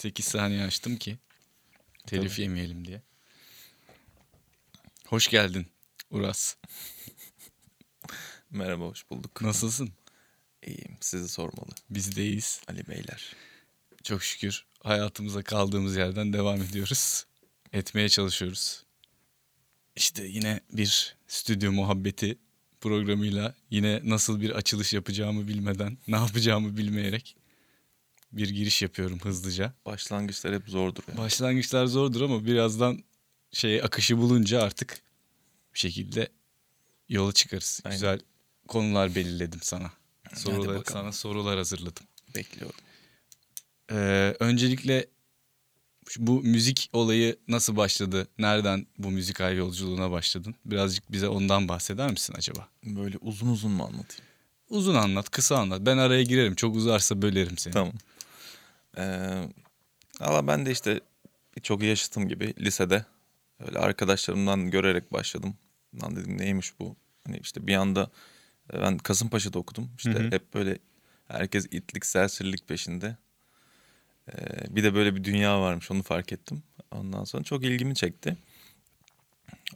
Evet. 8 saniye açtım ki telif Tabii. yemeyelim diye. Hoş geldin Uras. Merhaba, hoş bulduk. Nasılsın? İyiyim, sizi sormalı. Bizdeyiz. Ali Beyler. Çok şükür hayatımıza kaldığımız yerden devam ediyoruz. Etmeye çalışıyoruz. İşte yine bir stüdyo muhabbeti programıyla yine nasıl bir açılış yapacağımı bilmeden, ne yapacağımı bilmeyerek bir giriş yapıyorum hızlıca. Başlangıçlar hep zordur. ya. Başlangıçlar zordur ama birazdan şey akışı bulunca artık bir şekilde yola çıkarız. Aynen. Güzel konular belirledim sana. Sorular, sana sorular hazırladım. Bekliyorum. Ee, öncelikle bu müzik olayı nasıl başladı? Nereden bu müzikal yolculuğuna başladın? Birazcık bize ondan bahseder misin acaba? Böyle uzun uzun mu anlatayım? Uzun anlat, kısa anlat. Ben araya girerim. Çok uzarsa bölerim seni. Tamam. Ee, valla ben de işte çok yaşıtım gibi lisede öyle arkadaşlarımdan görerek başladım. Lan dedim neymiş bu? Hani işte bir anda ben Kasımpaşa'da okudum. İşte Hı hı. hep böyle herkes itlik, serserilik peşinde. Ee, bir de böyle bir dünya varmış onu fark ettim. Ondan sonra çok ilgimi çekti.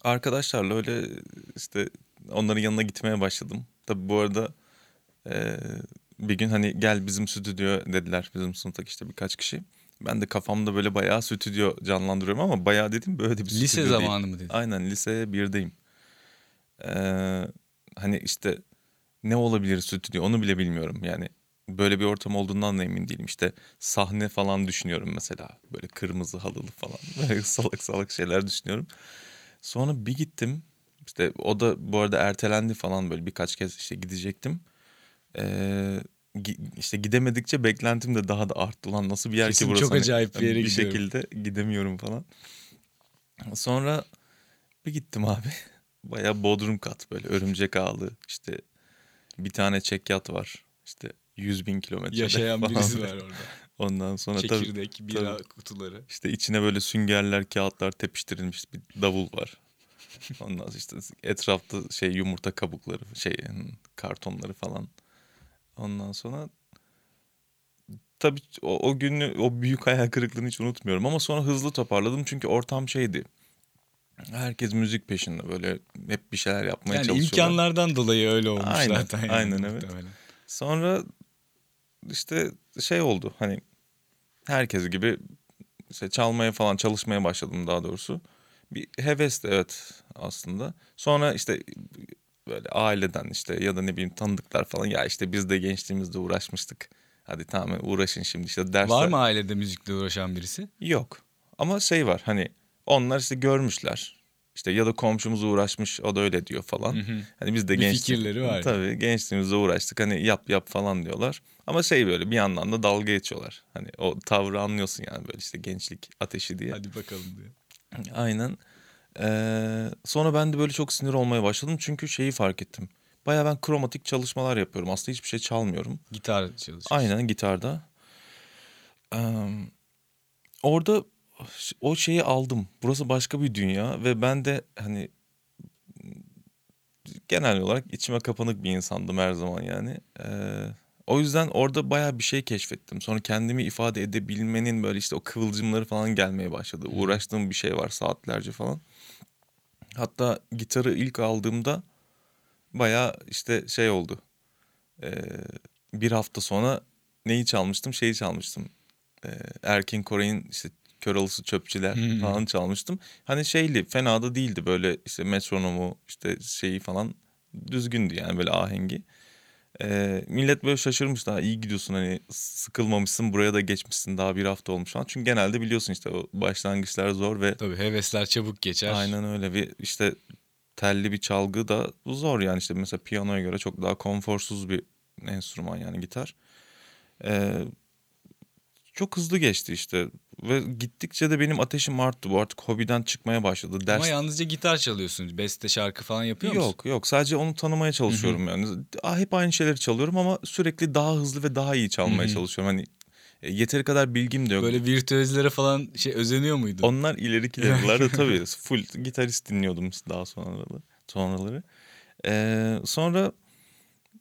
Arkadaşlarla öyle işte onların yanına gitmeye başladım. Tabii bu arada e, bir gün hani gel bizim stüdyo dediler bizim sınıftaki işte birkaç kişi. Ben de kafamda böyle bayağı stüdyo canlandırıyorum ama bayağı dedim böyle bir Lise stüdyo değil. zamanı mı dedin? Aynen lise birdeyim. Ee, hani işte ne olabilir stüdyo onu bile bilmiyorum yani. Böyle bir ortam olduğundan da emin değilim. İşte sahne falan düşünüyorum mesela. Böyle kırmızı halılı falan. Böyle salak salak şeyler düşünüyorum. Sonra bir gittim. İşte o da bu arada ertelendi falan böyle birkaç kez işte gidecektim. Gi- işte gidemedikçe beklentim de daha da arttı. Lan nasıl bir yer Kesin ki burası? çok Hani acayip bir yere bir gidiyorum. şekilde gidemiyorum falan. Sonra bir gittim abi. Bayağı bodrum kat böyle örümcek ağlı işte bir tane çekyat var. İşte 100 bin kilometre Yaşayan falan. birisi var orada. Ondan sonra tabii Çekirdek, bira kutuları. işte içine böyle süngerler, kağıtlar tepiştirilmiş bir davul var. Ondan sonra işte etrafta şey yumurta kabukları, şey kartonları falan. Ondan sonra tabii o, o günü o büyük hayal kırıklığını hiç unutmuyorum ama sonra hızlı toparladım çünkü ortam şeydi. Herkes müzik peşinde böyle hep bir şeyler yapmaya Yani çalışıyorlar. imkanlardan dolayı öyle olmuş Aynen, zaten. yani aynen, evet. muhtemelen. Sonra işte şey oldu hani herkes gibi işte çalmaya falan çalışmaya başladım daha doğrusu. Bir hevesti evet aslında. Sonra işte böyle aileden işte ya da ne bileyim tanıdıklar falan ya işte biz de gençliğimizde uğraşmıştık. Hadi tamam uğraşın şimdi işte dersler. Var mı ailede müzikle uğraşan birisi? Yok. Ama şey var hani onlar işte görmüşler. İşte ya da komşumuz uğraşmış o da öyle diyor falan. Hı hı. Hani biz de gençlik, fikirleri var. Tabii gençliğimizde uğraştık hani yap yap falan diyorlar. Ama şey böyle bir yandan da dalga geçiyorlar. Hani o tavrı anlıyorsun yani böyle işte gençlik ateşi diye. Hadi bakalım diye. Aynen. Ee, sonra ben de böyle çok sinir olmaya başladım çünkü şeyi fark ettim. Baya ben kromatik çalışmalar yapıyorum. Aslında hiçbir şey çalmıyorum. Gitar çalışıyorsun. Aynen gitarda. Ee, orada o şeyi aldım. Burası başka bir dünya ve ben de hani genel olarak içime kapanık bir insandım her zaman yani. Ee, o yüzden orada baya bir şey keşfettim. Sonra kendimi ifade edebilmenin böyle işte o kıvılcımları falan gelmeye başladı. Uğraştığım bir şey var saatlerce falan. Hatta gitarı ilk aldığımda baya işte şey oldu. Ee, bir hafta sonra neyi çalmıştım? Şeyi çalmıştım. Ee, Erkin Koray'ın işte Kör Alısı Çöpçüler Hmm. falan çalmıştım. Hani şeyli fena da değildi böyle işte metronomu işte şeyi falan düzgündü yani böyle ahengi. Ee, millet böyle şaşırmış daha iyi gidiyorsun hani sıkılmamışsın buraya da geçmişsin daha bir hafta olmuş falan. Çünkü genelde biliyorsun işte o başlangıçlar zor ve Tabii hevesler çabuk geçer. Aynen öyle bir işte telli bir çalgı da zor yani işte mesela piyanoya göre çok daha konforsuz bir enstrüman yani gitar. Ee, çok hızlı geçti işte ve gittikçe de benim ateşim arttı bu artık hobiden çıkmaya başladı. Ders Ama yalnızca gitar çalıyorsun. Beste şarkı falan yapıyor musun? yok yok sadece onu tanımaya çalışıyorum yani. Aa, Hep aynı şeyleri çalıyorum ama sürekli daha hızlı ve daha iyi çalmaya Hı hı. çalışıyorum. Hani e, yeteri kadar bilgim de yok. Böyle virtüözlere falan şey özeniyor muydun? Onlar ileriki level'larda tabii full gitarist dinliyordum daha sonraları. sonraları. Ee, sonra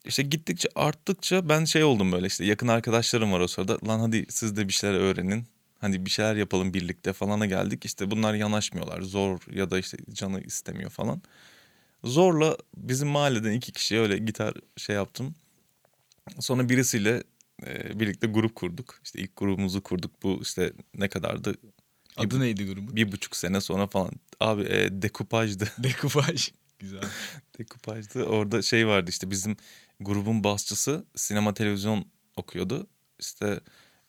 işte gittikçe arttıkça ben şey oldum böyle işte yakın arkadaşlarım var o sırada. Lan hadi siz de bir şeyler öğrenin. Hani bir şeyler yapalım birlikte falana geldik. İşte bunlar yanaşmıyorlar. Zor ya da işte canı istemiyor falan. Zorla bizim mahalleden iki kişi öyle gitar şey yaptım. Sonra birisiyle e, birlikte grup kurduk. İşte ilk grubumuzu kurduk. Bu işte ne kadardı? Adı neydi grubun? Bir buçuk sene sonra falan. Abi e, dekupajdı. Dekupaj. Güzel. Dekupajdı. Orada şey vardı işte bizim grubun basçısı sinema televizyon okuyordu. İşte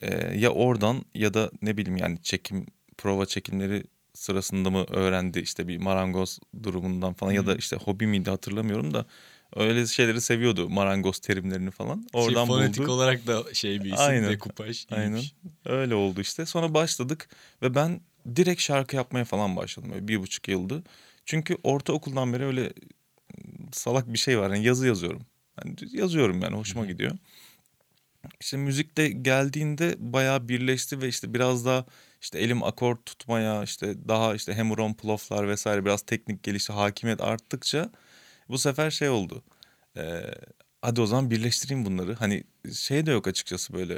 e, ya oradan ya da ne bileyim yani çekim prova çekimleri sırasında mı öğrendi işte bir marangoz durumundan falan ya da işte hobi miydi hatırlamıyorum da öyle şeyleri seviyordu marangoz terimlerini falan. Oradan şey, fonetik buldu. olarak da şey bir isim Aynen. dekupaj. Aynen. iyiymiş. Öyle oldu işte. Sonra başladık ve ben direkt şarkı yapmaya falan başladım. Böyle bir buçuk yıldı. Çünkü ortaokuldan beri öyle salak bir şey var. Yani yazı yazıyorum. Yani yazıyorum yani hoşuma gidiyor. İşte müzikte geldiğinde bayağı birleşti ve işte biraz daha işte elim akor tutmaya işte daha işte hemuron ploflar vesaire biraz teknik gelişti hakimiyet arttıkça bu sefer şey oldu. Ee, hadi o zaman birleştireyim bunları. Hani şey de yok açıkçası böyle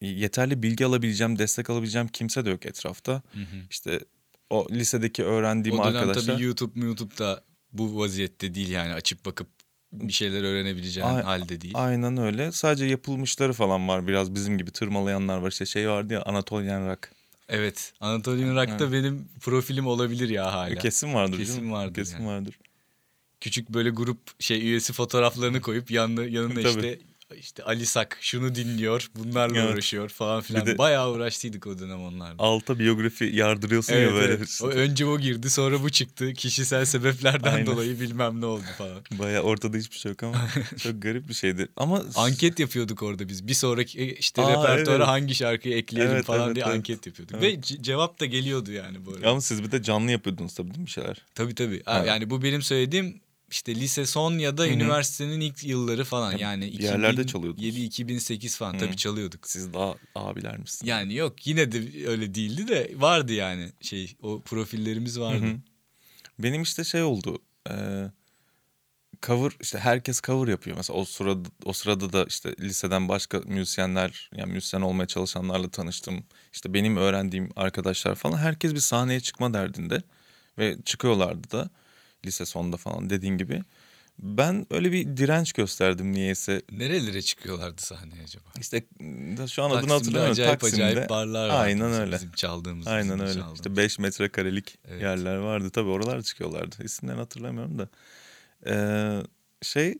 e, yeterli bilgi alabileceğim, destek alabileceğim kimse de yok etrafta. Hı hı. İşte o lisedeki öğrendiğim O dönem arkadaşlar. tabii YouTube YouTube da bu vaziyette değil yani açıp bakıp bir şeyler öğrenebileceğin Ay- halde değil. Aynen öyle. Sadece yapılmışları falan var. Biraz bizim gibi tırmalayanlar var. İşte şey vardı ya Anatolian Rock. Evet. Anatolian Rock'ta benim profilim olabilir ya hala. Kesin vardır. Kesin canım. vardır Kesin yani. vardır. Küçük böyle grup şey üyesi fotoğraflarını koyup yanına, yanına işte işte Ali Sak şunu dinliyor, bunlarla Evet. uğraşıyor falan filan. Bir de- Bayağı uğraştıydık o dönem onlarla. Alta biyografi yardırıyorsun Evet, ya böyle. evet. O önce o girdi sonra bu çıktı. Kişisel sebeplerden Aynen. dolayı bilmem ne oldu falan. Baya ortada hiçbir şey yok ama çok garip bir şeydi. Ama Anket yapıyorduk orada biz. Bir sonraki e, işte Aa, repertuara evet. hangi şarkıyı ekleyelim Evet, falan evet, diye evet. anket yapıyorduk. Evet. Ve ce- cevap da geliyordu yani bu arada. ama siz bir de canlı yapıyordunuz tabii değil mi bir şeyler? Tabii tabii. Ha, Ha. Yani bu benim söylediğim işte lise son ya da Hı hı. üniversitenin ilk yılları falan. Yani bir yerlerde çalıyordunuz. 2007-2008 falan Hı. tabii çalıyorduk. Siz daha abiler misiniz? Yani yok yine de öyle değildi de vardı yani şey o profillerimiz vardı. hı. Benim işte şey oldu. e, cover işte herkes cover yapıyor. Mesela o sırada o sırada da işte liseden başka müzisyenler yani müzisyen olmaya çalışanlarla tanıştım. İşte benim öğrendiğim arkadaşlar falan herkes bir sahneye çıkma derdinde ve çıkıyorlardı da lise sonunda falan dediğin gibi. Ben öyle bir direnç gösterdim niyeyse. Nerelere çıkıyorlardı sahneye acaba? İşte da şu an adını hatırlamıyorum. acayip Taksim'de. acayip barlar vardı. Aynen öyle. Bizim çaldığımız. Aynen bizim öyle. çaldığımız. İşte 5 metrekarelik Evet. yerler vardı. Tabii oralar çıkıyorlardı. İsimlerini hatırlamıyorum da. Ee, şey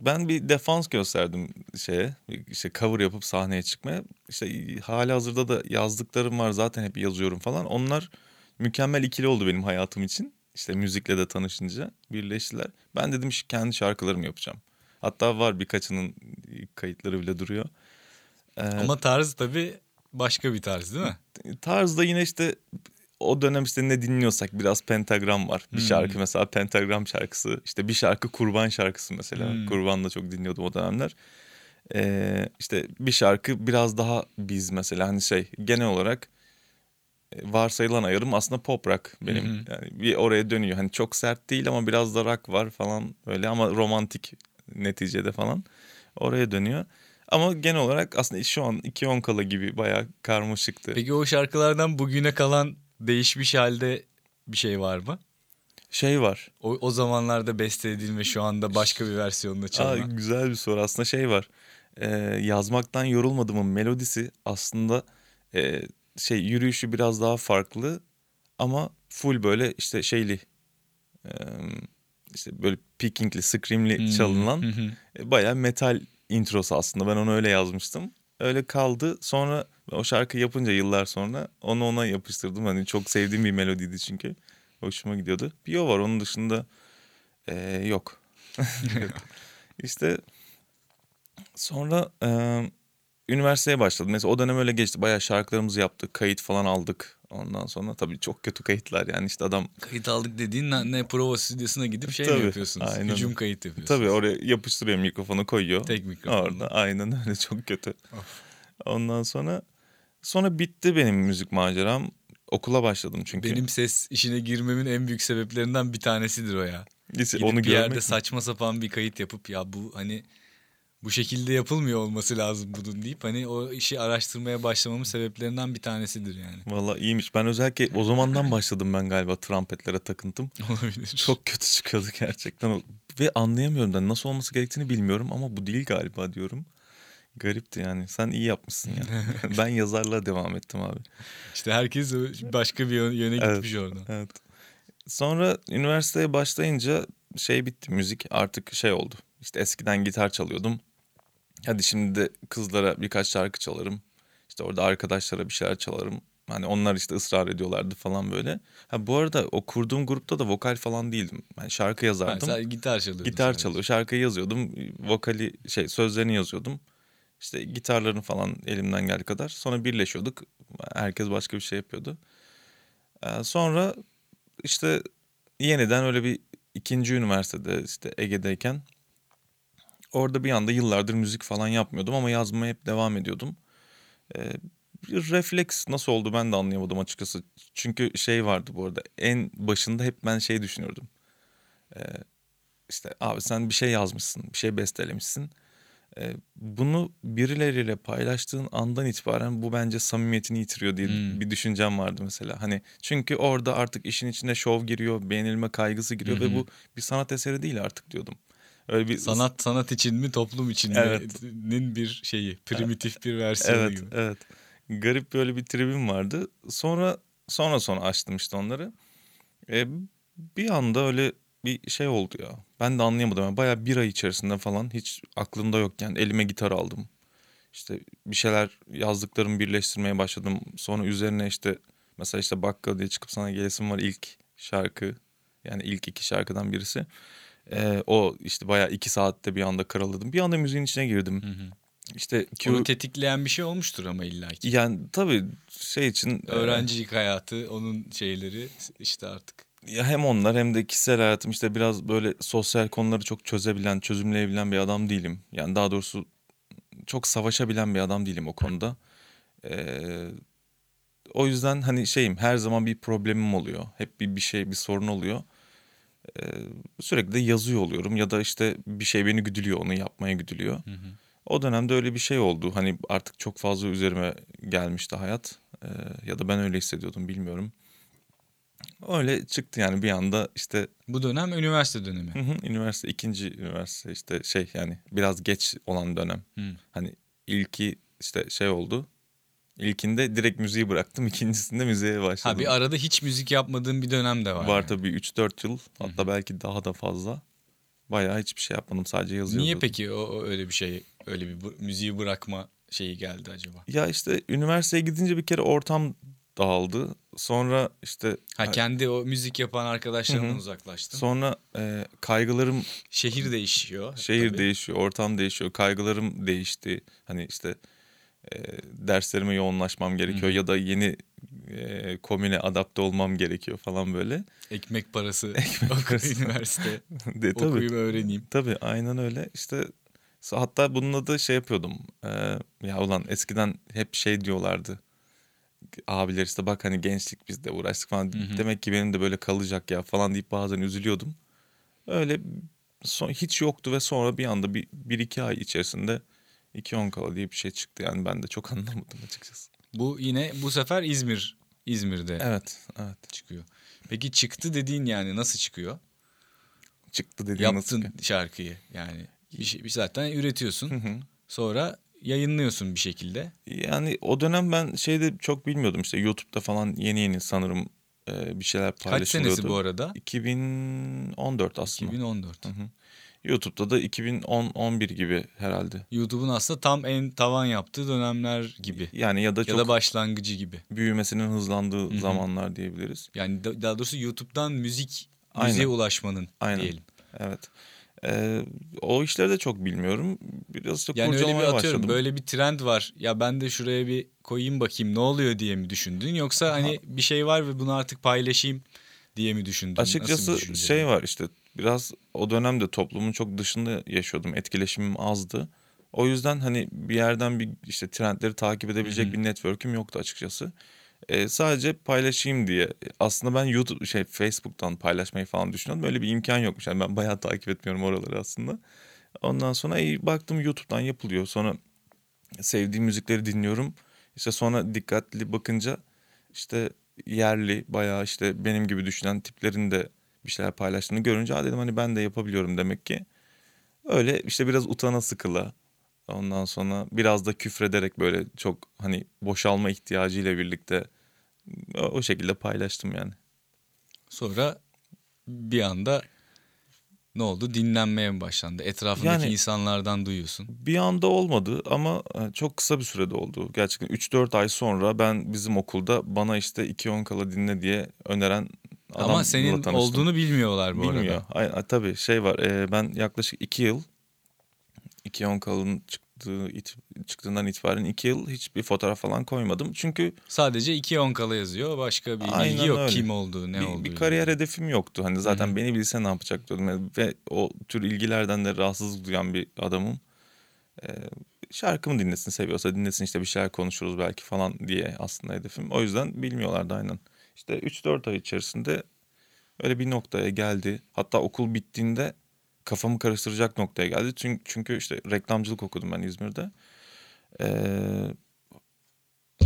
ben bir defans gösterdim şeye. İşte cover yapıp sahneye çıkmaya. İşte hali hazırda da yazdıklarım var. Zaten hep yazıyorum falan. Onlar mükemmel ikili oldu benim hayatım için. İşte müzikle de tanışınca birleştiler. Ben dedim "Ş- kendi şarkılarımı yapacağım. Hatta var birkaçının kayıtları bile duruyor. Ee, Ama tarz tabii başka bir tarz değil mi? tarzda yine işte o dönem işte ne dinliyorsak biraz pentagram var. Bir Hmm. şarkı mesela pentagram şarkısı. işte bir şarkı kurban şarkısı mesela. Hmm. Kurban da çok dinliyordum o dönemler. Ee, işte bir şarkı biraz daha biz mesela hani şey genel olarak varsayılan ayarım aslında pop rock benim. Hı hı. Yani bir oraya dönüyor. Hani çok sert değil ama biraz da rock var falan böyle ama romantik neticede falan. Oraya dönüyor. Ama genel olarak aslında şu an 2 kala gibi bayağı karmaşıktı. Peki o şarkılardan bugüne kalan değişmiş halde bir şey var mı? Şey var. O, o zamanlarda beste edilme şu anda başka bir versiyonda Aa, çalınan. güzel bir soru. Aslında şey var. Ee, yazmaktan yorulmadığımın melodisi aslında e, şey yürüyüşü biraz daha farklı ama full böyle işte şeyli e, işte böyle pickingli, screamli Hmm. çalınan e, bayağı metal introsu aslında. Ben onu öyle yazmıştım. Öyle kaldı. Sonra o şarkı yapınca yıllar sonra onu ona yapıştırdım. Hani çok sevdiğim bir melodiydi çünkü. Hoşuma gidiyordu. Bir o var. Onun dışında e, yok. işte sonra e, üniversiteye başladım. Mesela o dönem öyle geçti. Bayağı şarkılarımızı yaptık. Kayıt falan aldık. Ondan sonra tabii çok kötü kayıtlar. Yani işte adam Kayıt aldık dediğin ne, ne prova stüdyosuna gidip şey mi Tabii, yapıyorsunuz? aynen. Hücum kayıt yapıyorsunuz. tabii oraya yapıştırıyor mikrofonu koyuyor. Tek mikrofon. Orada aynen öyle çok kötü. Of. Ondan sonra sonra bitti benim müzik maceram. Okula başladım çünkü. Benim ses işine girmemin en büyük sebeplerinden bir tanesidir o ya. İşte Gidip onu bir yerde mi? saçma sapan bir kayıt yapıp ya bu hani bu şekilde yapılmıyor olması lazım bunun deyip hani o işi araştırmaya başlamamın sebeplerinden bir tanesidir yani. Valla iyiymiş. Ben özellikle o zamandan başladım ben galiba trampetlere takıntım. Olabilir. Çok kötü çıkıyordu gerçekten. Ve anlayamıyorum da nasıl olması gerektiğini bilmiyorum ama bu değil galiba diyorum. Garipti yani. Sen iyi yapmışsın ya. ben yazarlığa devam ettim abi. İşte herkes başka bir yöne Evet. gitmiş orada. Evet. Sonra üniversiteye başlayınca şey bitti müzik artık şey oldu. İşte eskiden gitar çalıyordum. Hadi şimdi de kızlara birkaç şarkı çalarım. İşte orada arkadaşlara bir şeyler çalarım. Hani onlar işte ısrar ediyorlardı falan böyle. Ha bu arada o kurduğum grupta da vokal falan değildim. Ben şarkı Ha, yazardım. sen gitar çalıyordun. Gitar sadece. çalıyor, şarkıyı yazıyordum. Vokali şey sözlerini yazıyordum. İşte gitarların falan elimden geldiği kadar. Sonra birleşiyorduk. Herkes başka bir şey yapıyordu. Ee, sonra işte yeniden öyle bir ikinci üniversitede işte Ege'deyken orada bir anda yıllardır müzik falan yapmıyordum ama yazmaya hep devam ediyordum. Ee, bir refleks nasıl oldu ben de anlayamadım açıkçası. Çünkü şey vardı bu arada en başında hep ben şey düşünüyordum. Ee, işte abi sen bir şey yazmışsın, bir şey bestelemişsin. Ee, bunu birileriyle paylaştığın andan itibaren bu bence samimiyetini yitiriyor diye Hmm. bir düşüncem vardı mesela. Hani çünkü orada artık işin içine şov giriyor, beğenilme kaygısı giriyor Hı ve bu bir sanat eseri değil artık diyordum. Öyle bir Sanat sanat için mi toplum için Evet. mi'nin bir şeyi primitif bir versiyonu Evet, gibi. evet. Garip böyle bir tribim vardı. Sonra sonra sonra açtım işte onları. E, bir anda öyle bir şey oldu ya. Ben de anlayamadım. Yani bayağı bir ay içerisinde falan hiç aklımda yokken elime gitar aldım. İşte bir şeyler yazdıklarımı birleştirmeye başladım. Sonra üzerine işte mesela işte Bakka diye çıkıp sana gelesim var ilk şarkı. Yani ilk iki şarkıdan birisi. E, o işte bayağı iki saatte bir anda karaladım. Bir anda müziğin içine girdim. Hı hı. İşte Q, Onu tetikleyen bir şey olmuştur ama illaki. yani tabii şey için e, Öğrencilik hayatı, onun şeyleri işte artık. ya hem onlar hem de kişisel hayatım işte biraz böyle sosyal konuları çok çözebilen, çözümleyebilen bir adam değilim. Yani daha doğrusu çok savaşabilen bir adam değilim o konuda. Ee, o yüzden hani şeyim her zaman bir problemim oluyor. Hep bir bir şey bir sorun oluyor. Sürekli de yazıyor oluyorum ya da işte bir şey beni güdülüyor onu yapmaya güdülüyor. Hı hı. O dönemde öyle bir şey oldu. Hani artık çok fazla üzerime gelmişti hayat. Ya da ben öyle hissediyordum bilmiyorum. Öyle çıktı yani bir anda işte Bu dönem üniversite dönemi. hı hı, üniversite ikinci üniversite işte şey yani biraz geç olan dönem. Hı. Hani ilki işte şey oldu. İlkinde direkt müziği bıraktım. ikincisinde müziğe başladım. Ha bir arada hiç müzik yapmadığın bir dönem de var. Var yani. tabii 3-4 yıl hatta belki daha da fazla. Bayağı hiçbir şey yapmadım sadece yazıyordum. Niye peki o, öyle bir şey, öyle bir müziği bırakma şeyi geldi acaba? Ya işte üniversiteye gidince bir kere ortam dağıldı. Sonra işte Ha kendi o müzik yapan arkadaşlarından Hı hı. uzaklaştın. sonra e, kaygılarım Şehir değişiyor. şehir tabii. değişiyor, ortam değişiyor, kaygılarım değişti. Hani işte e, derslerime yoğunlaşmam gerekiyor ya da yeni e, komüne adapte olmam gerekiyor falan böyle. Ekmek parası, Ekmek okul, parası. üniversite, De, tabii, okuyayım öğreneyim. tabii aynen öyle. İşte hatta bununla da şey yapıyordum. E, ya ulan eskiden hep şey diyorlardı. Abiler işte bak hani gençlik biz de uğraştık falan. Hı hı. Demek ki benim de böyle kalacak ya falan deyip bazen üzülüyordum. Öyle son, hiç yoktu ve sonra bir anda bir, bir iki ay içerisinde iki on kala diye bir şey çıktı. Yani ben de çok anlamadım açıkçası. Bu yine bu sefer İzmir, İzmir'de Evet, evet. çıkıyor. Peki çıktı dediğin yani nasıl çıkıyor? Çıktı dediğin nasıl? Yaptın şarkıyı yani. Bir şey bir zaten üretiyorsun. Hı hı. Sonra yayınlıyorsun bir şekilde. Yani o dönem ben şeyde çok bilmiyordum işte YouTube'da falan yeni yeni sanırım e, bir şeyler Kaç paylaşılıyordu. senesi bu arada? 2014 aslında. 2014. Hı hı. YouTube'da da 2010-11 gibi herhalde. YouTube'un aslında tam en tavan yaptığı dönemler gibi. Yani ya da Ya çok da başlangıcı gibi. büyümesinin hızlandığı hı. zamanlar diyebiliriz. Yani da- daha doğrusu YouTube'dan müzik Aynen. müziğe ulaşmanın Aynen. diyelim. Evet. Ee, o işleri de çok bilmiyorum. Biraz da Yani öyle bir atıyorum başladım. böyle bir trend var. Ya ben de şuraya bir koyayım bakayım ne oluyor diye mi düşündün? Yoksa hani bir şey var ve bunu artık paylaşayım diye mi düşündün? Açıkçası şey var işte biraz o dönemde toplumun çok dışında yaşıyordum. Etkileşimim azdı. O yüzden hani bir yerden bir işte trendleri takip edebilecek bir network'üm yoktu açıkçası. E, sadece paylaşayım diye. Aslında ben YouTube şey Facebook'tan paylaşmayı falan düşünüyordum. Böyle bir imkan yokmuş. Yani ben bayağı takip etmiyorum oraları aslında. Ondan sonra iyi baktım YouTube'dan yapılıyor. Sonra sevdiğim müzikleri dinliyorum. İşte sonra dikkatli bakınca işte yerli bayağı işte benim gibi düşünen tiplerin de bir şeyler paylaştığını görünce ha dedim hani ben de yapabiliyorum demek ki. Öyle işte biraz utana sıkıla ondan sonra biraz da küfrederek böyle çok hani boşalma ihtiyacıyla birlikte o, şekilde paylaştım yani. Sonra bir anda ne oldu? Dinlenmeye mi başlandı? Etrafındaki Yani- insanlardan duyuyorsun. Bir anda olmadı ama e, çok kısa bir sürede oldu. Gerçekten 3-4 ay sonra ben bizim okulda bana işte 2 on kala dinle diye öneren adamla Ama senin olduğunu bilmiyorlar bu Bilmiyor. arada. Ay, ay, tabii şey var e, ben yaklaşık 2 yıl 2 on kalın çıktığı it- çıktığından itibaren 2 yıl hiçbir fotoğraf falan koymadım. Çünkü Sadece iki onkala yazıyor. Başka bir Aynen bilgi yok. öyle. Kim olduğu, ne bir, olduğu. bir kariyer hedefim yoktu. Hani zaten beni bilse ne yapacak diyordum. Yani Ve o tür ilgilerden de rahatsızlık duyan bir adamım. Ee, şarkımı dinlesin seviyorsa dinlesin işte bir şeyler konuşuruz belki falan diye aslında hedefim. O yüzden bilmiyorlardı aynen. İşte 3-4 ay içerisinde öyle bir noktaya geldi. Hatta okul bittiğinde kafamı karıştıracak noktaya geldi. Çünkü, çünkü işte reklamcılık okudum ben İzmir'de. Ee,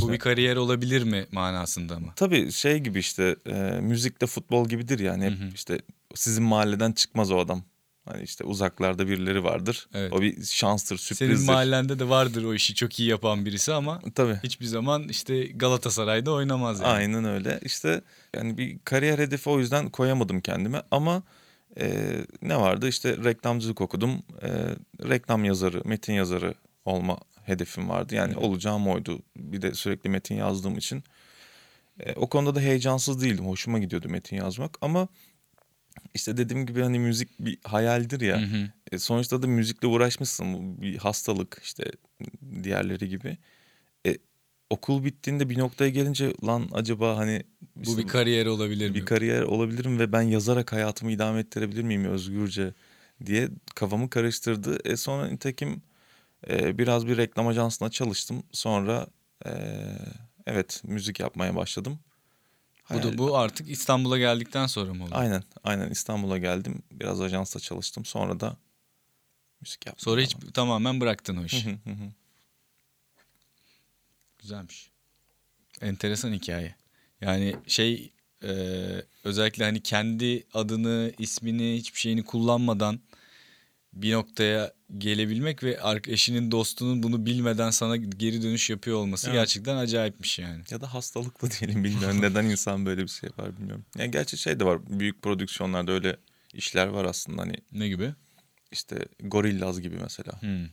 Bu bir kariyer olabilir mi manasında mı? Tabii şey gibi işte e, müzikte futbol gibidir yani hep Hı hı. işte sizin mahalleden çıkmaz o adam. Hani işte uzaklarda birileri vardır. Evet. O bir şanstır, sürprizdir. Senin mahallende de vardır o işi çok iyi yapan birisi ama Tabii. hiçbir zaman işte Galatasaray'da oynamaz yani. Aynen öyle. İşte yani bir kariyer hedefi o yüzden koyamadım kendime ama e, ne vardı işte reklamcılık okudum. E, reklam yazarı, metin yazarı olma hedefim vardı. Yani olacağım oydu. Bir de sürekli metin yazdığım için. E, o konuda da heyecansız değildim. Hoşuma gidiyordu metin yazmak ama işte dediğim gibi hani müzik bir hayaldir ya. Hı hı. E, sonuçta da müzikle uğraşmışsın. Bu bir hastalık işte diğerleri gibi. E, okul bittiğinde bir noktaya gelince lan acaba hani Bu işte bir kariyer olabilir bir mi? kariyer olabilirim ve ben yazarak hayatımı idame ettirebilir miyim özgürce diye kafamı karıştırdı. E sonra nitekim e, biraz bir reklam ajansına çalıştım. Sonra e, evet müzik yapmaya başladım. Bu da bu artık İstanbul'a geldikten sonra mı oldu? Aynen aynen İstanbul'a geldim. Biraz ajansta çalıştım. Sonra da müzik yaptım. Sonra hiç falan. tamamen bıraktın o işi. Güzelmiş. Enteresan hikaye. Yani şey e, özellikle hani kendi adını, ismini, hiçbir şeyini kullanmadan bir noktaya gelebilmek ve eşinin dostunun bunu bilmeden sana geri dönüş yapıyor olması Evet. gerçekten acayipmiş yani. Ya da hastalıklı diyelim bilmiyorum. Neden insan böyle bir şey yapar bilmiyorum. Ya gerçi şey de var. Büyük prodüksiyonlarda öyle işler var aslında. Hani Ne gibi? işte Gorillaz gibi mesela. Hmm.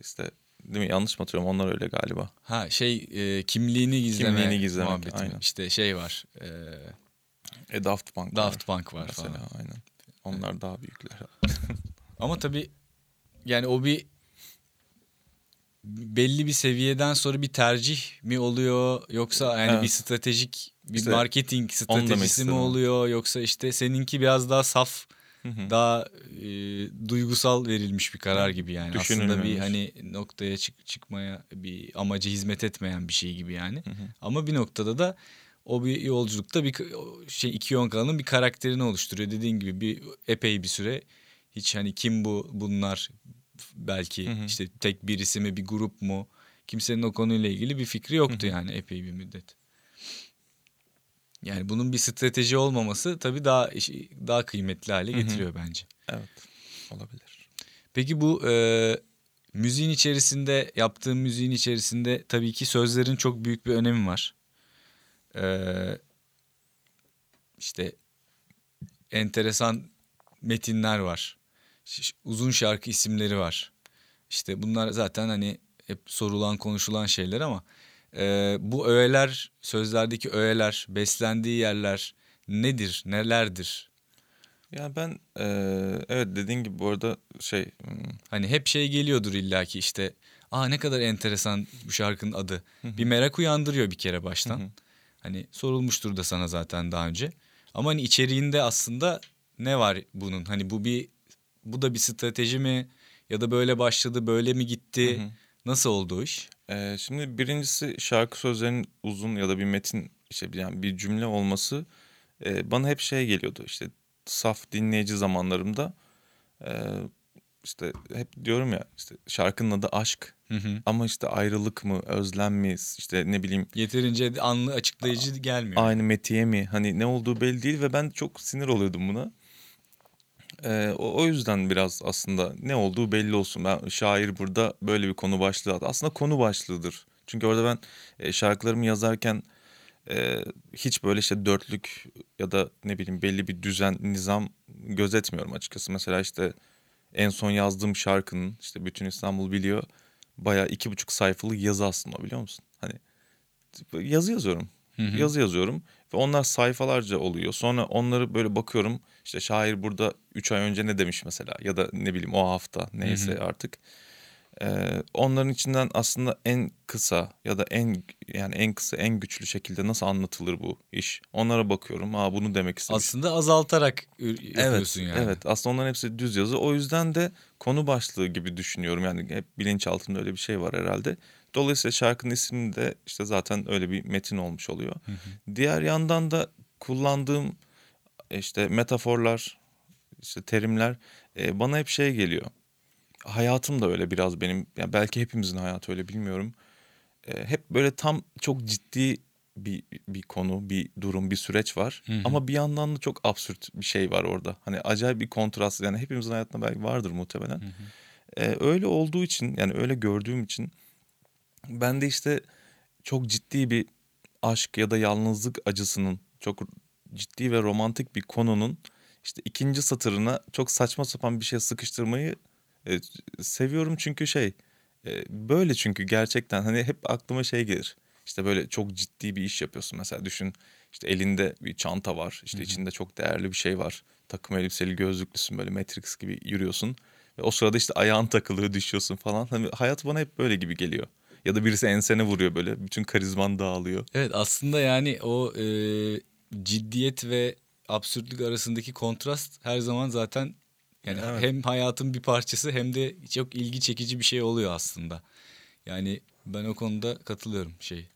İşte değil mi? Yanlış mı hatırlıyorum? Onlar öyle galiba. Ha şey e, kimliğini gizleme Kimliğini gizlemek, muhabbeti. aynen. İşte şey var. E, E Daft Punk Daft var Punk var mesela. falan. Aynen. Onlar daha büyükler. Ama tabii yani o bir belli bir seviyeden sonra bir tercih mi oluyor? Yoksa yani Evet. bir stratejik bir İşte marketing stratejisi mi oluyor? Yoksa işte seninki biraz daha saf daha e, duygusal verilmiş bir karar gibi yani. Aslında bir hani noktaya çık çıkmaya bir amaca hizmet etmeyen bir şey gibi yani. Ama bir noktada da o bir yolculukta bir şey iki yonkanın bir karakterini oluşturuyor. Dediğin gibi bir epey bir süre hiç hani kim bu bunlar belki Hı hı. işte tek birisi mi bir grup mu kimsenin o konuyla ilgili bir fikri yoktu yani epey bir müddet. Yani bunun bir strateji olmaması tabii daha daha kıymetli hale Hı hı. getiriyor bence. Evet. Olabilir. Peki bu e, müziğin içerisinde yaptığın müziğin içerisinde tabii ki sözlerin çok büyük bir önemi var. E, işte enteresan metinler var. Uzun şarkı isimleri var. İşte bunlar zaten hani hep sorulan konuşulan şeyler ama e, bu öğeler sözlerdeki öğeler beslendiği yerler nedir nelerdir? Ya ben e, evet dediğin gibi bu arada şey hmm, Hani hep şey geliyordur illaki işte aa ne kadar enteresan bu şarkının adı. Bir merak uyandırıyor bir kere baştan. Hani sorulmuştur da sana zaten daha önce. Ama hani içeriğinde aslında ne var bunun? Hani bu bir bu da bir strateji mi ya da böyle başladı böyle mi gitti? Nasıl oldu iş? Ee, şimdi birincisi şarkı sözlerinin uzun ya da bir metin işte yani bir cümle olması e, bana hep şey geliyordu işte saf dinleyici zamanlarımda e, işte hep diyorum ya işte şarkının adı aşk Hı hı. ama işte ayrılık mı özlem mi işte ne bileyim Yeterince anlı açıklayıcı gelmiyor. aynı metiye mi hani ne olduğu belli değil ve ben çok sinir oluyordum buna. Ee, o, o yüzden biraz aslında ne olduğu belli olsun. Ben şair burada böyle bir konu başlığı at- Aslında konu başlığıdır. Çünkü orada ben e, şarkılarımı yazarken e, hiç böyle işte dörtlük ya da ne bileyim belli bir düzen, nizam gözetmiyorum açıkçası. Mesela işte en son yazdığım şarkının işte bütün İstanbul biliyor. Bayağı iki buçuk sayfalık yazı aslında biliyor musun? Hani yazı yazıyorum. Hı hı. Yazı yazıyorum ve onlar sayfalarca oluyor. Sonra onları böyle bakıyorum. İşte şair burada 3 ay önce ne demiş mesela ya da ne bileyim o hafta neyse artık. Ee, onların içinden aslında en kısa ya da en yani en kısa en güçlü şekilde nasıl anlatılır bu iş? Onlara bakıyorum. Aa bunu demek istemiş. Aslında azaltarak ür- Evet, yapıyorsun yani. evet. Aslında onların hepsi düz yazı. O yüzden de konu başlığı gibi düşünüyorum. Yani hep bilinçaltımda öyle bir şey var herhalde. Dolayısıyla şarkının ismi de işte zaten öyle bir metin olmuş oluyor. Diğer yandan da kullandığım işte metaforlar, işte terimler e, bana hep şey geliyor. Hayatım da öyle biraz benim. Yani belki hepimizin hayatı öyle bilmiyorum. E, hep böyle tam çok ciddi bir bir konu, bir durum, bir süreç var. Hı hı. Ama bir yandan da çok absürt bir şey var orada. Hani acayip bir kontrast. Yani hepimizin hayatında belki vardır muhtemelen. E, öyle olduğu için yani öyle gördüğüm için ben de işte çok ciddi bir aşk ya da yalnızlık acısının çok ciddi ve romantik bir konunun işte ikinci satırına çok saçma sapan bir şey sıkıştırmayı e, seviyorum çünkü şey e, böyle çünkü gerçekten hani hep aklıma şey gelir. İşte böyle çok ciddi bir iş yapıyorsun mesela düşün işte elinde bir çanta var işte içinde çok değerli bir şey var. Takım elbiseli gözlüklüsün böyle Matrix gibi yürüyorsun ve o sırada işte ayağın takılıyor düşüyorsun falan. Hani hayat bana hep böyle gibi geliyor. Ya da birisi ensene vuruyor böyle bütün karizman dağılıyor. Evet aslında yani o e, ciddiyet ve absürtlük arasındaki kontrast her zaman zaten yani Evet. hem hayatın bir parçası hem de çok ilgi çekici bir şey oluyor aslında. Yani ben o konuda katılıyorum şey.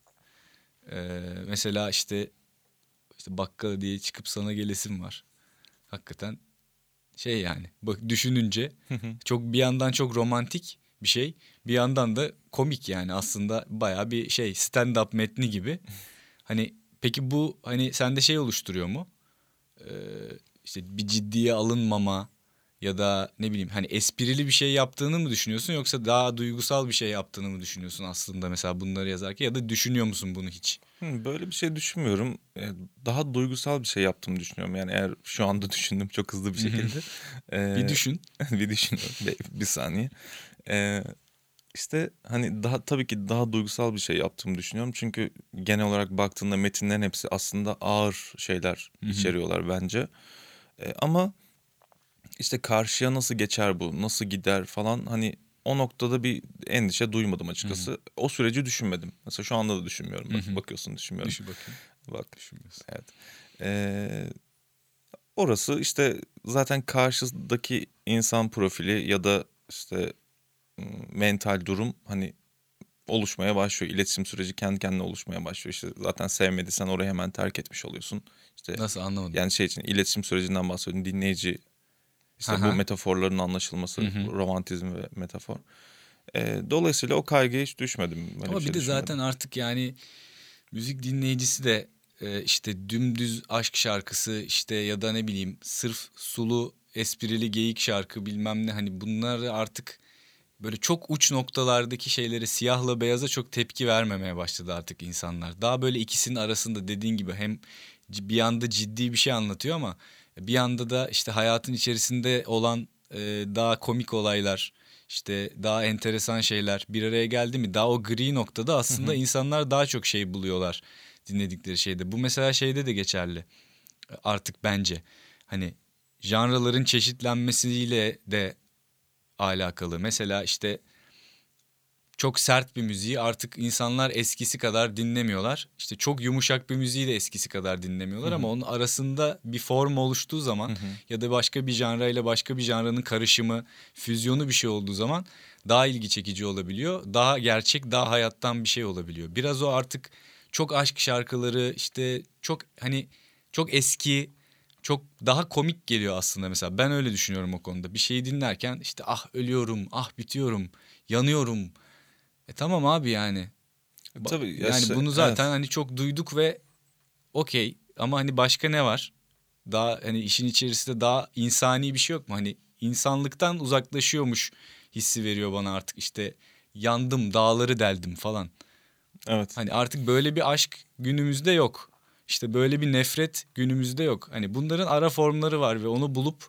E, mesela işte işte bakkala diye çıkıp sana gelesim var. Hakikaten şey yani bak düşününce çok bir yandan çok romantik bir şey bir yandan da komik yani aslında baya bir şey stand-up metni gibi. Hani peki bu hani sende şey oluşturuyor mu? Ee, işte bir ciddiye alınmama ya da ne bileyim hani esprili bir şey yaptığını mı düşünüyorsun yoksa daha duygusal bir şey yaptığını mı düşünüyorsun aslında mesela bunları yazarken ya da düşünüyor musun bunu hiç? Böyle bir şey düşünmüyorum. Ee, Daha duygusal bir şey yaptığımı düşünüyorum. Yani eğer şu anda düşündüm çok hızlı bir şekilde. Ee, Bir düşün. bir. Bir, bir saniye. Ee, işte hani daha tabii ki daha duygusal bir şey yaptığımı düşünüyorum. Çünkü genel olarak baktığında metinlerin hepsi aslında ağır şeyler içeriyorlar bence. Ee, ama işte karşıya nasıl geçer bu, nasıl gider falan hani o noktada bir endişe duymadım açıkçası. O süreci düşünmedim. Mesela şu anda da düşünmüyorum. Bak, bakıyorsun düşünmüyorum. Düşün bakayım. Bak Evet. Ee, orası işte zaten karşıdaki insan profili ya da işte mental durum hani oluşmaya başlıyor. İletişim süreci kendi kendine oluşmaya başlıyor. İşte zaten sevmediysen orayı hemen terk etmiş oluyorsun. İşte Nasıl anlamadım. yani şey için iletişim sürecinden bahsediyorum. Dinleyici işte Aha. bu metaforların anlaşılması, romantizm ve metafor. Ee, dolayısıyla o kaygıya hiç düşmedim. Böyle Ama bir bir şey de düşünmedim. zaten artık yani müzik dinleyicisi de e, işte dümdüz aşk şarkısı işte ya da ne bileyim sırf sulu esprili geyik şarkı bilmem ne hani bunları artık böyle çok uç noktalardaki şeylere siyahla beyaza çok tepki vermemeye başladı artık insanlar. Daha böyle ikisinin arasında dediğin gibi hem bir yanda ciddi bir şey anlatıyor ama bir yanda da işte hayatın içerisinde olan e, daha komik olaylar işte daha enteresan şeyler bir araya geldi mi daha o gri noktada aslında insanlar daha çok şey buluyorlar dinledikleri şeyde. Bu mesela şeyde de geçerli artık bence. Hani janraların çeşitlenmesiyle de alakalı. Mesela işte çok sert bir müziği artık insanlar eskisi kadar dinlemiyorlar. İşte çok yumuşak bir müziği de eskisi kadar dinlemiyorlar ama onun arasında bir form oluştuğu zaman ya da başka bir janra ile başka bir janranın karışımı, füzyonu bir şey olduğu zaman daha ilgi çekici olabiliyor. Daha gerçek, daha hayattan bir şey olabiliyor. Biraz o artık çok aşk şarkıları işte çok hani çok eski çok daha komik geliyor aslında mesela. Ben öyle düşünüyorum o konuda. Bir şeyi dinlerken işte ah ölüyorum ah bitiyorum yanıyorum. E tamam abi yani. E, Tabii ya yani bunu zaten evet. hani çok duyduk ve okey. Ama hani başka ne var? Daha hani işin içerisinde daha insani bir şey yok mu? Hani insanlıktan uzaklaşıyormuş hissi veriyor bana artık. İşte yandım dağları deldim falan. Evet. Hani artık böyle bir aşk günümüzde yok. İşte böyle bir nefret günümüzde yok. Hani bunların ara formları var ve onu bulup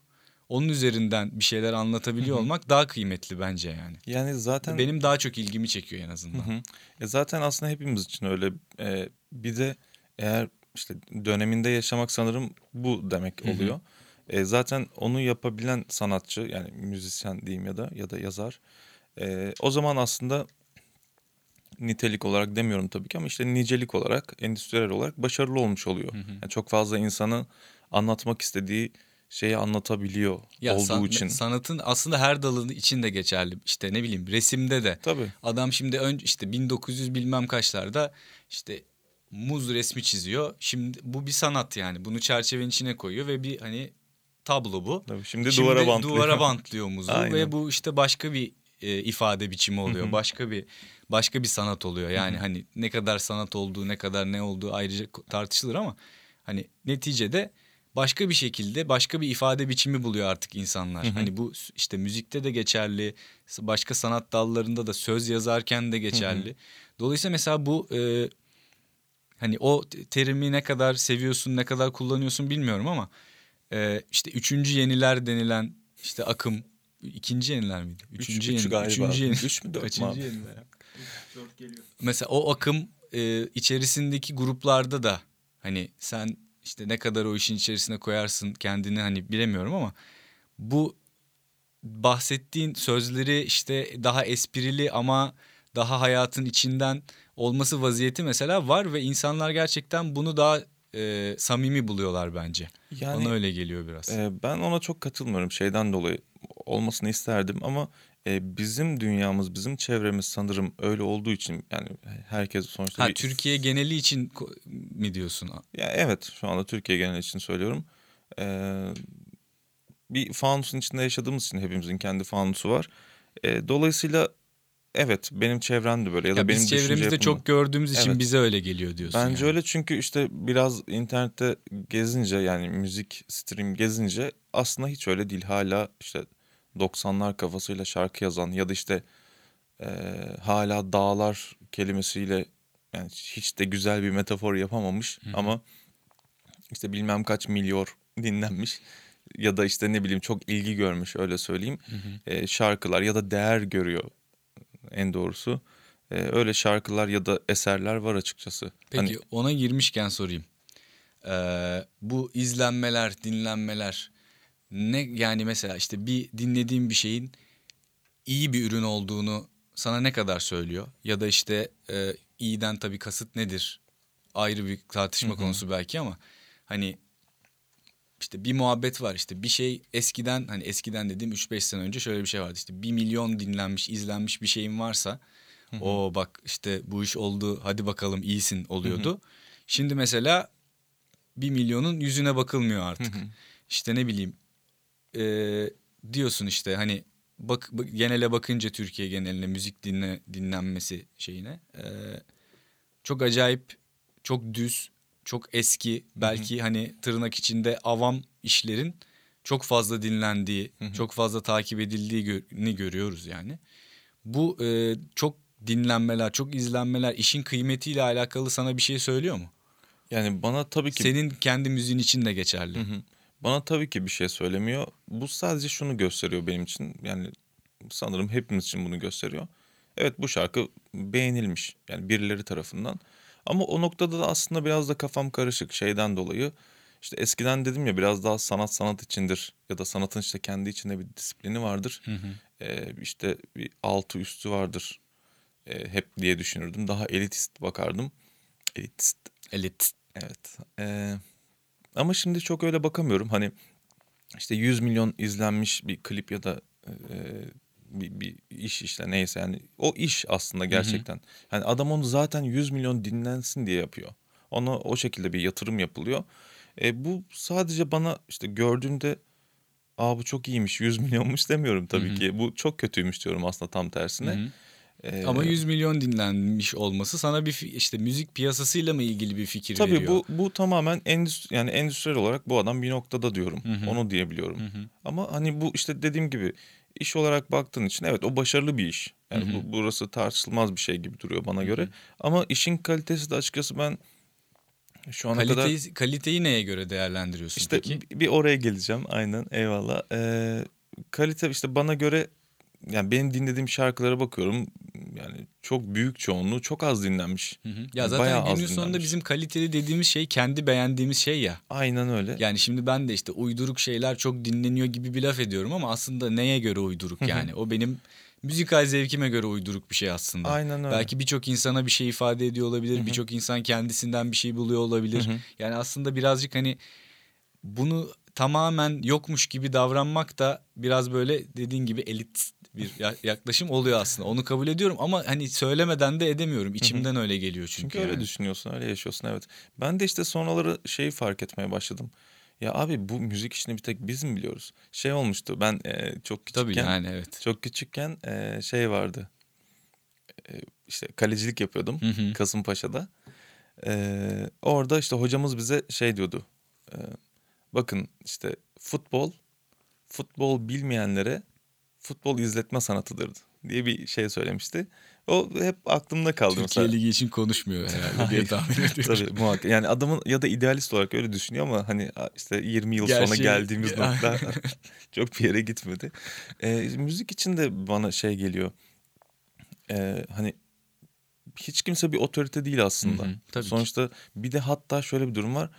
onun üzerinden bir şeyler anlatabiliyor olmak daha kıymetli bence yani. Yani zaten Benim daha çok ilgimi çekiyor en azından. E zaten aslında hepimiz için öyle. E, bir de eğer işte döneminde yaşamak sanırım bu demek oluyor. E, zaten onu yapabilen sanatçı yani müzisyen diyeyim ya da ya da yazar. e, o zaman aslında nitelik olarak demiyorum tabii ki ama işte nicelik olarak, endüstriyel olarak başarılı olmuş oluyor. Yani çok fazla insanın anlatmak istediği şeyi anlatabiliyor Ya olduğu san- için. sanatın aslında her dalı için de geçerli. İşte ne bileyim resimde de. Tabii. Adam şimdi önce işte 1900 bilmem kaçlarda işte muz resmi çiziyor. Şimdi bu bir sanat yani. Bunu çerçevenin içine koyuyor ve bir hani tablo bu. Tabii. Şimdi duvara bantlıyor. duvara bantlıyor muzu Aynen. ve bu işte başka bir e, ifade biçimi oluyor. Başka bir başka bir sanat oluyor. Yani hani ne kadar sanat olduğu, ne kadar ne olduğu ayrıca tartışılır ama hani neticede başka bir şekilde başka bir ifade biçimi buluyor artık insanlar. Hani bu işte müzikte de geçerli, başka sanat dallarında da söz yazarken de geçerli. Dolayısıyla mesela bu e, hani o te- terimi ne kadar seviyorsun, ne kadar kullanıyorsun bilmiyorum ama e, işte üçüncü yeniler denilen işte akım ikinci yeniler miydi? Üç- Üçüncü üç yeni- galiba. Üçüncü yeni- Üç mü, dört mü Kaçıncı abi? yeniler? Mesela o akım e, içerisindeki gruplarda da hani sen işte ne kadar o işin içerisine koyarsın kendini hani bilemiyorum ama bu bahsettiğin sözleri işte daha esprili ama daha hayatın içinden olması vaziyeti mesela var ve insanlar gerçekten bunu daha e, samimi buluyorlar bence. Yani- Bana öyle geliyor biraz. Ee, ben ona çok katılmıyorum şeyden dolayı olmasını isterdim ama e, bizim dünyamız bizim çevremiz sanırım öyle olduğu için yani herkes sonuçta ha, bir- Türkiye geneli için mi diyorsun? ya evet şu anda Türkiye genel için söylüyorum Ee, bir fanusun içinde yaşadığımız için hepimizin kendi fanusu var Ee, dolayısıyla evet benim çevrem de böyle ya da Ya benim biz çevremizde yapım da- çok gördüğümüz için Evet. bize öyle geliyor diyorsun. Bence yani. öyle çünkü işte biraz internette gezince yani müzik stream gezince aslında hiç öyle değil. Hala işte 90'lar kafasıyla şarkı yazan ya da işte eee, hala dağlar kelimesiyle yani hiç de güzel bir metafor yapamamış ama işte bilmem kaç milyon dinlenmiş ya da işte ne bileyim çok ilgi görmüş öyle söyleyeyim Eee, şarkılar ya da değer görüyor en doğrusu. Eee, öyle şarkılar ya da eserler var açıkçası. Peki Hani- ona girmişken sorayım. Ee, bu izlenmeler, dinlenmeler ne yani mesela işte bir dinlediğim bir şeyin iyi bir ürün olduğunu sana ne kadar söylüyor? Ya da işte e, iyiden tabii kasıt nedir? Ayrı bir tartışma konusu belki ama hani işte bir muhabbet var işte bir şey eskiden hani eskiden dediğim 3-5 sene önce şöyle bir şey vardı işte bir milyon dinlenmiş izlenmiş bir şeyin varsa o bak işte bu iş oldu hadi bakalım iyisin oluyordu. Şimdi mesela bir milyonun yüzüne bakılmıyor artık. İşte ne bileyim e, diyorsun işte hani bak, bak- genele bakınca Türkiye geneline müzik dinle dinlenmesi şeyine e, çok acayip çok düz çok eski belki hani tırnak içinde avam işlerin çok fazla dinlendiği çok fazla takip edildiğini görüyoruz yani. Bu e, çok dinlenmeler çok izlenmeler işin kıymetiyle alakalı sana bir şey söylüyor mu? Yani bana tabii ki Senin kendi müziğin için de geçerli. Hı. Bana tabii ki bir şey söylemiyor. Bu sadece şunu gösteriyor benim için. Yani sanırım hepimiz için bunu gösteriyor. Evet bu şarkı beğenilmiş. Yani birileri tarafından. Ama o noktada da aslında biraz da kafam karışık şeyden dolayı. İşte eskiden dedim ya biraz daha sanat sanat içindir ya da sanatın işte kendi içinde bir disiplini vardır. Ee, işte bir altı üstü vardır. Ee, hep diye düşünürdüm. Daha elitist bakardım. Elitist Elit. Evet. Ee, ama şimdi çok öyle bakamıyorum. Hani işte 100 milyon izlenmiş bir klip ya da e, bir, bir iş işte neyse yani o iş aslında gerçekten. Yani adam onu zaten 100 milyon dinlensin diye yapıyor. Ona o şekilde bir yatırım yapılıyor. E, bu sadece bana işte gördüğümde aa bu çok iyiymiş 100 milyonmuş demiyorum tabii ki. Bu çok kötüymüş diyorum aslında tam tersine. E, Ama 100 milyon dinlenmiş olması sana bir işte müzik piyasasıyla mı ilgili bir fikir Tabii veriyor? bu bu tamamen endüstri yani endüstriyel olarak bu adam bir noktada diyorum. Onu diyebiliyorum. Ama hani bu işte dediğim gibi iş olarak baktığın için evet o başarılı bir iş. Yani bu, burası tartışılmaz bir şey gibi duruyor bana göre. Ama işin kalitesi de açıkçası ben şu ana kadar Kaliteyi, kaliteyi neye göre değerlendiriyorsun işte peki? bir- bir oraya geleceğim aynen eyvallah. Ee, kalite işte bana göre yani benim dinlediğim şarkılara bakıyorum yani çok büyük çoğunluğu çok az dinlenmiş. Hı hı. Ya zaten bayağı günün sonunda dinlenmiş. bizim kaliteli dediğimiz şey kendi beğendiğimiz şey ya. Aynen öyle. Yani şimdi ben de işte uyduruk şeyler çok dinleniyor gibi bir laf ediyorum ama aslında neye göre uyduruk yani? O benim müzikal zevkime göre uyduruk bir şey aslında. Aynen öyle. Belki birçok insana bir şey ifade ediyor olabilir. Birçok insan kendisinden bir şey buluyor olabilir. Yani aslında birazcık hani bunu tamamen yokmuş gibi davranmak da biraz böyle dediğin gibi elit bir ya- yaklaşım oluyor aslında. Onu kabul ediyorum ama hani söylemeden de edemiyorum. İçimden öyle geliyor çünkü. Çünkü öyle yani. düşünüyorsun, öyle yaşıyorsun evet. Ben de işte sonraları şeyi fark etmeye başladım. Ya abi bu müzik işini bir tek biz mi biliyoruz? Şey olmuştu ben e, çok küçükken Tabii yani evet. çok küçükken e, şey vardı. E, işte kalecilik yapıyordum Hı hı. Kasımpaşa'da. E, orada işte hocamız bize şey diyordu. E, bakın işte futbol futbol bilmeyenlere futbol izletme sanatıdır diye bir şey söylemişti. O hep aklımda kaldı Türkiye mesela. Ligi için konuşmuyor herhalde diye tahmin ediyorum. Tabii muhakkak. Yani adamın ya da idealist olarak öyle düşünüyor ama hani işte 20 yıl sonra Gerçeği- geldiğimiz nokta çok bir yere gitmedi. Ee, müzik için de bana şey geliyor. Ee, hani hiç kimse bir otorite değil aslında. Hı hı, tabii ki. Sonuçta bir de hatta şöyle bir durum var.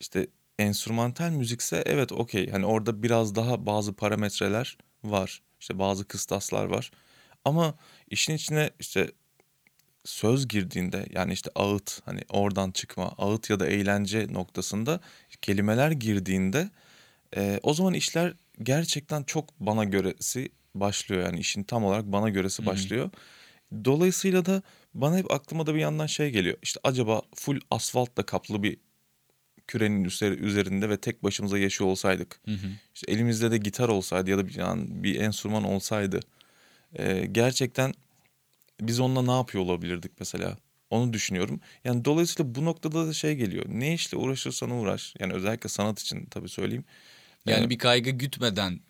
İşte enstrümantal müzikse evet okey. Hani orada biraz daha bazı parametreler var. İşte bazı kıstaslar var. Ama işin içine işte söz girdiğinde yani işte ağıt hani oradan çıkma ağıt ya da eğlence noktasında kelimeler girdiğinde e, o zaman işler gerçekten çok bana göresi başlıyor yani işin tam olarak bana göresi başlıyor. Dolayısıyla da bana hep aklıma da bir yandan şey geliyor. İşte acaba full asfaltla kaplı bir kürenin üzeri- üzerinde ve tek başımıza yaşıyor olsaydık. işte elimizde de gitar olsaydı ya da bir, yani bir enstrüman olsaydı. e, gerçekten biz onunla ne yapıyor olabilirdik mesela? Onu düşünüyorum. Yani dolayısıyla bu noktada da şey geliyor. Ne işle uğraşırsan uğraş. Yani özellikle sanat için tabii söyleyeyim. Yani Ee, bir kaygı gütmeden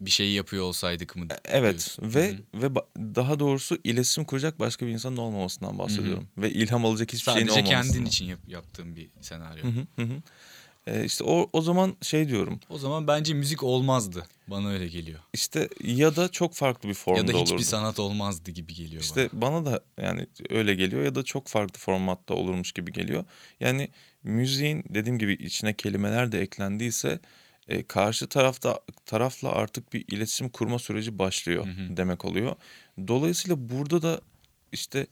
bir şey yapıyor olsaydık mı? Evet diyorsun? ve ve ba- daha doğrusu iletişim kuracak başka bir insanın olmamasından bahsediyorum. Ve ilham alacak hiçbir şeyin Sadece olmamasından. kendin için yap- yaptığın bir senaryo. Hı hı, hı hı. Ee, işte o, o zaman şey diyorum. O zaman bence müzik olmazdı. Bana öyle geliyor. İşte ya da çok farklı bir formda ya da hiçbir olurdu. sanat olmazdı gibi geliyor İşte bana da yani öyle geliyor ya da çok farklı formatta olurmuş gibi geliyor. Yani müziğin dediğim gibi içine kelimeler de eklendiyse e, karşı tarafta tarafla artık bir iletişim kurma süreci başlıyor demek oluyor. Dolayısıyla burada da işte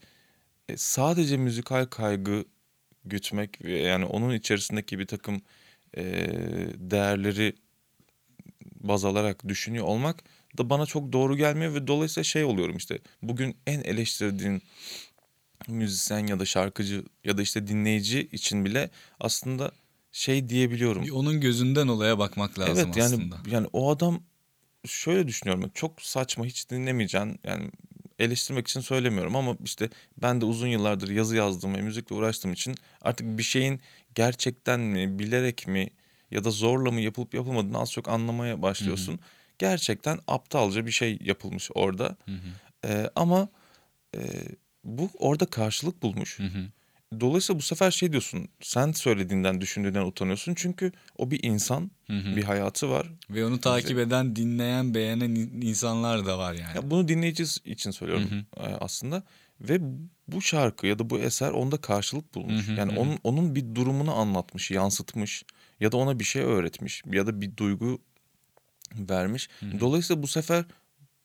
e, sadece müzikal kaygı gütmek ve yani onun içerisindeki bir takım e, değerleri baz alarak düşünüyor olmak da bana çok doğru gelmiyor ve dolayısıyla şey oluyorum işte bugün en eleştirdiğin müzisyen ya da şarkıcı ya da işte dinleyici için bile aslında şey diyebiliyorum. Onun gözünden olaya bakmak lazım evet yani aslında. yani o adam şöyle düşünüyorum çok saçma hiç dinlemeyeceğin yani eleştirmek için söylemiyorum ama işte ben de uzun yıllardır yazı yazdığım ve müzikle uğraştığım için artık bir şeyin gerçekten mi bilerek mi ya da zorla mı yapılıp yapılmadığını az çok anlamaya başlıyorsun. Gerçekten aptalca bir şey yapılmış orada. Ee, ama e, bu orada karşılık bulmuş. Dolayısıyla bu sefer şey diyorsun. Sen söylediğinden, düşündüğünden utanıyorsun. Çünkü o bir insan, bir hayatı var. Ve onu takip eden, dinleyen, beğenen in- insanlar da var yani. Ya bunu dinleyici için söylüyorum e, aslında. Ve bu şarkı ya da bu eser onda karşılık bulmuş. yani onun onun bir durumunu anlatmış, yansıtmış ya da ona bir şey öğretmiş ya da bir duygu vermiş. Dolayısıyla bu sefer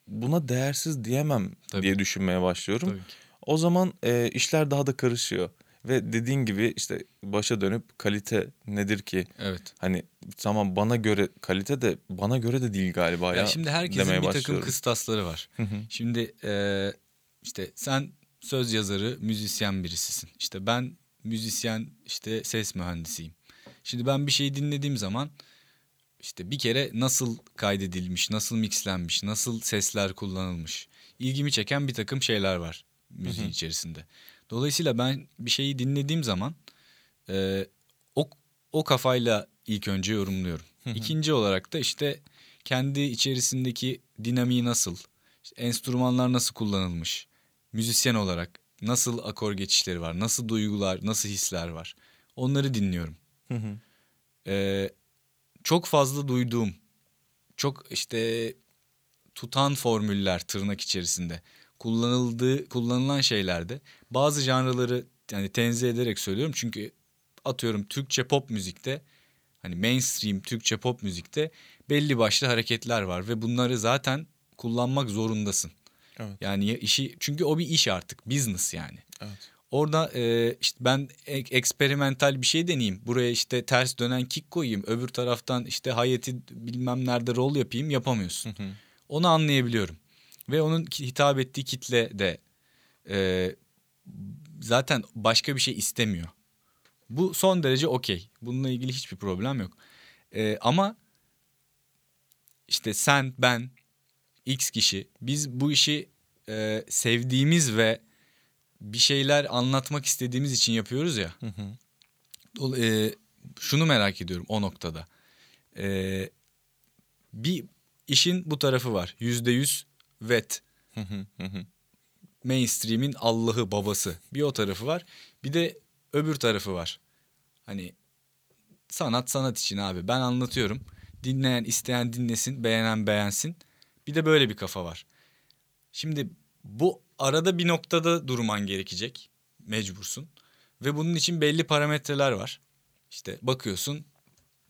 buna değersiz diyemem Tabii. diye düşünmeye başlıyorum. Tabii ki. O zaman e, işler daha da karışıyor. Ve dediğin gibi işte başa dönüp kalite nedir ki? Evet. Hani tamam bana göre kalite de bana göre de değil galiba ya. Ya şimdi herkesin bir takım başlıyorum. kıstasları var. Hı hı. Şimdi e, işte sen söz yazarı, müzisyen birisisin. İşte ben müzisyen, işte ses mühendisiyim. Şimdi ben bir şeyi dinlediğim zaman işte bir kere nasıl kaydedilmiş, nasıl mixlenmiş, nasıl sesler kullanılmış. ilgimi çeken bir takım şeyler var müziğin içerisinde. Dolayısıyla ben bir şeyi dinlediğim zaman e, o, o kafayla ilk önce yorumluyorum. İkinci olarak da işte kendi içerisindeki dinamiği nasıl, işte enstrümanlar nasıl kullanılmış, müzisyen olarak nasıl akor geçişleri var, nasıl duygular, nasıl hisler var. Onları dinliyorum. Hı hı. Ee, çok fazla duyduğum, çok işte tutan formüller tırnak içerisinde kullanıldığı kullanılan şeylerde bazı janraları yani tenzih ederek söylüyorum çünkü atıyorum Türkçe pop müzikte hani mainstream Türkçe pop müzikte belli başlı hareketler var ve bunları zaten kullanmak zorundasın. Evet. Yani ya işi çünkü o bir iş artık business yani. Evet. Orada e, işte ben ek- eksperimental bir şey deneyeyim. Buraya işte ters dönen kick koyayım. Öbür taraftan işte hayeti bilmem nerede rol yapayım yapamıyorsun. Hı hı. Onu anlayabiliyorum. Ve onun hitap ettiği kitle de e, zaten başka bir şey istemiyor. Bu son derece okey. Bununla ilgili hiçbir problem yok. E, ama işte sen, ben, X kişi biz bu işi e, sevdiğimiz ve bir şeyler anlatmak istediğimiz için yapıyoruz ya. Hı hı. Dol- e, şunu merak ediyorum o noktada. E, bir işin bu tarafı var. Yüzde yüz hı. Mainstream'in Allah'ı babası. Bir o tarafı var. Bir de öbür tarafı var. Hani sanat sanat için abi. Ben anlatıyorum. Dinleyen isteyen dinlesin, beğenen beğensin. Bir de böyle bir kafa var. Şimdi bu arada bir noktada durman gerekecek. Mecbursun. Ve bunun için belli parametreler var. İşte bakıyorsun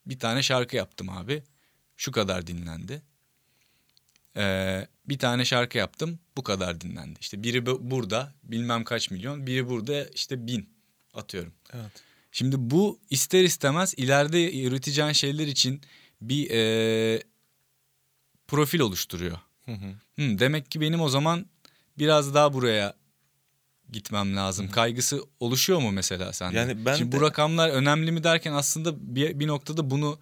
bir tane şarkı yaptım abi. Şu kadar dinlendi. Ee, bir tane şarkı yaptım bu kadar dinlendi. İşte biri bu- burada bilmem kaç milyon, biri burada işte bin atıyorum. Evet. Şimdi bu ister istemez ileride üreteceğin şeyler için bir e, profil oluşturuyor. Hı hı. Hmm, demek ki benim o zaman biraz daha buraya gitmem lazım. Kaygısı oluşuyor mu mesela sende? Yani ben Şimdi de- bu rakamlar önemli mi derken aslında bir, bir noktada bunu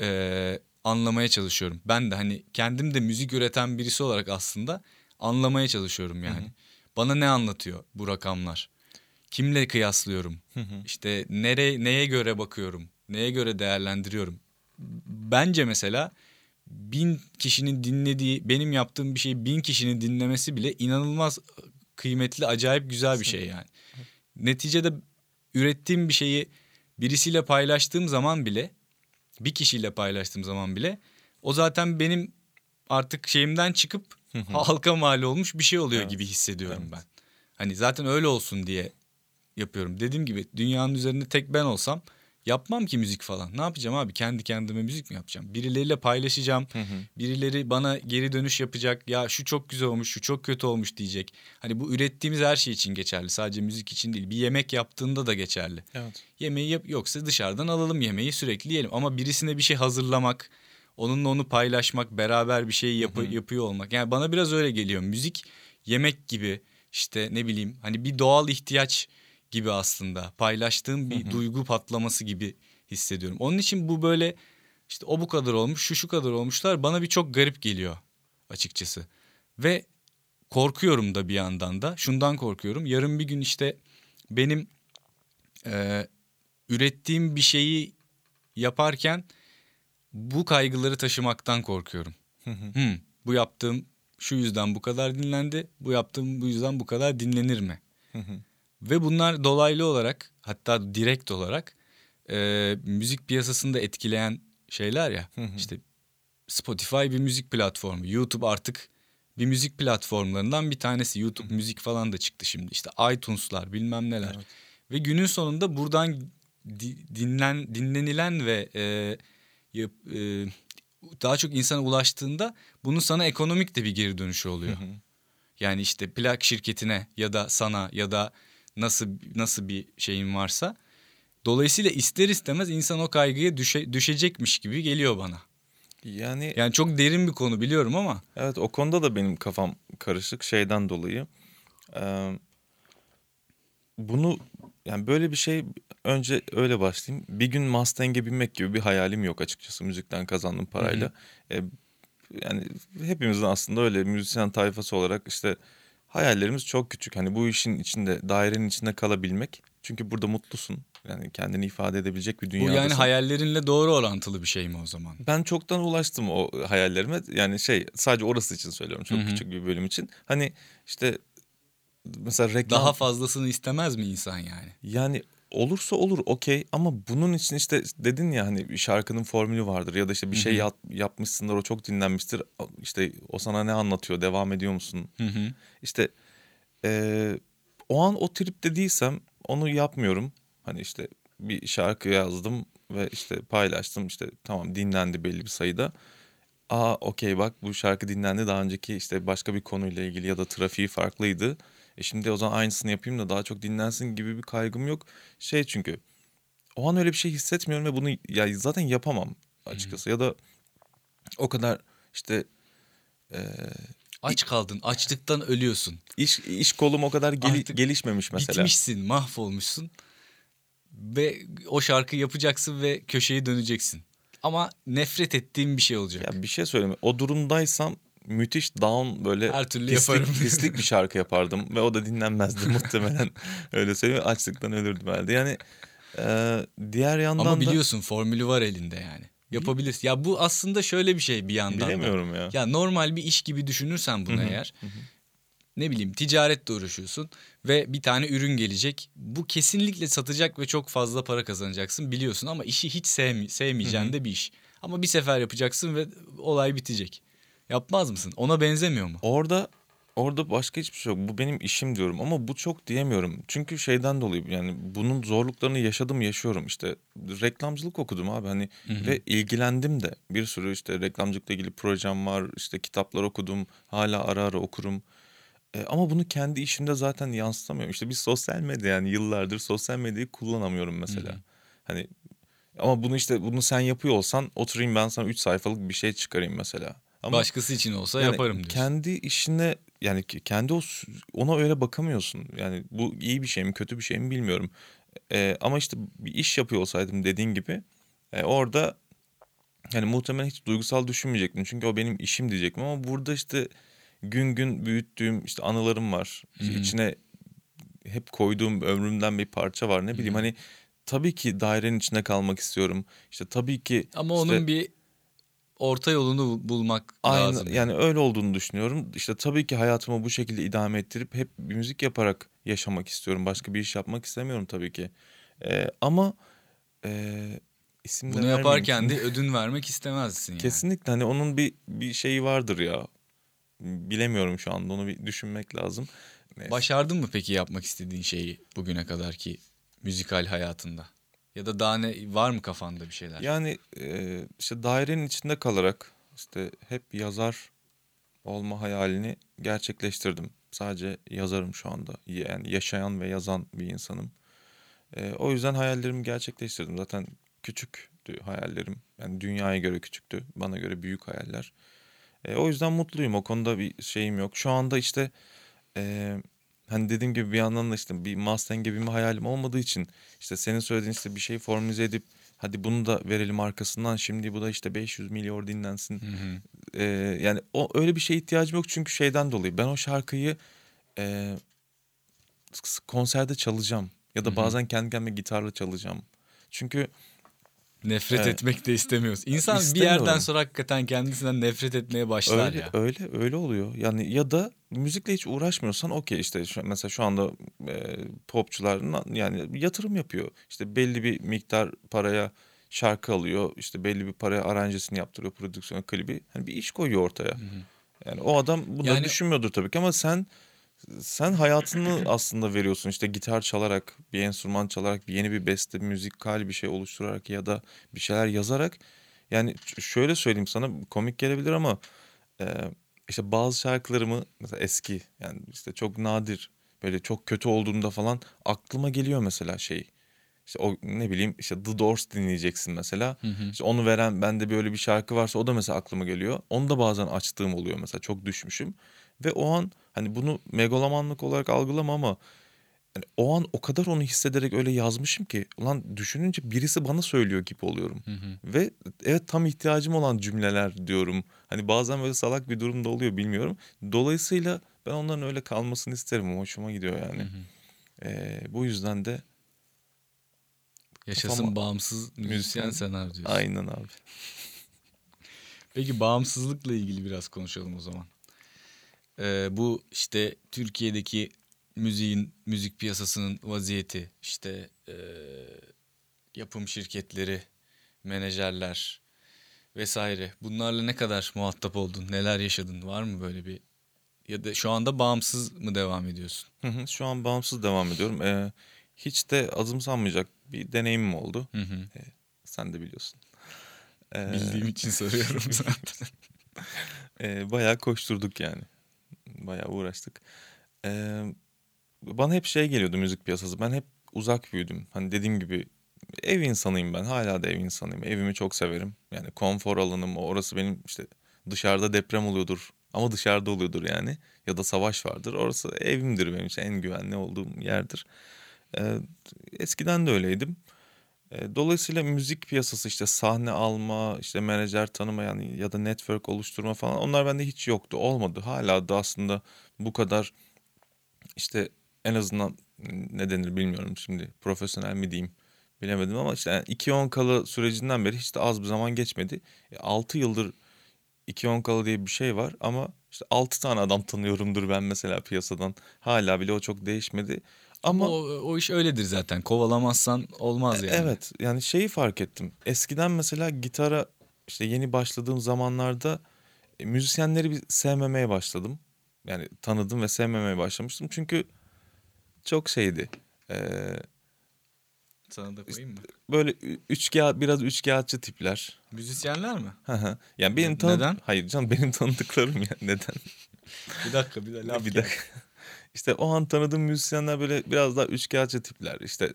e, anlamaya çalışıyorum. Ben de hani kendim de müzik üreten birisi olarak aslında anlamaya çalışıyorum yani. Bana ne anlatıyor bu rakamlar? Kimle kıyaslıyorum? İşte nere, neye göre bakıyorum? Neye göre değerlendiriyorum? Bence mesela bin kişinin dinlediği benim yaptığım bir şeyi bin kişinin dinlemesi bile inanılmaz kıymetli acayip güzel bir şey yani. Neticede ürettiğim bir şeyi birisiyle paylaştığım zaman bile bir kişiyle paylaştığım zaman bile o zaten benim artık şeyimden çıkıp halka mal olmuş bir şey oluyor Evet. gibi hissediyorum Evet. ben. Hani zaten öyle olsun diye yapıyorum. Dediğim gibi dünyanın üzerinde tek ben olsam yapmam ki müzik falan. Ne yapacağım abi? Kendi kendime müzik mi yapacağım? Birileriyle paylaşacağım. Birileri bana geri dönüş yapacak. Ya şu çok güzel olmuş, şu çok kötü olmuş diyecek. Hani bu ürettiğimiz her şey için geçerli. Sadece müzik için değil. Bir yemek yaptığında da geçerli. Evet. Yemeği yap yoksa dışarıdan alalım yemeği sürekli yiyelim. Ama birisine bir şey hazırlamak, onunla onu paylaşmak, beraber bir şey yapı, yapıyor olmak. Yani bana biraz öyle geliyor. Müzik yemek gibi işte ne bileyim hani bir doğal ihtiyaç gibi aslında. Paylaştığım bir duygu patlaması gibi hissediyorum. Onun için bu böyle işte o bu kadar olmuş, şu şu kadar olmuşlar bana bir çok garip geliyor açıkçası. Ve korkuyorum da bir yandan da. Şundan korkuyorum. Yarın bir gün işte benim e, ürettiğim bir şeyi yaparken bu kaygıları taşımaktan korkuyorum. Hmm, bu yaptığım şu yüzden bu kadar dinlendi, bu yaptığım bu yüzden bu kadar dinlenir mi? Ve bunlar dolaylı olarak hatta direkt olarak e, müzik piyasasını da etkileyen şeyler ya. işte Spotify bir müzik platformu, YouTube artık bir müzik platformlarından bir tanesi. YouTube müzik falan da çıktı şimdi. İşte iTunes'lar bilmem neler. Evet. Ve günün sonunda buradan di- dinlen dinlenilen ve e, yap- e, daha çok insana ulaştığında bunun sana ekonomik de bir geri dönüşü oluyor. Yani işte plak şirketine ya da sana ya da nasıl nasıl bir şeyin varsa. Dolayısıyla ister istemez insan o kaygıya düşe, düşecekmiş gibi geliyor bana. Yani Yani çok derin bir konu biliyorum ama evet o konuda da benim kafam karışık şeyden dolayı. Ee, bunu yani böyle bir şey önce öyle başlayayım. Bir gün Mustang'e binmek gibi bir hayalim yok açıkçası müzikten kazandığım parayla. Ee, yani hepimizin aslında öyle müzisyen tayfası olarak işte hayallerimiz çok küçük. Hani bu işin içinde dairenin içinde kalabilmek. Çünkü burada mutlusun. Yani kendini ifade edebilecek bir bu dünyadasın. yani hayallerinle doğru orantılı bir şey mi o zaman? Ben çoktan ulaştım o hayallerime. Yani şey sadece orası için söylüyorum. Çok Hı hı. küçük bir bölüm için. Hani işte mesela reklam Daha fazlasını istemez mi insan yani? yani olursa olur okey ama bunun için işte dedin ya hani şarkının formülü vardır ya da işte bir şey yap- yapmışsındır o çok dinlenmiştir. İşte o sana ne anlatıyor devam ediyor musun? Hı hı. İşte eee, o an o tripte değilsem onu yapmıyorum. Hani işte bir şarkı yazdım ve işte paylaştım işte tamam dinlendi belli bir sayıda. Aa okey bak bu şarkı dinlendi daha önceki işte başka bir konuyla ilgili ya da trafiği farklıydı. E şimdi o zaman aynısını yapayım da daha çok dinlensin gibi bir kaygım yok. Şey çünkü o an öyle bir şey hissetmiyorum ve bunu ya zaten yapamam açıkçası. Ya da o kadar işte Aç kaldın, açlıktan ölüyorsun. iş iş kolum o kadar Artık gelişmemiş mesela. Bitmişsin, mahvolmuşsun. Ve o şarkı yapacaksın ve köşeyi döneceksin. Ama nefret ettiğim bir şey olacak. Ya bir şey söyleyeyim. O durumdaysam müthiş down böyle Her türlü pislik, yaparım. pislik bir şarkı yapardım ve o da dinlenmezdi muhtemelen. Öyle söyleyeyim. Açlıktan ölürdüm herhalde. Yani e, diğer yandan Ama da biliyorsun formülü var elinde yani. Yapabilirsin. Ya bu aslında şöyle bir şey bir yandan da. bilemiyorum ya. Ya normal bir iş gibi düşünürsen bunu eğer ne bileyim ticaretle uğraşıyorsun ve bir tane ürün gelecek. Bu kesinlikle satacak ve çok fazla para kazanacaksın biliyorsun ama işi hiç sevmi sevmeyeceğin de bir iş. Ama bir sefer yapacaksın ve olay bitecek. Yapmaz mısın? Ona benzemiyor mu? Orada orada başka hiçbir şey yok. Bu benim işim diyorum ama bu çok diyemiyorum. Çünkü şeyden dolayı yani bunun zorluklarını yaşadım yaşıyorum. İşte reklamcılık okudum abi hani ve ilgilendim de. Bir sürü işte reklamcılıkla ilgili projem var. İşte kitaplar okudum. Hala ara ara okurum. E, ama bunu kendi işimde zaten yansıtamıyorum. İşte bir sosyal medya yani yıllardır sosyal medyayı kullanamıyorum mesela. Hani ama bunu işte bunu sen yapıyor olsan oturayım ben sana 3 sayfalık bir şey çıkarayım mesela. Ama Başkası için olsa yani yaparım diyorsun. Kendi işine yani kendi o ona öyle bakamıyorsun. Yani bu iyi bir şey mi kötü bir şey mi bilmiyorum. Ee, ama işte bir iş yapıyor olsaydım dediğin gibi e, orada yani muhtemelen hiç duygusal düşünmeyecektim. Çünkü o benim işim diyecektim ama burada işte gün gün büyüttüğüm işte anılarım var. İşte içine hep koyduğum ömrümden bir parça var. Ne bileyim hani tabii ki dairenin içinde kalmak istiyorum. İşte tabii ki Ama işte- onun bir orta yolunu bul- bulmak Aynı lazım. yani öyle olduğunu düşünüyorum. İşte tabii ki hayatımı bu şekilde idame ettirip hep bir müzik yaparak yaşamak istiyorum. Başka bir iş yapmak istemiyorum tabii ki. Ee, ama e, isim Bunu yaparken de ödün vermek istemezsin yani. kesinlikle hani onun bir bir şeyi vardır ya. Bilemiyorum şu anda onu bir düşünmek lazım. Neyse. Başardın mı peki yapmak istediğin şeyi bugüne kadar ki müzikal hayatında? Ya da daha ne var mı kafanda bir şeyler? Yani e, işte dairenin içinde kalarak işte hep yazar olma hayalini gerçekleştirdim. Sadece yazarım şu anda. Yani yaşayan ve yazan bir insanım. E, o yüzden hayallerimi gerçekleştirdim. Zaten küçüktü hayallerim. Yani dünyaya göre küçüktü. Bana göre büyük hayaller. E, o yüzden mutluyum. O konuda bir şeyim yok. Şu anda işte e, hani dediğim gibi bir yandan da işte bir Mustang gibi bir hayalim olmadığı için işte senin söylediğin işte bir şey formüle edip hadi bunu da verelim arkasından şimdi bu da işte 500 milyon dinlensin. E, yani o öyle bir şeye ihtiyacım yok çünkü şeyden dolayı ben o şarkıyı e, konserde çalacağım ya da bazen kendi kendime gitarla çalacağım. Çünkü Nefret Evet. etmek de istemiyoruz. İnsan bir yerden sonra hakikaten kendisinden nefret etmeye başlar öyle ya. öyle öyle oluyor. Yani ya da müzikle hiç uğraşmıyorsan okey işte şu, mesela şu anda e, popçular yani yatırım yapıyor. İşte belli bir miktar paraya şarkı alıyor. işte belli bir paraya aranjesini yaptırıyor, prodüksiyon klibi. Hani bir iş koyuyor ortaya. Yani o adam bunları Yani- düşünmüyordur tabii ki ama sen sen hayatını aslında veriyorsun işte gitar çalarak bir enstrüman çalarak bir yeni bir beste müzikal bir şey oluşturarak ya da bir şeyler yazarak yani şöyle söyleyeyim sana komik gelebilir ama e, işte bazı şarkılarımı mesela eski yani işte çok nadir böyle çok kötü olduğunda falan aklıma geliyor mesela şey. İşte o ne bileyim işte The Doors dinleyeceksin mesela. İşte onu veren bende böyle bir şarkı varsa o da mesela aklıma geliyor. Onu da bazen açtığım oluyor mesela çok düşmüşüm. Ve o an hani bunu megalomanlık olarak algılama ama yani o an o kadar onu hissederek öyle yazmışım ki ulan düşününce birisi bana söylüyor gibi oluyorum. Ve evet tam ihtiyacım olan cümleler diyorum. Hani bazen böyle salak bir durumda oluyor bilmiyorum. Dolayısıyla ben onların öyle kalmasını isterim. Hoşuma gidiyor yani. Ee, bu yüzden de Yaşasın Kafama- bağımsız müzisyen senaryo diyorsun. aynen abi. Peki bağımsızlıkla ilgili biraz konuşalım o zaman. Ee, bu işte Türkiye'deki müziğin, müzik piyasasının vaziyeti, işte ee, yapım şirketleri, menajerler vesaire. Bunlarla ne kadar muhatap oldun, neler yaşadın, var mı böyle bir ya da şu anda bağımsız mı devam ediyorsun? Hı hı, Şu an bağımsız devam ediyorum. Ee, hiç de azımsanmayacak bir deneyimim oldu. Hı hı. Sen de biliyorsun. Ee, Bildiğim için soruyorum zaten. e, bayağı koşturduk yani. Bayağı uğraştık. Ee, bana hep şey geliyordu müzik piyasası. Ben hep uzak büyüdüm. Hani dediğim gibi ev insanıyım ben. Hala da ev insanıyım. Evimi çok severim. Yani konfor alanım. Orası benim işte dışarıda deprem oluyordur. Ama dışarıda oluyordur yani. Ya da savaş vardır. Orası evimdir benim için. En güvenli olduğum yerdir. Ee, eskiden de öyleydim. Dolayısıyla müzik piyasası işte sahne alma, işte menajer tanıma yani ya da network oluşturma falan onlar bende hiç yoktu. Olmadı. Hala da aslında bu kadar işte en azından ne denir bilmiyorum şimdi profesyonel mi diyeyim bilemedim ama işte yani 2-10 kalı sürecinden beri hiç de az bir zaman geçmedi. 6 yıldır 2-10 kalı diye bir şey var ama işte 6 tane adam tanıyorumdur ben mesela piyasadan. Hala bile o çok değişmedi. Ama o, o iş öyledir zaten. Kovalamazsan olmaz yani. Evet yani şeyi fark ettim. Eskiden mesela gitara işte yeni başladığım zamanlarda e, müzisyenleri bir sevmemeye başladım. Yani tanıdım ve sevmemeye başlamıştım. Çünkü çok şeydi. Ee, Sana da koyayım mı? böyle üçkağıt biraz üçkağıtçı tipler. Müzisyenler mi? Yani benim tanı- Neden? Hayır canım benim tanıdıklarım ya neden? Bir dakika bir laf bir dakika. İşte o an tanıdığım müzisyenler böyle biraz daha üçkağıtçı tipler. İşte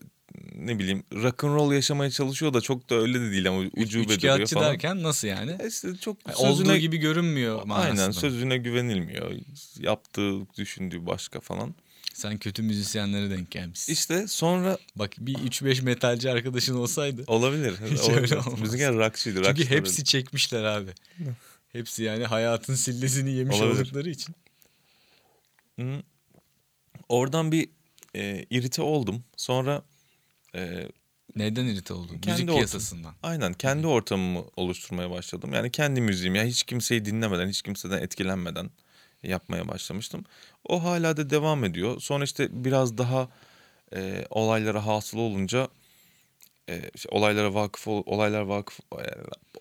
ne bileyim rock and roll yaşamaya çalışıyor da çok da öyle de değil ama ucube duruyor falan. derken nasıl yani? E İşte çok Yani sözüne, Olduğu gibi görünmüyor manasında. aynen sözüne güvenilmiyor. Yaptığı, düşündüğü başka falan. Sen kötü müzisyenlere denk gelmişsin. İşte sonra Bak bir 3-5 metalci arkadaşın olsaydı. olabilir. Hiç olabilir. öyle olmaz. Müzikal rockçıydı. Çünkü rockstar hepsi çekmişler abi. Hepsi yani hayatın sillesini yemiş Olabilir. oldukları için. Hı. Oradan bir e, irite oldum. Sonra e, Neden irite oldun? Kendi Müzik ortam- piyasasından. aynen kendi ortamımı oluşturmaya başladım. Yani kendi müziğim. Yani hiç kimseyi dinlemeden, hiç kimseden etkilenmeden yapmaya başlamıştım. O hala da devam ediyor. Sonra işte biraz daha e, olaylara hasıl olunca e, işte olaylara vakıf ol- olaylar vakıf e,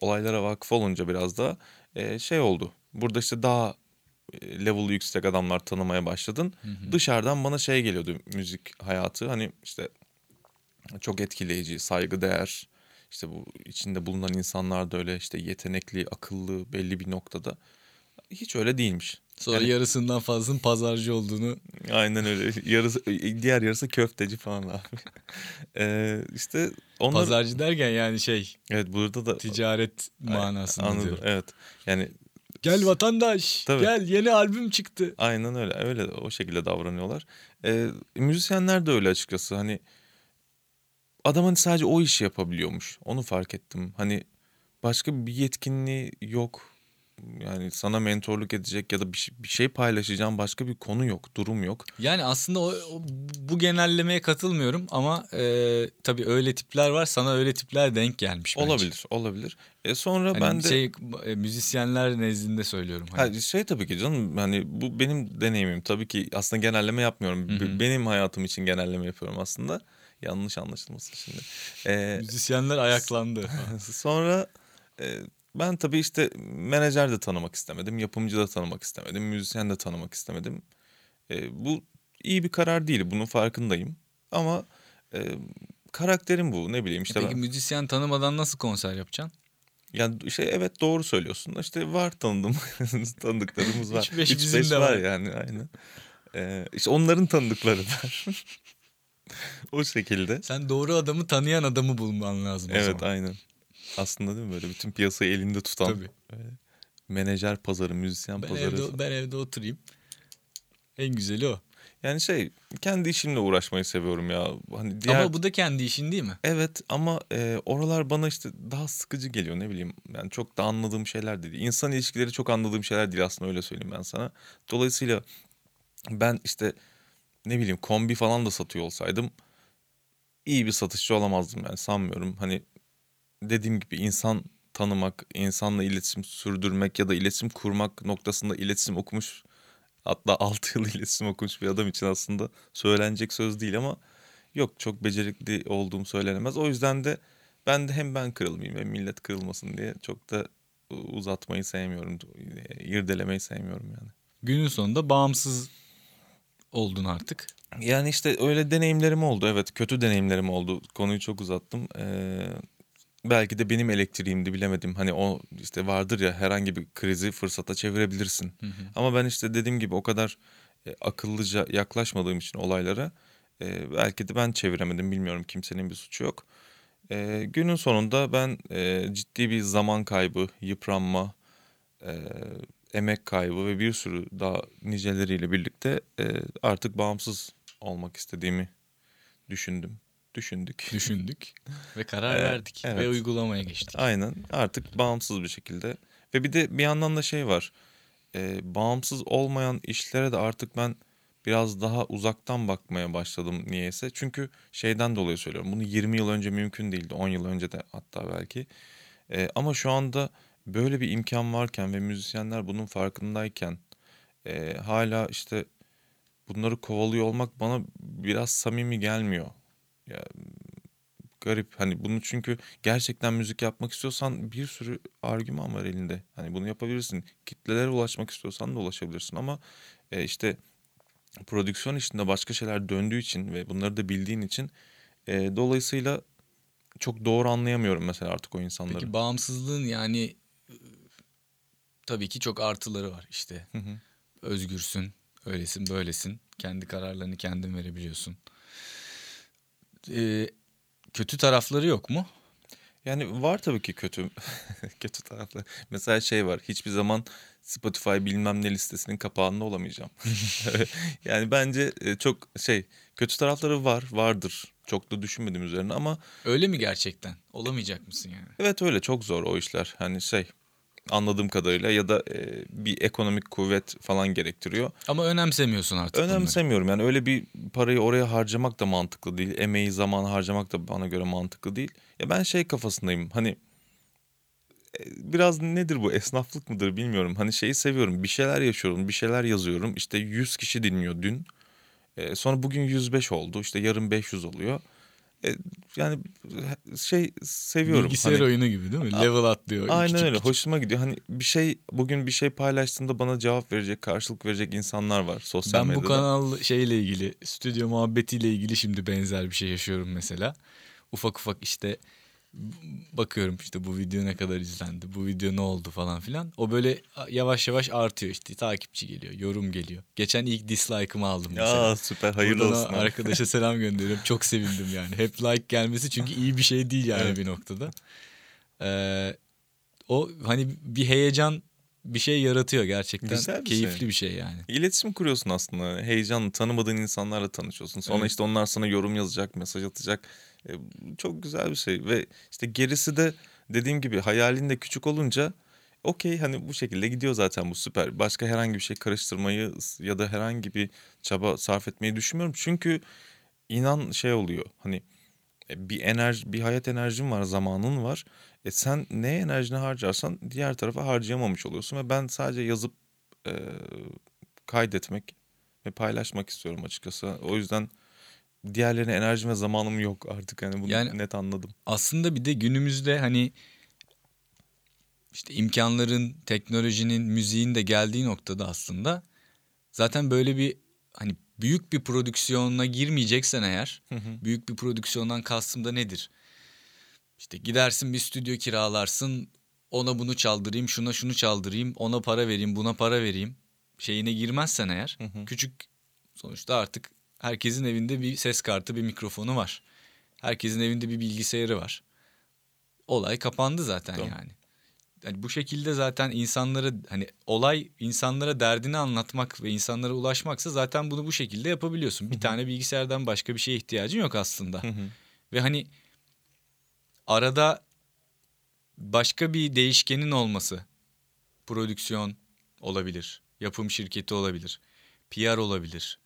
olaylara vakıf olunca biraz da e, şey oldu. Burada işte daha level'ı yüksek adamlar tanımaya başladın. Dışarıdan bana şey geliyordu müzik hayatı. Hani işte çok etkileyici, saygıdeğer. İşte bu içinde bulunan insanlar da öyle işte yetenekli, akıllı belli bir noktada. Hiç öyle değilmiş. Sonra Yani- yarısından fazlasının pazarcı olduğunu Aynen öyle. Yarısı, diğer yarısı köfteci falan abi. ee, işte onlar... pazarcı derken yani şey Evet burada da... ticaret manasında Anladım. diyorum. Evet. Yani Gel vatandaş Tabii. gel yeni albüm çıktı. aynen öyle. Öyle o şekilde davranıyorlar. Ee, müzisyenler de öyle açıkçası. Hani adam hani sadece o işi yapabiliyormuş. Onu fark ettim. Hani başka bir yetkinliği yok. Yani sana mentorluk edecek ya da bir şey, bir şey paylaşacağım başka bir konu yok, durum yok. Yani aslında o, o- bu genellemeye katılmıyorum ama e, tabii öyle tipler var sana öyle tipler denk gelmiş bence. Olabilir, olabilir. E sonra Hani ben de şey e, müzisyenler nezdinde söylüyorum. Hani. Ha, şey tabii ki canım hani bu benim deneyimim tabii ki aslında genelleme yapmıyorum. Hı B- hı. Benim hayatım için genelleme yapıyorum aslında. Yanlış anlaşılmasın şimdi. Ee, Müzisyenler ayaklandı. sonra e, ben tabii işte menajer de tanımak istemedim, yapımcı da tanımak istemedim, müzisyen de tanımak istemedim. E, bu iyi bir karar değil, bunun farkındayım. Ama e, karakterim bu ne bileyim işte Peki ben- müzisyen tanımadan nasıl konser yapacaksın? Yani şey evet doğru söylüyorsun. İşte var tanıdığım tanıdıklarımız var. Üç beş Üç bizim beş de var. yani aynen. Ee, işte onların tanıdıkları var. o şekilde. Sen doğru adamı tanıyan adamı bulman lazım Evet aynen. Aslında değil mi böyle bütün piyasayı elinde tutan Tabii. böyle menajer pazarı, müzisyen Ben pazarı. evde, ben evde oturayım. En güzeli o. Yani şey kendi işimle uğraşmayı seviyorum ya. Hani diğer Ama bu da kendi işin değil mi? Evet ama e, oralar bana işte daha sıkıcı geliyor ne bileyim. Yani çok da anladığım şeyler değil. İnsan ilişkileri çok anladığım şeyler değil aslında öyle söyleyeyim ben sana. Dolayısıyla ben işte ne bileyim kombi falan da satıyor olsaydım iyi bir satışçı olamazdım yani sanmıyorum. Hani dediğim gibi insan tanımak, insanla iletişim sürdürmek ya da iletişim kurmak noktasında iletişim okumuş hatta 6 yıl iletişim okumuş bir adam için aslında söylenecek söz değil ama yok çok becerikli olduğum söylenemez. O yüzden de ben de hem ben kırılmayayım hem millet kırılmasın diye çok da uzatmayı sevmiyorum. irdelemeyi sevmiyorum yani. Günün sonunda bağımsız oldun artık. Yani işte öyle deneyimlerim oldu. Evet kötü deneyimlerim oldu. Konuyu çok uzattım. Ee, belki de benim elektriğimdi bilemedim. Hani o işte vardır ya herhangi bir krizi fırsata çevirebilirsin. Ama ben işte dediğim gibi o kadar e, akıllıca yaklaşmadığım için olaylara e, belki de ben çeviremedim bilmiyorum kimsenin bir suçu yok. E, günün sonunda ben e, ciddi bir zaman kaybı, yıpranma, e, emek kaybı ve bir sürü daha niceleriyle birlikte e, artık bağımsız olmak istediğimi düşündüm. Düşündük. Düşündük ve karar Ee, verdik ve evet. uygulamaya geçtik. Aynen artık bağımsız bir şekilde. Ve bir de bir yandan da şey var. Ee, bağımsız olmayan işlere de artık ben biraz daha uzaktan bakmaya başladım niyeyse. Çünkü şeyden dolayı söylüyorum. Bunu 20 yıl önce mümkün değildi. 10 yıl önce de hatta belki. Ee, ama şu anda böyle bir imkan varken ve müzisyenler bunun farkındayken e, hala işte bunları kovalıyor olmak bana biraz samimi gelmiyor. Ya, garip hani bunu çünkü gerçekten müzik yapmak istiyorsan bir sürü argüman var elinde. Hani bunu yapabilirsin. Kitlelere ulaşmak istiyorsan da ulaşabilirsin ama e, işte prodüksiyon işinde başka şeyler döndüğü için ve bunları da bildiğin için e, dolayısıyla çok doğru anlayamıyorum mesela artık o insanları. Peki bağımsızlığın yani tabii ki çok artıları var işte. Hı hı. Özgürsün, öylesin, böylesin. Kendi kararlarını kendin verebiliyorsun. Ee, kötü tarafları yok mu? Yani var tabii ki kötü kötü tarafları. Mesela şey var. Hiçbir zaman Spotify bilmem ne listesinin kapağında olamayacağım. yani bence e, çok şey kötü tarafları var, vardır. Çok da düşünmedim üzerine ama Öyle mi gerçekten? Olamayacak mısın yani? evet öyle çok zor o işler. Hani şey anladığım kadarıyla ya da e, bir ekonomik kuvvet falan gerektiriyor. Ama önemsemiyorsun artık bunları. Önemsemiyorum yani öyle bir parayı oraya harcamak da mantıklı değil. Emeği, zamanı harcamak da bana göre mantıklı değil. Ya ben şey kafasındayım hani e, biraz nedir bu esnaflık mıdır bilmiyorum. Hani şeyi seviyorum bir şeyler yaşıyorum bir şeyler yazıyorum. İşte 100 kişi dinliyor dün. E, sonra bugün 105 oldu işte yarın 500 oluyor. E, yani şey seviyorum. Bilgisayar Hani- oyunu gibi değil mi? Level atlıyor. Aynen küçük öyle. küçük. Hoşuma gidiyor. Hani bir şey bugün bir şey paylaştığımda bana cevap verecek, karşılık verecek insanlar var sosyal Ben bu medyada. kanal şeyle ilgili, stüdyo muhabbetiyle ilgili şimdi benzer bir şey yaşıyorum mesela. Ufak ufak işte bakıyorum işte bu video ne kadar izlendi, bu video ne oldu falan filan. O böyle yavaş yavaş artıyor işte takipçi geliyor, yorum geliyor. Geçen ilk dislike'ımı aldım mesela. Ya süper hayırlı Buradan olsun. arkadaşa selam gönderiyorum. Çok sevindim yani. Hep like gelmesi çünkü iyi bir şey değil yani Evet. bir noktada. Ee, o hani bir heyecan bir şey yaratıyor gerçekten. Güzel bir Keyifli şey. bir şey yani. İletişim kuruyorsun aslında. Heyecanlı, tanımadığın insanlarla tanışıyorsun. Sonra Evet. işte onlar sana yorum yazacak, mesaj atacak. E, çok güzel bir şey ve işte gerisi de dediğim gibi hayalin de küçük olunca okey hani bu şekilde gidiyor zaten bu süper. Başka herhangi bir şey karıştırmayı ya da herhangi bir çaba sarf etmeyi düşünmüyorum. Çünkü inan şey oluyor hani e, bir enerji bir hayat enerjin var zamanın var e sen ne enerjini harcarsan diğer tarafa harcayamamış oluyorsun ve ben sadece yazıp e, kaydetmek ve paylaşmak istiyorum açıkçası o yüzden diğerlerine enerjim ve zamanım yok artık hani bunu Yani- net anladım. Aslında bir de günümüzde hani işte imkanların, teknolojinin, müziğin de geldiği noktada aslında zaten böyle bir hani büyük bir prodüksiyona girmeyeceksen eğer büyük bir prodüksiyondan kastım da nedir? İşte gidersin bir stüdyo kiralarsın ona bunu çaldırayım şuna şunu çaldırayım ona para vereyim buna para vereyim şeyine girmezsen eğer küçük Sonuçta artık herkesin evinde bir ses kartı, bir mikrofonu var. Herkesin evinde bir bilgisayarı var. Olay kapandı zaten Tamam. yani. Yani bu şekilde zaten insanlara hani olay insanlara derdini anlatmak ve insanlara ulaşmaksa zaten bunu bu şekilde yapabiliyorsun. Bir tane bilgisayardan başka bir şeye ihtiyacın yok aslında. Hı hı. Ve hani arada başka bir değişkenin olması. Prodüksiyon olabilir. Yapım şirketi olabilir. PR olabilir.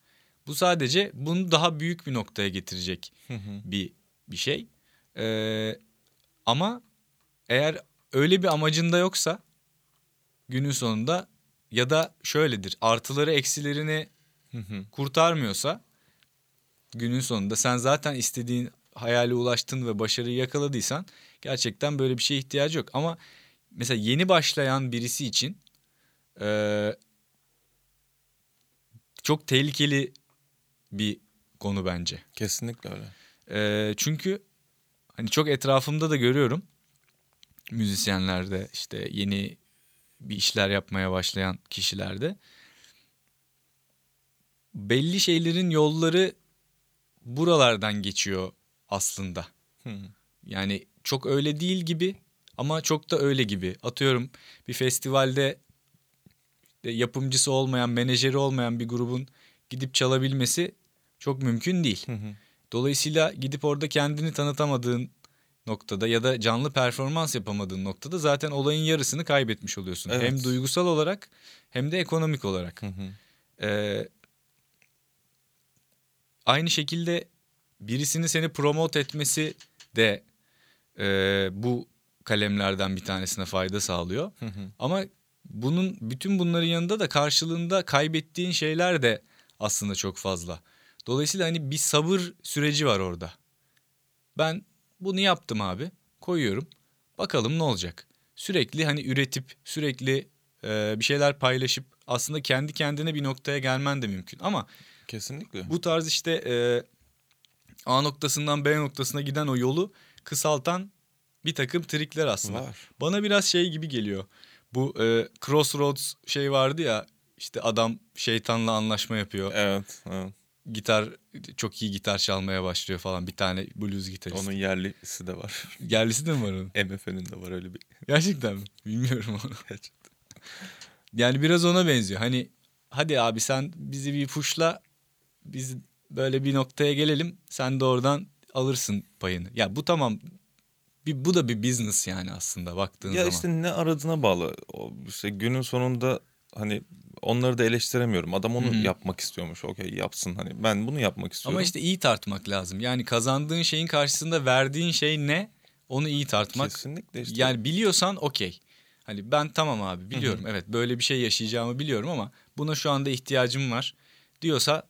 Bu sadece bunu daha büyük bir noktaya getirecek Hı hı. bir bir şey. Ee, ama eğer öyle bir amacında yoksa günün sonunda ya da şöyledir artıları eksilerini Hı hı. kurtarmıyorsa günün sonunda sen zaten istediğin hayale ulaştın ve başarıyı yakaladıysan gerçekten böyle bir şeye ihtiyacı yok. Ama mesela yeni başlayan birisi için eee, çok tehlikeli bir konu bence. Kesinlikle öyle. Eee, çünkü hani çok etrafımda da görüyorum müzisyenlerde işte yeni bir işler yapmaya başlayan kişilerde belli şeylerin yolları buralardan geçiyor aslında. Hı. Yani çok öyle değil gibi ama çok da öyle gibi. Atıyorum bir festivalde yapımcısı olmayan, menajeri olmayan bir grubun gidip çalabilmesi çok mümkün değil. Hı hı. Dolayısıyla gidip orada kendini tanıtamadığın noktada ya da canlı performans yapamadığın noktada zaten olayın yarısını kaybetmiş oluyorsun. Evet. Hem duygusal olarak hem de ekonomik olarak. Hı hı. Ee, aynı şekilde birisinin seni promote etmesi de e, bu kalemlerden bir tanesine fayda sağlıyor. Hı hı. Ama bunun bütün bunların yanında da karşılığında kaybettiğin şeyler de aslında çok fazla. Dolayısıyla hani bir sabır süreci var orada. Ben bunu yaptım abi. Koyuyorum. Bakalım ne olacak. Sürekli hani üretip sürekli e, bir şeyler paylaşıp aslında kendi kendine bir noktaya gelmen de mümkün. Ama Kesinlikle. bu tarz işte e, A noktasından B noktasına giden o yolu kısaltan bir takım trikler aslında. Var. Bana biraz şey gibi geliyor. Bu e, Crossroads şey vardı ya işte adam şeytanla anlaşma yapıyor. Evet. evet. Gitar çok iyi gitar çalmaya başlıyor falan bir tane blues gitarist. Onun yerlisi de var. Yerlisi de mi var onun? MF'nin de var öyle bir. Gerçekten mi? Bilmiyorum onu. Gerçekten. Yani biraz ona benziyor. Hani hadi abi sen bizi bir puşla biz böyle bir noktaya gelelim. Sen de oradan alırsın payını. Ya bu tamam. Bir, bu da bir business yani aslında baktığın Ya zaman. işte ne aradığına bağlı. O işte günün sonunda hani onları da eleştiremiyorum. Adam onu Hı hı. yapmak istiyormuş. Okey yapsın hani. Ben bunu yapmak istiyorum. Ama işte iyi tartmak lazım. Yani kazandığın şeyin karşısında verdiğin şey ne? Onu iyi tartmak. kesinlikle işte. Yani biliyorsan okey. Hani ben tamam abi biliyorum. Evet böyle bir şey yaşayacağımı biliyorum ama buna şu anda ihtiyacım var diyorsa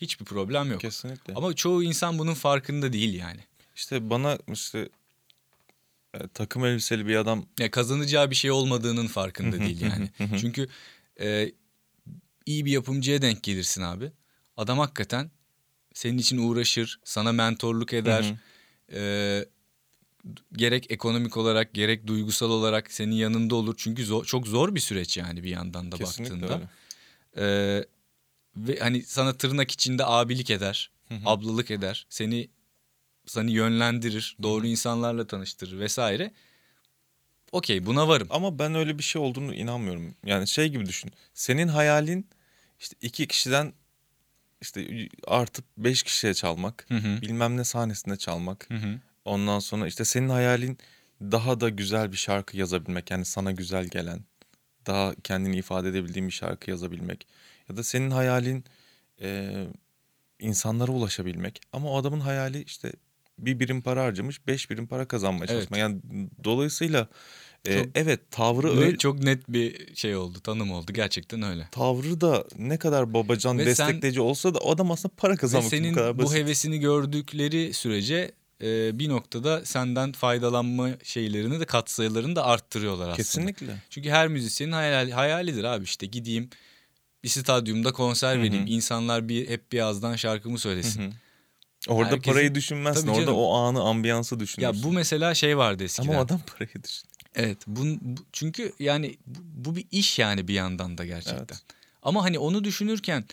hiçbir problem yok. kesinlikle. Ama çoğu insan bunun farkında değil yani. İşte bana işte e, takım elbiseli bir adam Ya kazanacağı bir şey olmadığının farkında değil yani. Çünkü e, iyi bir yapımcıya denk gelirsin abi. Adam hakikaten senin için uğraşır, sana mentorluk eder. E, gerek ekonomik olarak gerek duygusal olarak senin yanında olur. Çünkü zor- çok zor bir süreç yani bir yandan da kesinlikle baktığında. öyle. Ee, ve hani sana tırnak içinde abilik eder, ablalık eder, seni seni yönlendirir, doğru insanlarla tanıştırır vesaire. Okey buna varım. Ama ben öyle bir şey olduğunu inanmıyorum. Yani şey gibi düşün. Senin hayalin işte iki kişiden işte artıp beş kişiye çalmak. Hı hı. Bilmem ne sahnesinde çalmak. Hı hı. Ondan sonra işte senin hayalin daha da güzel bir şarkı yazabilmek. Yani sana güzel gelen, daha kendini ifade edebildiğin bir şarkı yazabilmek. Ya da senin hayalin e, insanlara ulaşabilmek. Ama o adamın hayali işte bir birim para harcamış, beş birim para kazanmaya Evet. çalışmak. Yani dolayısıyla e, Çok evet tavrı Ne- öyle. çok net bir şey oldu, tanım oldu. Gerçekten öyle. Tavrı da ne kadar babacan Ve sen- destekleyici olsa da o adam aslında para kazanmak için bu senin kadar bu basit. hevesini gördükleri sürece e, bir noktada senden faydalanma şeylerini de katsayılarını da arttırıyorlar aslında. Kesinlikle. Çünkü her müzisyenin hayal, hayalidir abi işte gideyim bir stadyumda konser Hı hı. vereyim. İnsanlar bir hep bir ağızdan şarkımı söylesin. Hı hı. Orada Herkesin- parayı düşünmezsin. Orada o anı, ambiyansı Ya düşünürsün. bu mesela şey vardı eskiden. Ama adam parayı düşün. Evet. bun- bu, çünkü yani bu, bu bir iş yani bir yandan da gerçekten. Evet. Ama hani onu düşünürken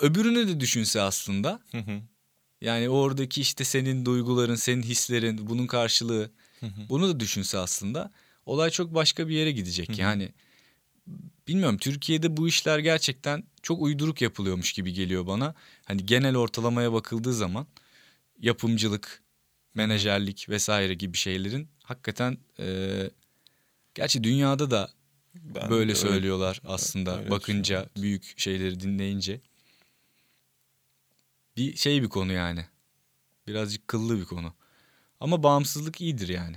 öbürünü de düşünse aslında. Hı hı. Yani oradaki işte senin duyguların, senin hislerin, bunun karşılığı. Bunu da düşünse aslında olay çok başka bir yere gidecek. Yani bilmiyorum Türkiye'de bu işler gerçekten çok uyduruk yapılıyormuş gibi geliyor bana. Hani genel ortalamaya bakıldığı zaman yapımcılık, menajerlik vesaire gibi şeylerin hakikaten e, gerçi dünyada da Ben böyle öyle- söylüyorlar aslında öyle bakınca büyük şeyleri dinleyince. Bir şey bir konu yani. Birazcık kıllı bir konu. Ama bağımsızlık iyidir yani.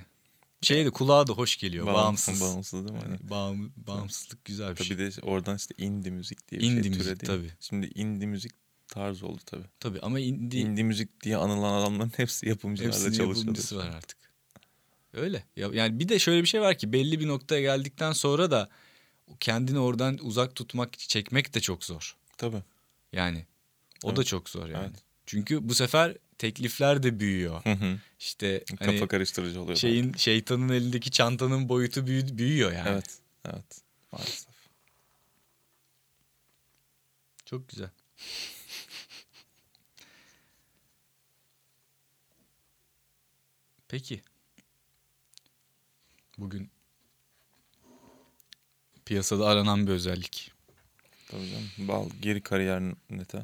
Şey de kulağa da hoş geliyor. Bağımsız. Bağımsız değil mi? Aynen. Bağım, bağımsızlık güzel bir Tabii şey. de oradan işte indie müzik diye bir Indie şey müzik, türedi. tabii. Şimdi indie müzik tarz oldu tabii. Tabii ama indie, Indie müzik diye anılan adamların hepsi yapımcılarla çalışıyor. yapımcısı var artık. Öyle. Ya, yani bir de şöyle bir şey var ki belli bir noktaya geldikten sonra da kendini oradan uzak tutmak, çekmek de çok zor. Tabii. Yani o da Evet. çok zor yani. Evet. Çünkü bu sefer teklifler de büyüyor. Hı hı. İşte Kafa hani karıştırıcı oluyor. şeyin şeytanın elindeki çantanın boyutu büyü- büyüyor yani. Evet. Evet. Maalesef. Çok güzel. Peki. Bugün piyasada aranan bir özellik. Tabii canım. Bal geri kariyer nete.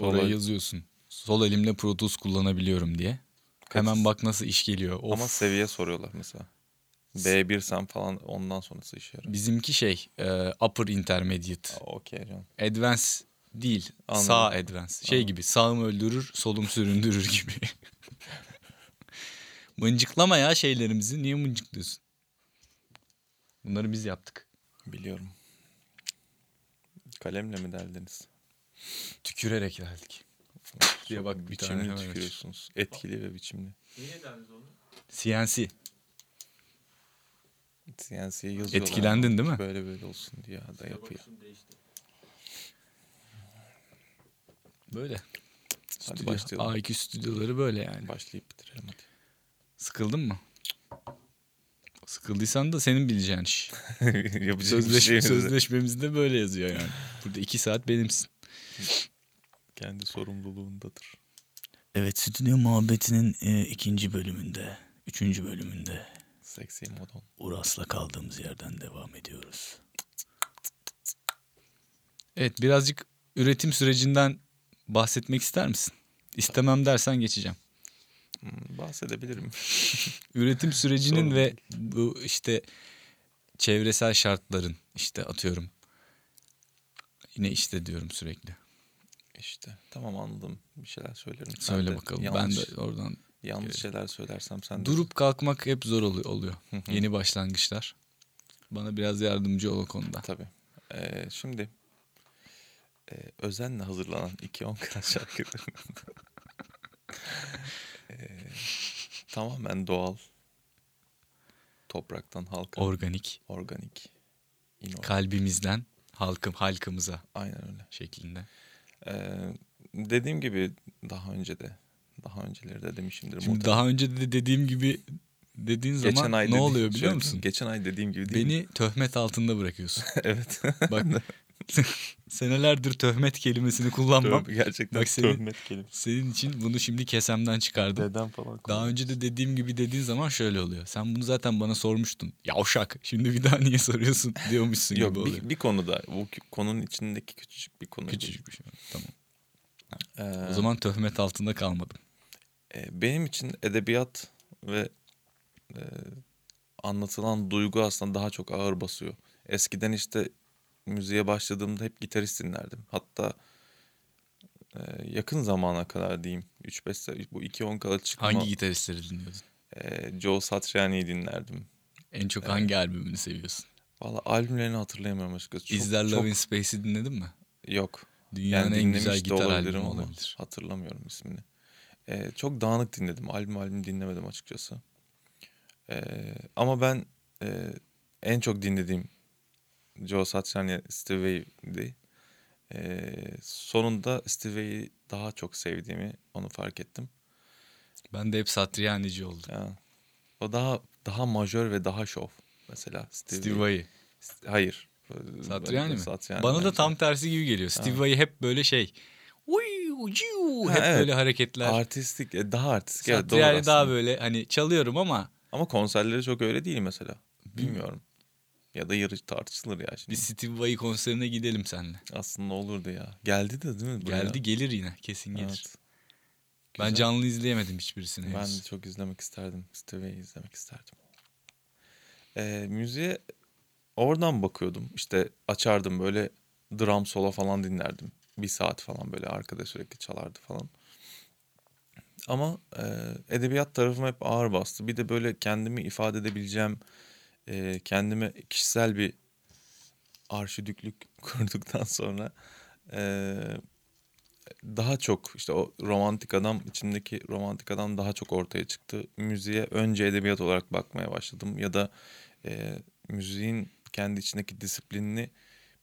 Oraya Sola- yazıyorsun. Sol elimle Pro Tools kullanabiliyorum diye. Hemen bak nasıl iş geliyor. Of. Ama seviye soruyorlar mesela. B1 sen falan ondan sonrası işe yarar. Bizimki şey e, upper intermediate. Okey canım. Advance değil. Anladım. Sağ advance. Şey Anladım. gibi sağım öldürür solum süründürür gibi. Mıncıklama ya şeylerimizi. Niye mıncıklıyorsun? Bunları biz yaptık. Biliyorum. Kalemle mi derdiniz? Tükürerek geldik. Şuraya bak bir tane biçimli hemen tükürüyorsunuz. Etkili ve biçimli. CNC. CNC'ye yazıyorlar. Etkilendin değil mi? Böyle böyle olsun diye da yapıyor. Böyle. Hadi Stüdyo. başlayalım. A2 stüdyoları böyle yani. Başlayıp bitirelim hadi. Sıkıldın mı? Sıkıldıysan da senin bileceğin iş. Sözleşme, de sözleşmemizde böyle yazıyor yani. Burada iki saat benimsin. kendi sorumluluğundadır. Evet stüdyo muhabbetinin e, ikinci bölümünde, üçüncü bölümünde Seksi modon. Uras'la kaldığımız yerden devam ediyoruz. Evet birazcık üretim sürecinden bahsetmek ister misin? İstemem dersen geçeceğim. Hmm, bahsedebilirim. Üretim sürecinin Sorun ve bu işte çevresel şartların işte atıyorum. Yine işte diyorum sürekli. İşte tamam anladım. Bir şeyler söylerim. Sen Söyle de bakalım. Yanlış, Ben de oradan yanlış şeyler söylersem sen de. durup kalkmak hep zor oluyor. Yeni başlangıçlar. Bana biraz yardımcı ol o konuda. Tabii. Ee, şimdi e, özenle hazırlanan iki on kral şarkıları. Ee, tamamen doğal. Topraktan halka. Organik, organik. inorganik. kalbimizden halkım halkımıza Aynen öyle. şeklinde. Ee, dediğim gibi daha önce de daha önceleri de demişimdir. Şimdi muhtemelen. daha önce de dediğim gibi dediğin zaman Geçen ay ne dedi- oluyor biliyor şöyle, musun? Geçen ay dediğim gibi değil mi? Beni töhmet altında bırakıyorsun. evet. Bak senelerdir töhmet kelimesini kullanmam. Tövbe, gerçekten Bak senin- töhmet kelimesi. Senin için bunu şimdi kesemden çıkardım. Dedem falan. Daha önce de dediğim gibi dediğin zaman şöyle oluyor. Sen bunu zaten bana sormuştun. Yavşak. Şimdi bir daha niye soruyorsun diyormuşsun Yok gibi oluyor. bir, bir konuda bu konunun içindeki küçücük bir konu. Küçücük bir şey. Tamam. Ee, O zaman töhmet altında kalmadım. e, benim için edebiyat ve e, anlatılan duygu aslında daha çok ağır basıyor. Eskiden işte müziğe başladığımda hep gitarist dinlerdim. Hatta e, yakın zamana kadar diyeyim 3-5 sene bu 2-10 kala çıkma Hangi gitaristleri dinliyordun? e, Joe Satriani'yi dinlerdim. En çok hangi albümünü seviyorsun? Valla albümlerini hatırlayamıyorum açıkçası. Çok, Is There çok- Love in Space'i dinledin mi? Yok. Dünyanın en dinlemiş güzel gitar albümü ama olabilir. Hatırlamıyorum ismini. Ee, çok dağınık dinledim. Albüm albüm dinlemedim açıkçası. Ee, ama ben e, en çok dinlediğim Joe Satriani Steve Vai'di. Ee, sonunda Steve Vai'yi daha çok sevdiğimi onu fark ettim. Ben de hep Satriani'ci oldum. Ya, o daha daha majör ve daha şov mesela Steve, Steve Vai. Hayır. Satriani mi? Satriani Bana da tam tersi gibi geliyor. Steve Vai hep böyle şey. Uy, Ha, hep evet. böyle hareketler. Artistik, e, daha artistik. Evet, doğru Satriani daha aslında. böyle hani çalıyorum ama Ama konserleri çok öyle değil mesela. Bilmiyorum. Ya da yarı tartışılır ya şimdi. bir Steve Vai konserine gidelim seninle. Aslında olurdu ya. Geldi de değil mi? buraya? Geldi gelir yine kesin gelir. Evet. Ben canlı izleyemedim hiçbirisini. Ben henüz. de çok izlemek isterdim. Stevie'yi izlemek isterdim. Ee, müziğe oradan bakıyordum. İşte açardım böyle drum solo falan dinlerdim. Bir saat falan böyle arkada sürekli çalardı falan. Ama e, edebiyat tarafım hep ağır bastı. Bir de böyle kendimi ifade edebileceğim, e, kendime kişisel bir arşidüklük kurduktan sonra e, daha çok işte o romantik adam içimdeki romantik adam daha çok ortaya çıktı. Müziğe önce edebiyat olarak bakmaya başladım ya da e, müziğin kendi içindeki disiplinini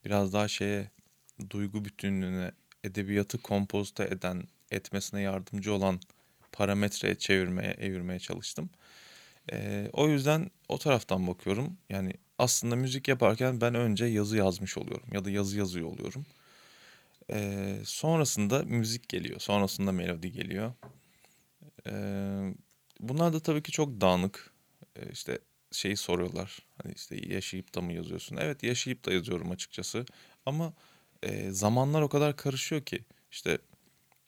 biraz daha şeye duygu bütünlüğüne edebiyatı kompozite eden etmesine yardımcı olan parametreye çevirmeye evirmeye çalıştım. E, o yüzden o taraftan bakıyorum. Yani aslında müzik yaparken ben önce yazı yazmış oluyorum ya da yazı yazıyor oluyorum. Ee, sonrasında müzik geliyor. Sonrasında melodi geliyor. Ee, bunlar da tabii ki çok dağınık. Ee, işte şeyi soruyorlar. Hani işte yaşayıp da mı yazıyorsun? Evet yaşayıp da yazıyorum açıkçası. Ama e, zamanlar o kadar karışıyor ki. İşte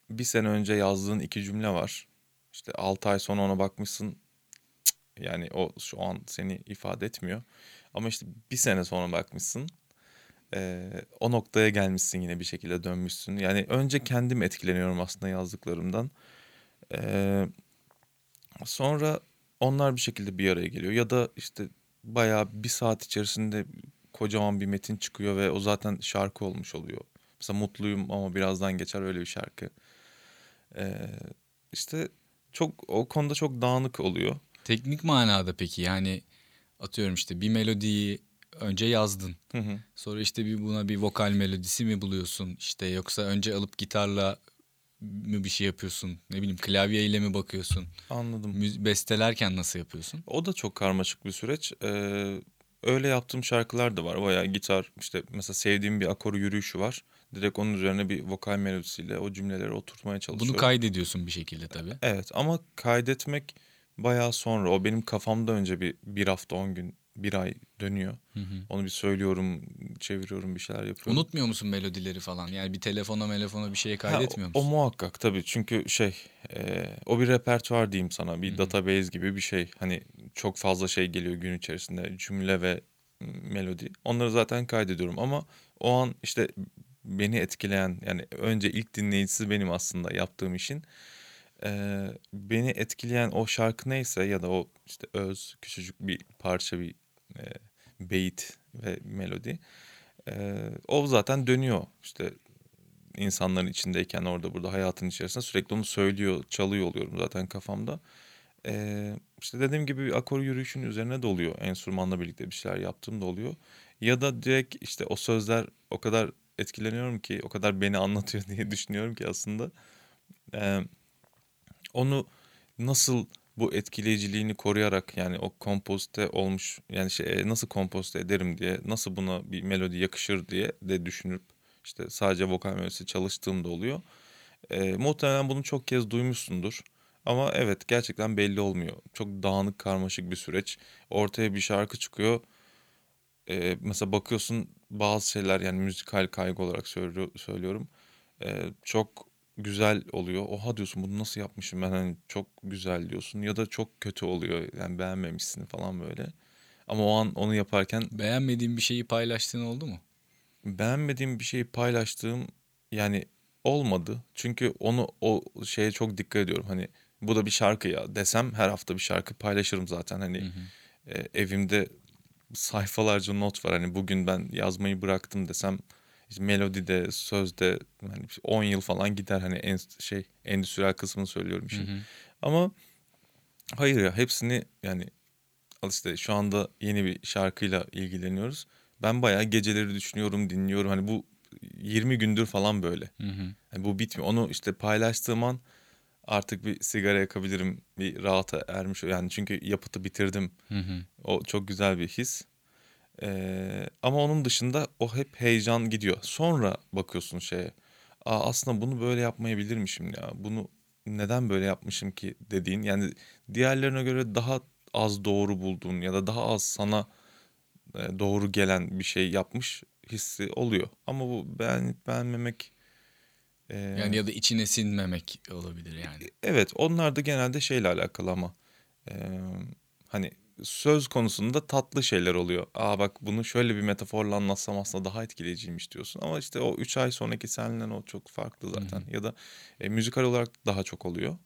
bir sene önce yazdığın iki cümle var. İşte altı ay sonra ona bakmışsın. Yani o şu an seni ifade etmiyor. Ama işte bir sene sonra bakmışsın. Ee, o noktaya gelmişsin yine bir şekilde dönmüşsün. Yani önce kendim etkileniyorum aslında yazdıklarımdan. Ee, sonra onlar bir şekilde bir araya geliyor. Ya da işte bayağı bir saat içerisinde kocaman bir metin çıkıyor ve o zaten şarkı olmuş oluyor. Mesela mutluyum ama birazdan geçer öyle bir şarkı. Ee, işte çok o konuda çok dağınık oluyor. Teknik manada peki yani atıyorum işte bir melodiyi önce yazdın. Hı hı. Sonra işte bir buna bir vokal melodisi mi buluyorsun? İşte yoksa önce alıp gitarla mı bir şey yapıyorsun? Ne bileyim klavyeyle mi bakıyorsun? Anladım. Müz- bestelerken nasıl yapıyorsun? O da çok karmaşık bir süreç. Ee, öyle yaptığım şarkılar da var. Bayağı gitar işte mesela sevdiğim bir akor yürüyüşü var. Direkt onun üzerine bir vokal melodisiyle o cümleleri oturtmaya çalışıyorum. Bunu kaydediyorsun bir şekilde tabii. Evet ama kaydetmek bayağı sonra. O benim kafamda önce bir, bir hafta on gün bir ay dönüyor. Hı hı. Onu bir söylüyorum, çeviriyorum, bir şeyler yapıyorum. Unutmuyor musun melodileri falan? Yani bir telefona telefona bir şeye kaydetmiyor Ha, o, musun? o muhakkak tabii çünkü şey e, o bir repertuar diyeyim sana bir Hı hı. database gibi bir şey hani çok fazla şey geliyor gün içerisinde cümle ve melodi onları zaten kaydediyorum ama o an işte beni etkileyen yani önce ilk dinleyicisi benim aslında yaptığım işin E, beni etkileyen o şarkı neyse ya da o işte öz küçücük bir parça bir e, beyit ve melodi e, o zaten dönüyor işte insanların içindeyken orada burada hayatın içerisinde sürekli onu söylüyor, çalıyor oluyorum zaten kafamda. Ee, işte dediğim gibi akor yürüyüşün üzerine de oluyor. Enstrümanla birlikte bir şeyler yaptığım da oluyor. Ya da direkt işte o sözler o kadar etkileniyorum ki, o kadar beni anlatıyor diye düşünüyorum ki aslında. Ee, onu nasıl bu etkileyiciliğini koruyarak yani o kompozite olmuş yani şey nasıl kompozite ederim diye nasıl buna bir melodi yakışır diye de düşünüp işte sadece vokal melodisi çalıştığım da oluyor. Ee, muhtemelen bunu çok kez duymuşsundur. Ama evet gerçekten belli olmuyor. Çok dağınık karmaşık bir süreç. Ortaya bir şarkı çıkıyor. Ee, mesela bakıyorsun bazı şeyler yani müzikal kaygı olarak söylüyor, söylüyorum. Ee, çok güzel oluyor. Oha diyorsun bunu nasıl yapmışım ben hani çok güzel diyorsun. Ya da çok kötü oluyor yani beğenmemişsin falan böyle. Ama o an onu yaparken Beğenmediğin bir şeyi paylaştığın oldu mu? beğenmediğim bir şeyi paylaştığım yani olmadı. Çünkü onu o şeye çok dikkat ediyorum. Hani bu da bir şarkı ya desem her hafta bir şarkı paylaşırım zaten. Hani Hı hı. e, evimde sayfalarca not var. Hani bugün ben yazmayı bıraktım desem işte melodide, sözde hani 10 yıl falan gider hani en şey endüstriyel kısmını söylüyorum Hı işin. hı. Ama hayır ya hepsini yani al işte şu anda yeni bir şarkıyla ilgileniyoruz. Ben bayağı geceleri düşünüyorum, dinliyorum. Hani bu 20 gündür falan böyle. Hı hı. Yani bu bitmiyor. Onu işte paylaştığım an artık bir sigara yakabilirim. Bir rahata ermiş. Yani çünkü yapıtı bitirdim. Hı hı. O çok güzel bir his. Ee, ama onun dışında o hep heyecan gidiyor. Sonra bakıyorsun şeye. Aa, aslında bunu böyle yapmayabilirmişim ya. Bunu neden böyle yapmışım ki dediğin. Yani diğerlerine göre daha az doğru bulduğun ya da daha az sana e, doğru gelen bir şey yapmış hissi oluyor. Ama bu beğenip beğenmemek e, Yani ya da içine sinmemek olabilir yani. Evet onlar da genelde şeyle alakalı ama e, hani söz konusunda tatlı şeyler oluyor. Aa bak bunu şöyle bir metaforla anlatsam aslında daha etkileyiciymiş diyorsun. Ama işte o 3 ay sonraki seninle o çok farklı zaten. Ya da e, müzikal olarak daha çok oluyor.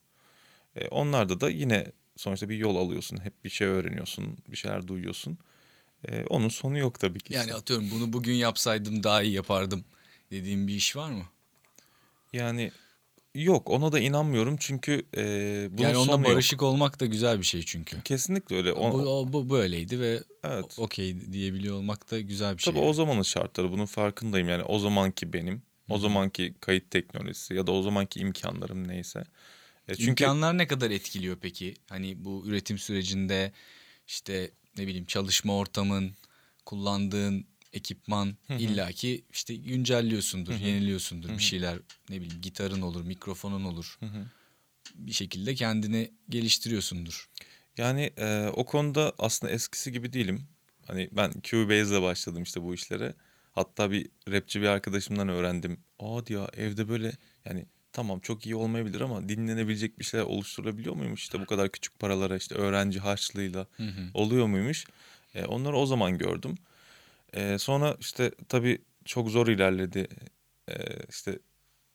E, onlarda da yine sonuçta bir yol alıyorsun. Hep bir şey öğreniyorsun, bir şeyler duyuyorsun. E, onun sonu yok tabii ki. Yani işte. atıyorum bunu bugün yapsaydım daha iyi yapardım dediğim bir iş var mı? Yani yok ona da inanmıyorum çünkü e, bunun yani onunla sonu yok. barışık olmak da güzel bir şey çünkü. Kesinlikle öyle. O- Bu, o- bu böyleydi ve evet. okey diyebiliyor olmak da güzel bir şey. Tabii o zamanın şartları bunun farkındayım yani o zamanki benim, o zamanki kayıt teknolojisi ya da o zamanki imkanlarım neyse. E, çünkü İmkanlar ne kadar etkiliyor peki? Hani bu üretim sürecinde işte ne bileyim çalışma ortamın, kullandığın ekipman illaki işte güncelliyorsundur, yeniliyorsundur bir şeyler ne bileyim gitarın olur, mikrofonun olur. Bir şekilde kendini geliştiriyorsundur. yani e, o konuda aslında eskisi gibi değilim. Hani ben Cubase'le başladım işte bu işlere. Hatta bir rapçi bir arkadaşımdan öğrendim. Aa diyor evde böyle yani tamam çok iyi olmayabilir ama dinlenebilecek bir şeyler oluşturulabiliyor muymuş? İşte bu kadar küçük paralara işte öğrenci harçlığıyla oluyor muymuş? E, onları o zaman gördüm. E, sonra işte tabii çok zor ilerledi. E, işte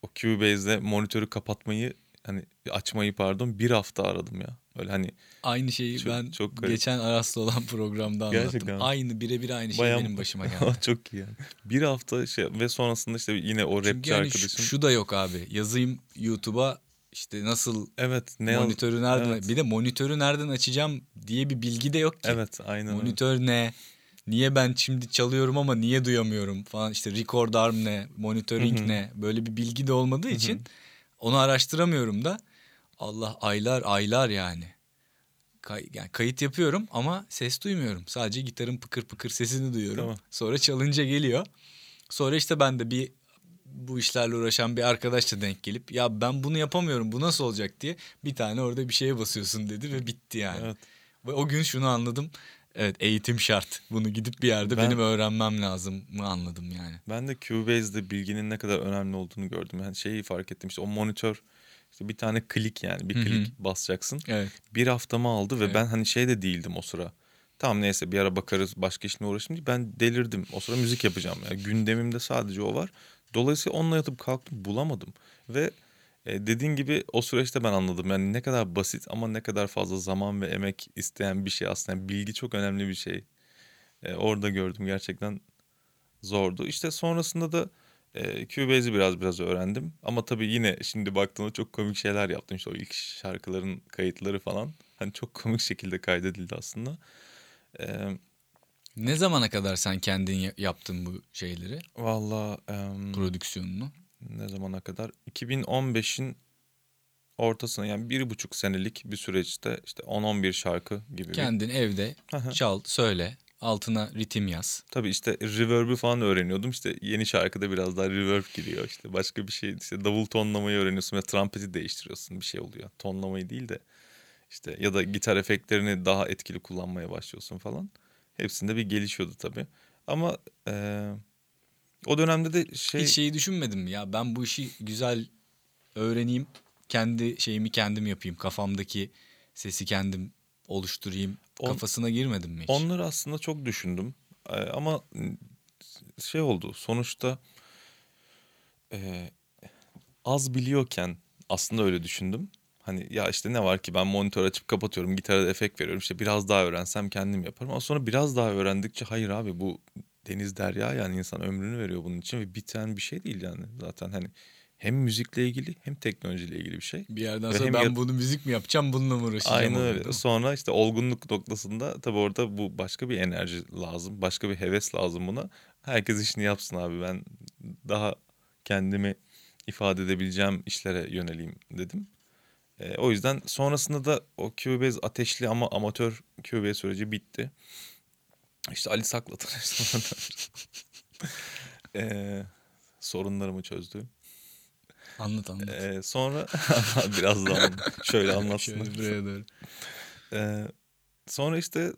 o Cubase'de monitörü kapatmayı hani açmayı pardon bir hafta aradım ya. Öyle hani Aynı şeyi Çok- ben çok garip. geçen Aras'ta olan programda anlattım. Gerçekten. Aynı birebir aynı şey bayağı benim başıma geldi. çok iyi yani. Bir hafta şey ve sonrasında işte yine o Çünkü rapçi yani şu, arkadaşım. şu da yok abi. Yazayım YouTube'a işte nasıl evet ne monitörü nereden Evet. bir de monitörü nereden açacağım diye bir bilgi de yok ki. Evet aynen öyle. Monitör ne? Niye ben şimdi çalıyorum ama niye duyamıyorum falan işte record arm ne, monitoring ne böyle bir bilgi de olmadığı için onu araştıramıyorum da Allah aylar aylar yani. Kay- yani kayıt yapıyorum ama ses duymuyorum. Sadece gitarın pıkır pıkır sesini duyuyorum. Tamam. Sonra çalınca geliyor. Sonra işte ben de bir bu işlerle uğraşan bir arkadaşla denk gelip ya ben bunu yapamıyorum bu nasıl olacak diye bir tane orada bir şeye basıyorsun dedi ve bitti yani. Evet. Ve o gün şunu anladım. Evet eğitim şart. Bunu gidip bir yerde Ben- benim öğrenmem lazım mı anladım yani. Ben de Cubase'de bilginin ne kadar önemli olduğunu gördüm. Yani şeyi fark ettim işte o monitör işte bir tane klik yani bir Hı hı. klik basacaksın. Evet. Bir haftamı aldı ve Evet. ben hani şey de değildim o sıra. Tamam neyse bir ara bakarız başka işle uğraşayım diye ben delirdim. O sıra müzik yapacağım. Yani gündemimde sadece o var. Dolayısıyla onunla yatıp kalktım bulamadım. Ve e, dediğin gibi o süreçte ben anladım. Yani ne kadar basit ama ne kadar fazla zaman ve emek isteyen bir şey aslında. Yani bilgi çok önemli bir şey. E, orada gördüm gerçekten zordu. İşte sonrasında da e, Cubase'i biraz biraz öğrendim. Ama tabii yine şimdi baktığımda çok komik şeyler yaptım. İşte o ilk şarkıların kayıtları falan. Hani çok komik şekilde kaydedildi aslında. E, Ne zamana kadar sen kendin ya- yaptın bu şeyleri, Valla em, prodüksiyonunu? Ne zamana kadar? 2015'in ortasına yani bir buçuk senelik bir süreçte işte 10-11 şarkı gibi. bir- Kendin evde Aha. çal, söyle, altına ritim yaz. Tabii işte reverb'ü falan öğreniyordum. İşte yeni şarkıda biraz daha reverb giriyor. İşte başka bir şey işte davul tonlamayı öğreniyorsun ve trampeti değiştiriyorsun. Bir şey oluyor. Tonlamayı değil de işte ya da gitar efektlerini daha etkili kullanmaya başlıyorsun falan. Hepsinde bir gelişiyordu tabii. Ama eee, o dönemde de şey Hiç şeyi düşünmedin mi ya ben bu işi güzel öğreneyim, kendi şeyimi kendim yapayım, kafamdaki sesi kendim oluşturayım On- kafasına girmedin mi hiç? Onları aslında çok düşündüm. Ee, ama şey oldu. Sonuçta e, az biliyorken aslında öyle düşündüm. Hani ya işte ne var ki ben monitör açıp kapatıyorum, gitara da efekt veriyorum. İşte biraz daha öğrensem kendim yaparım. Ama sonra biraz daha öğrendikçe hayır abi bu deniz derya yani insan ömrünü veriyor bunun için ve biten bir şey değil yani. Zaten hani hem müzikle ilgili hem teknolojiyle ilgili bir şey. Bir yerden Ve sonra ben yat- bunu müzik mi yapacağım bununla mı uğraşacağım? Aynen öyle. Sonra işte olgunluk noktasında tabii orada bu başka bir enerji lazım. Başka bir heves lazım buna. Herkes işini yapsın abi. Ben daha kendimi ifade edebileceğim işlere yöneleyim dedim. Ee, o yüzden sonrasında da o Cubase ateşli ama amatör Cubase süreci bitti. İşte Ali Sak'la tanıştım. ee, sorunlarımı çözdüm. Anlat anlat. Ee, sonra biraz daha şöyle anlatsın. Şöyle buraya doğru. Ee, sonra işte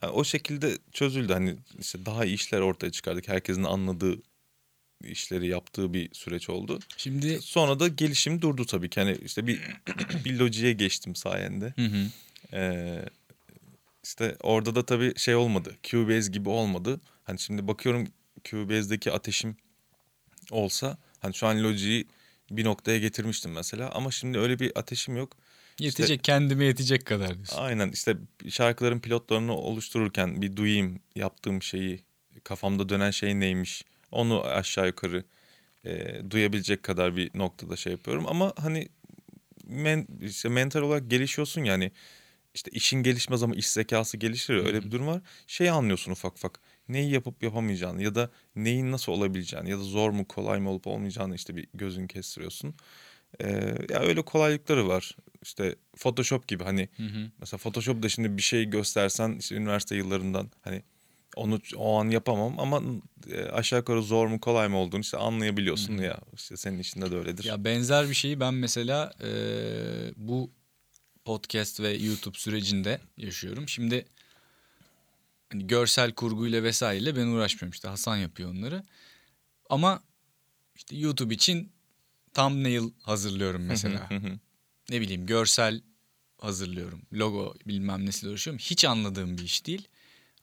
ha, o şekilde çözüldü. Hani işte daha iyi işler ortaya çıkardık. Herkesin anladığı işleri yaptığı bir süreç oldu. Şimdi Sonra da gelişim durdu tabii ki. Hani işte bir bir lojiye geçtim sayende. hı hı. Ee, işte orada da tabii şey olmadı. Cubase gibi olmadı. Hani şimdi bakıyorum Cubase'deki ateşim olsa hani şu an Logic'i bir noktaya getirmiştim mesela ama şimdi öyle bir ateşim yok. yetecek kendime yetecek kadar diyorsun. Aynen işte şarkıların pilotlarını oluştururken bir duyayım yaptığım şeyi kafamda dönen şey neymiş onu aşağı yukarı e, duyabilecek kadar bir noktada şey yapıyorum ama hani men, işte mental olarak gelişiyorsun yani işte işin gelişmez ama iş zekası gelişir öyle bir durum var. Şey anlıyorsun ufak ufak neyi yapıp yapamayacağını ya da neyin nasıl olabileceğini ya da zor mu kolay mı olup olmayacağını işte bir gözün kestiriyorsun. Ee, ya öyle kolaylıkları var. İşte Photoshop gibi hani Hı hı. mesela Photoshop'da şimdi bir şey göstersen işte üniversite yıllarından hani onu o an yapamam ama aşağı yukarı zor mu kolay mı olduğunu işte anlayabiliyorsun ya işte senin işinde de öyledir. Ya benzer bir şeyi ben mesela e, bu podcast ve YouTube sürecinde yaşıyorum. Şimdi hani görsel kurguyla vesaireyle ben uğraşmıyorum işte Hasan yapıyor onları. Ama işte YouTube için thumbnail hazırlıyorum mesela. Ne bileyim görsel hazırlıyorum. Logo bilmem nesiyle uğraşıyorum. Hiç anladığım bir iş değil.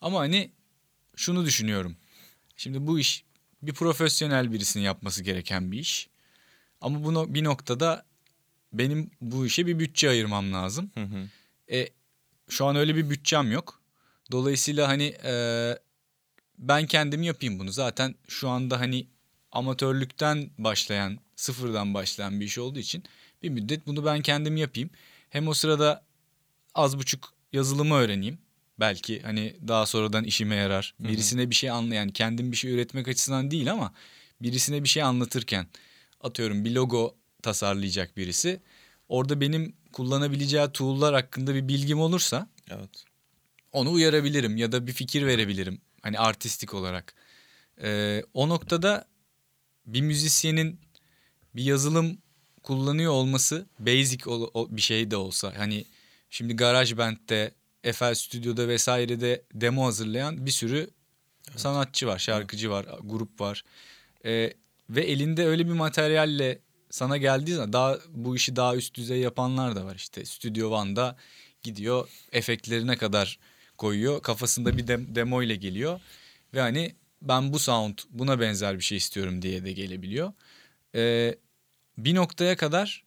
Ama hani şunu düşünüyorum. Şimdi bu iş bir profesyonel birisinin yapması gereken bir iş. Ama bu no- bir noktada benim bu işe bir bütçe ayırmam lazım. Hı hı. E, şu an öyle bir bütçem yok. Dolayısıyla hani e, ben kendim yapayım bunu. Zaten şu anda hani amatörlükten başlayan, sıfırdan başlayan bir iş olduğu için bir müddet bunu ben kendim yapayım. Hem o sırada az buçuk yazılımı öğreneyim. Belki hani daha sonradan işime yarar. Birisine bir şey anla yani kendim bir şey üretmek açısından değil ama birisine bir şey anlatırken atıyorum bir logo tasarlayacak birisi. Orada benim kullanabileceği tool'lar hakkında bir bilgim olursa Evet. onu uyarabilirim ya da bir fikir verebilirim. Hani artistik olarak. Ee, o noktada bir müzisyenin bir yazılım kullanıyor olması basic bir şey de olsa hani şimdi GarageBand'de, FL Studio'da vesairede demo hazırlayan bir sürü sanatçı var, şarkıcı var, grup var. Ee, ve elinde öyle bir materyalle sana geldiği zaman daha bu işi daha üst düzey yapanlar da var işte. Studio One'da gidiyor efektlerine kadar koyuyor. Kafasında bir dem- demo ile geliyor. Ve hani ben bu sound buna benzer bir şey istiyorum diye de gelebiliyor. Ee, bir noktaya kadar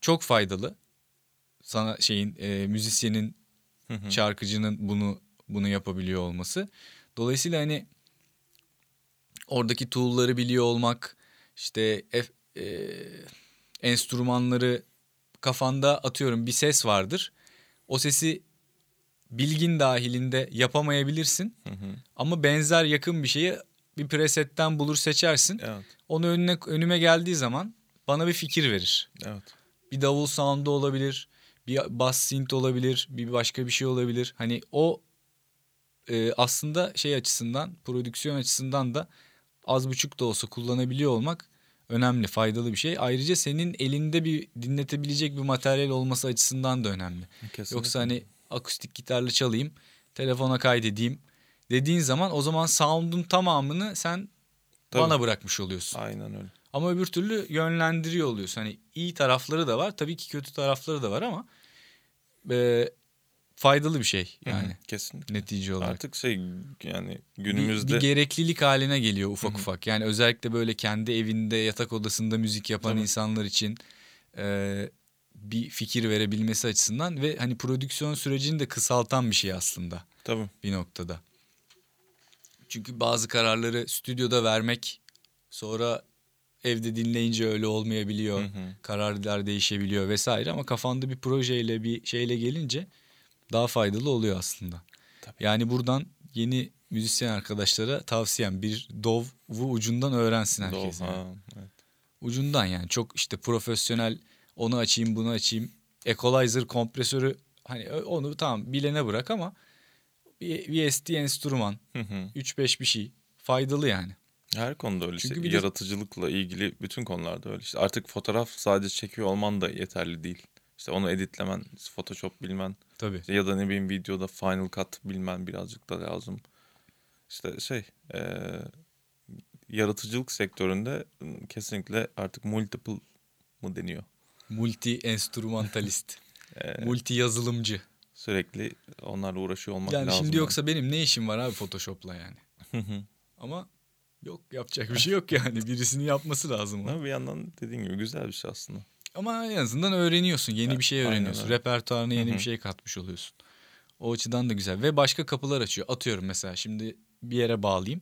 çok faydalı. Sana şeyin e, müzisyenin Hı hı. şarkıcının bunu bunu yapabiliyor olması. Dolayısıyla hani oradaki tool'ları biliyor olmak, işte e, enstrümanları kafanda atıyorum bir ses vardır. O sesi bilgin dahilinde yapamayabilirsin. Hı hı. Ama benzer yakın bir şeyi bir presetten bulur seçersin. Evet. Onu önüne önüme geldiği zaman bana bir fikir verir. Evet. Bir davul sound'u olabilir, bir bass synth olabilir, bir başka bir şey olabilir. Hani o e, aslında şey açısından, prodüksiyon açısından da az buçuk da olsa kullanabiliyor olmak önemli, faydalı bir şey. Ayrıca senin elinde bir dinletebilecek bir materyal olması açısından da önemli. Kesinlikle. Yoksa hani akustik gitarla çalayım, telefona kaydedeyim dediğin zaman o zaman sound'un tamamını sen Tabii. bana bırakmış oluyorsun. Aynen öyle. Ama öbür türlü yönlendiriyor oluyorsun. Hani iyi tarafları da var. Tabii ki kötü tarafları da var ama e, faydalı bir şey yani Hı hı. Kesinlikle. netice olarak. Artık şey yani Bir- günümüzde bir, gereklilik haline geliyor ufak Hı hı. ufak. Yani özellikle böyle kendi evinde yatak odasında müzik yapan Tabii. insanlar için e, bir fikir verebilmesi açısından ve hani prodüksiyon sürecini de kısaltan bir şey aslında tabii. bir noktada. Çünkü bazı kararları stüdyoda vermek sonra evde dinleyince öyle olmayabiliyor. Hı hı. Kararlar değişebiliyor vesaire ama kafanda bir projeyle bir şeyle gelince daha faydalı oluyor aslında. Tabii. Yani buradan yeni müzisyen arkadaşlara tavsiyem bir Dov'u ucundan öğrensin herkes. Doğru. yani. Ha, evet. Ucundan yani çok işte profesyonel onu açayım bunu açayım. Equalizer kompresörü hani onu tamam bilene bırak ama VST enstrüman. Hı hı. 3-5 bir şey. Faydalı yani. Her konuda öyle. Çünkü işte. bir de- Yaratıcılıkla ilgili bütün konularda öyle. İşte artık fotoğraf sadece çekiyor olman da yeterli değil. İşte onu editlemen, Photoshop bilmen Tabii. ya da ne bileyim videoda Final Cut bilmen birazcık da lazım. İşte şey, eee, yaratıcılık sektöründe kesinlikle artık multiple mı deniyor? Multi enstrümantalist. Multi yazılımcı. sürekli onlarla uğraşıyor olmak Yani lazım. şimdi yoksa benim ne işim var abi Photoshop'la yani. Ama yok yapacak bir şey yok yani. Birisinin yapması lazım. Ama bir yandan dediğin gibi güzel bir şey aslında. Ama en azından öğreniyorsun. Yeni bir şey Aynen öğreniyorsun. öyle. Repertuarına yeni Hı hı. bir şey katmış oluyorsun. O açıdan da güzel. Ve başka kapılar açıyor. Atıyorum mesela şimdi bir yere bağlayayım.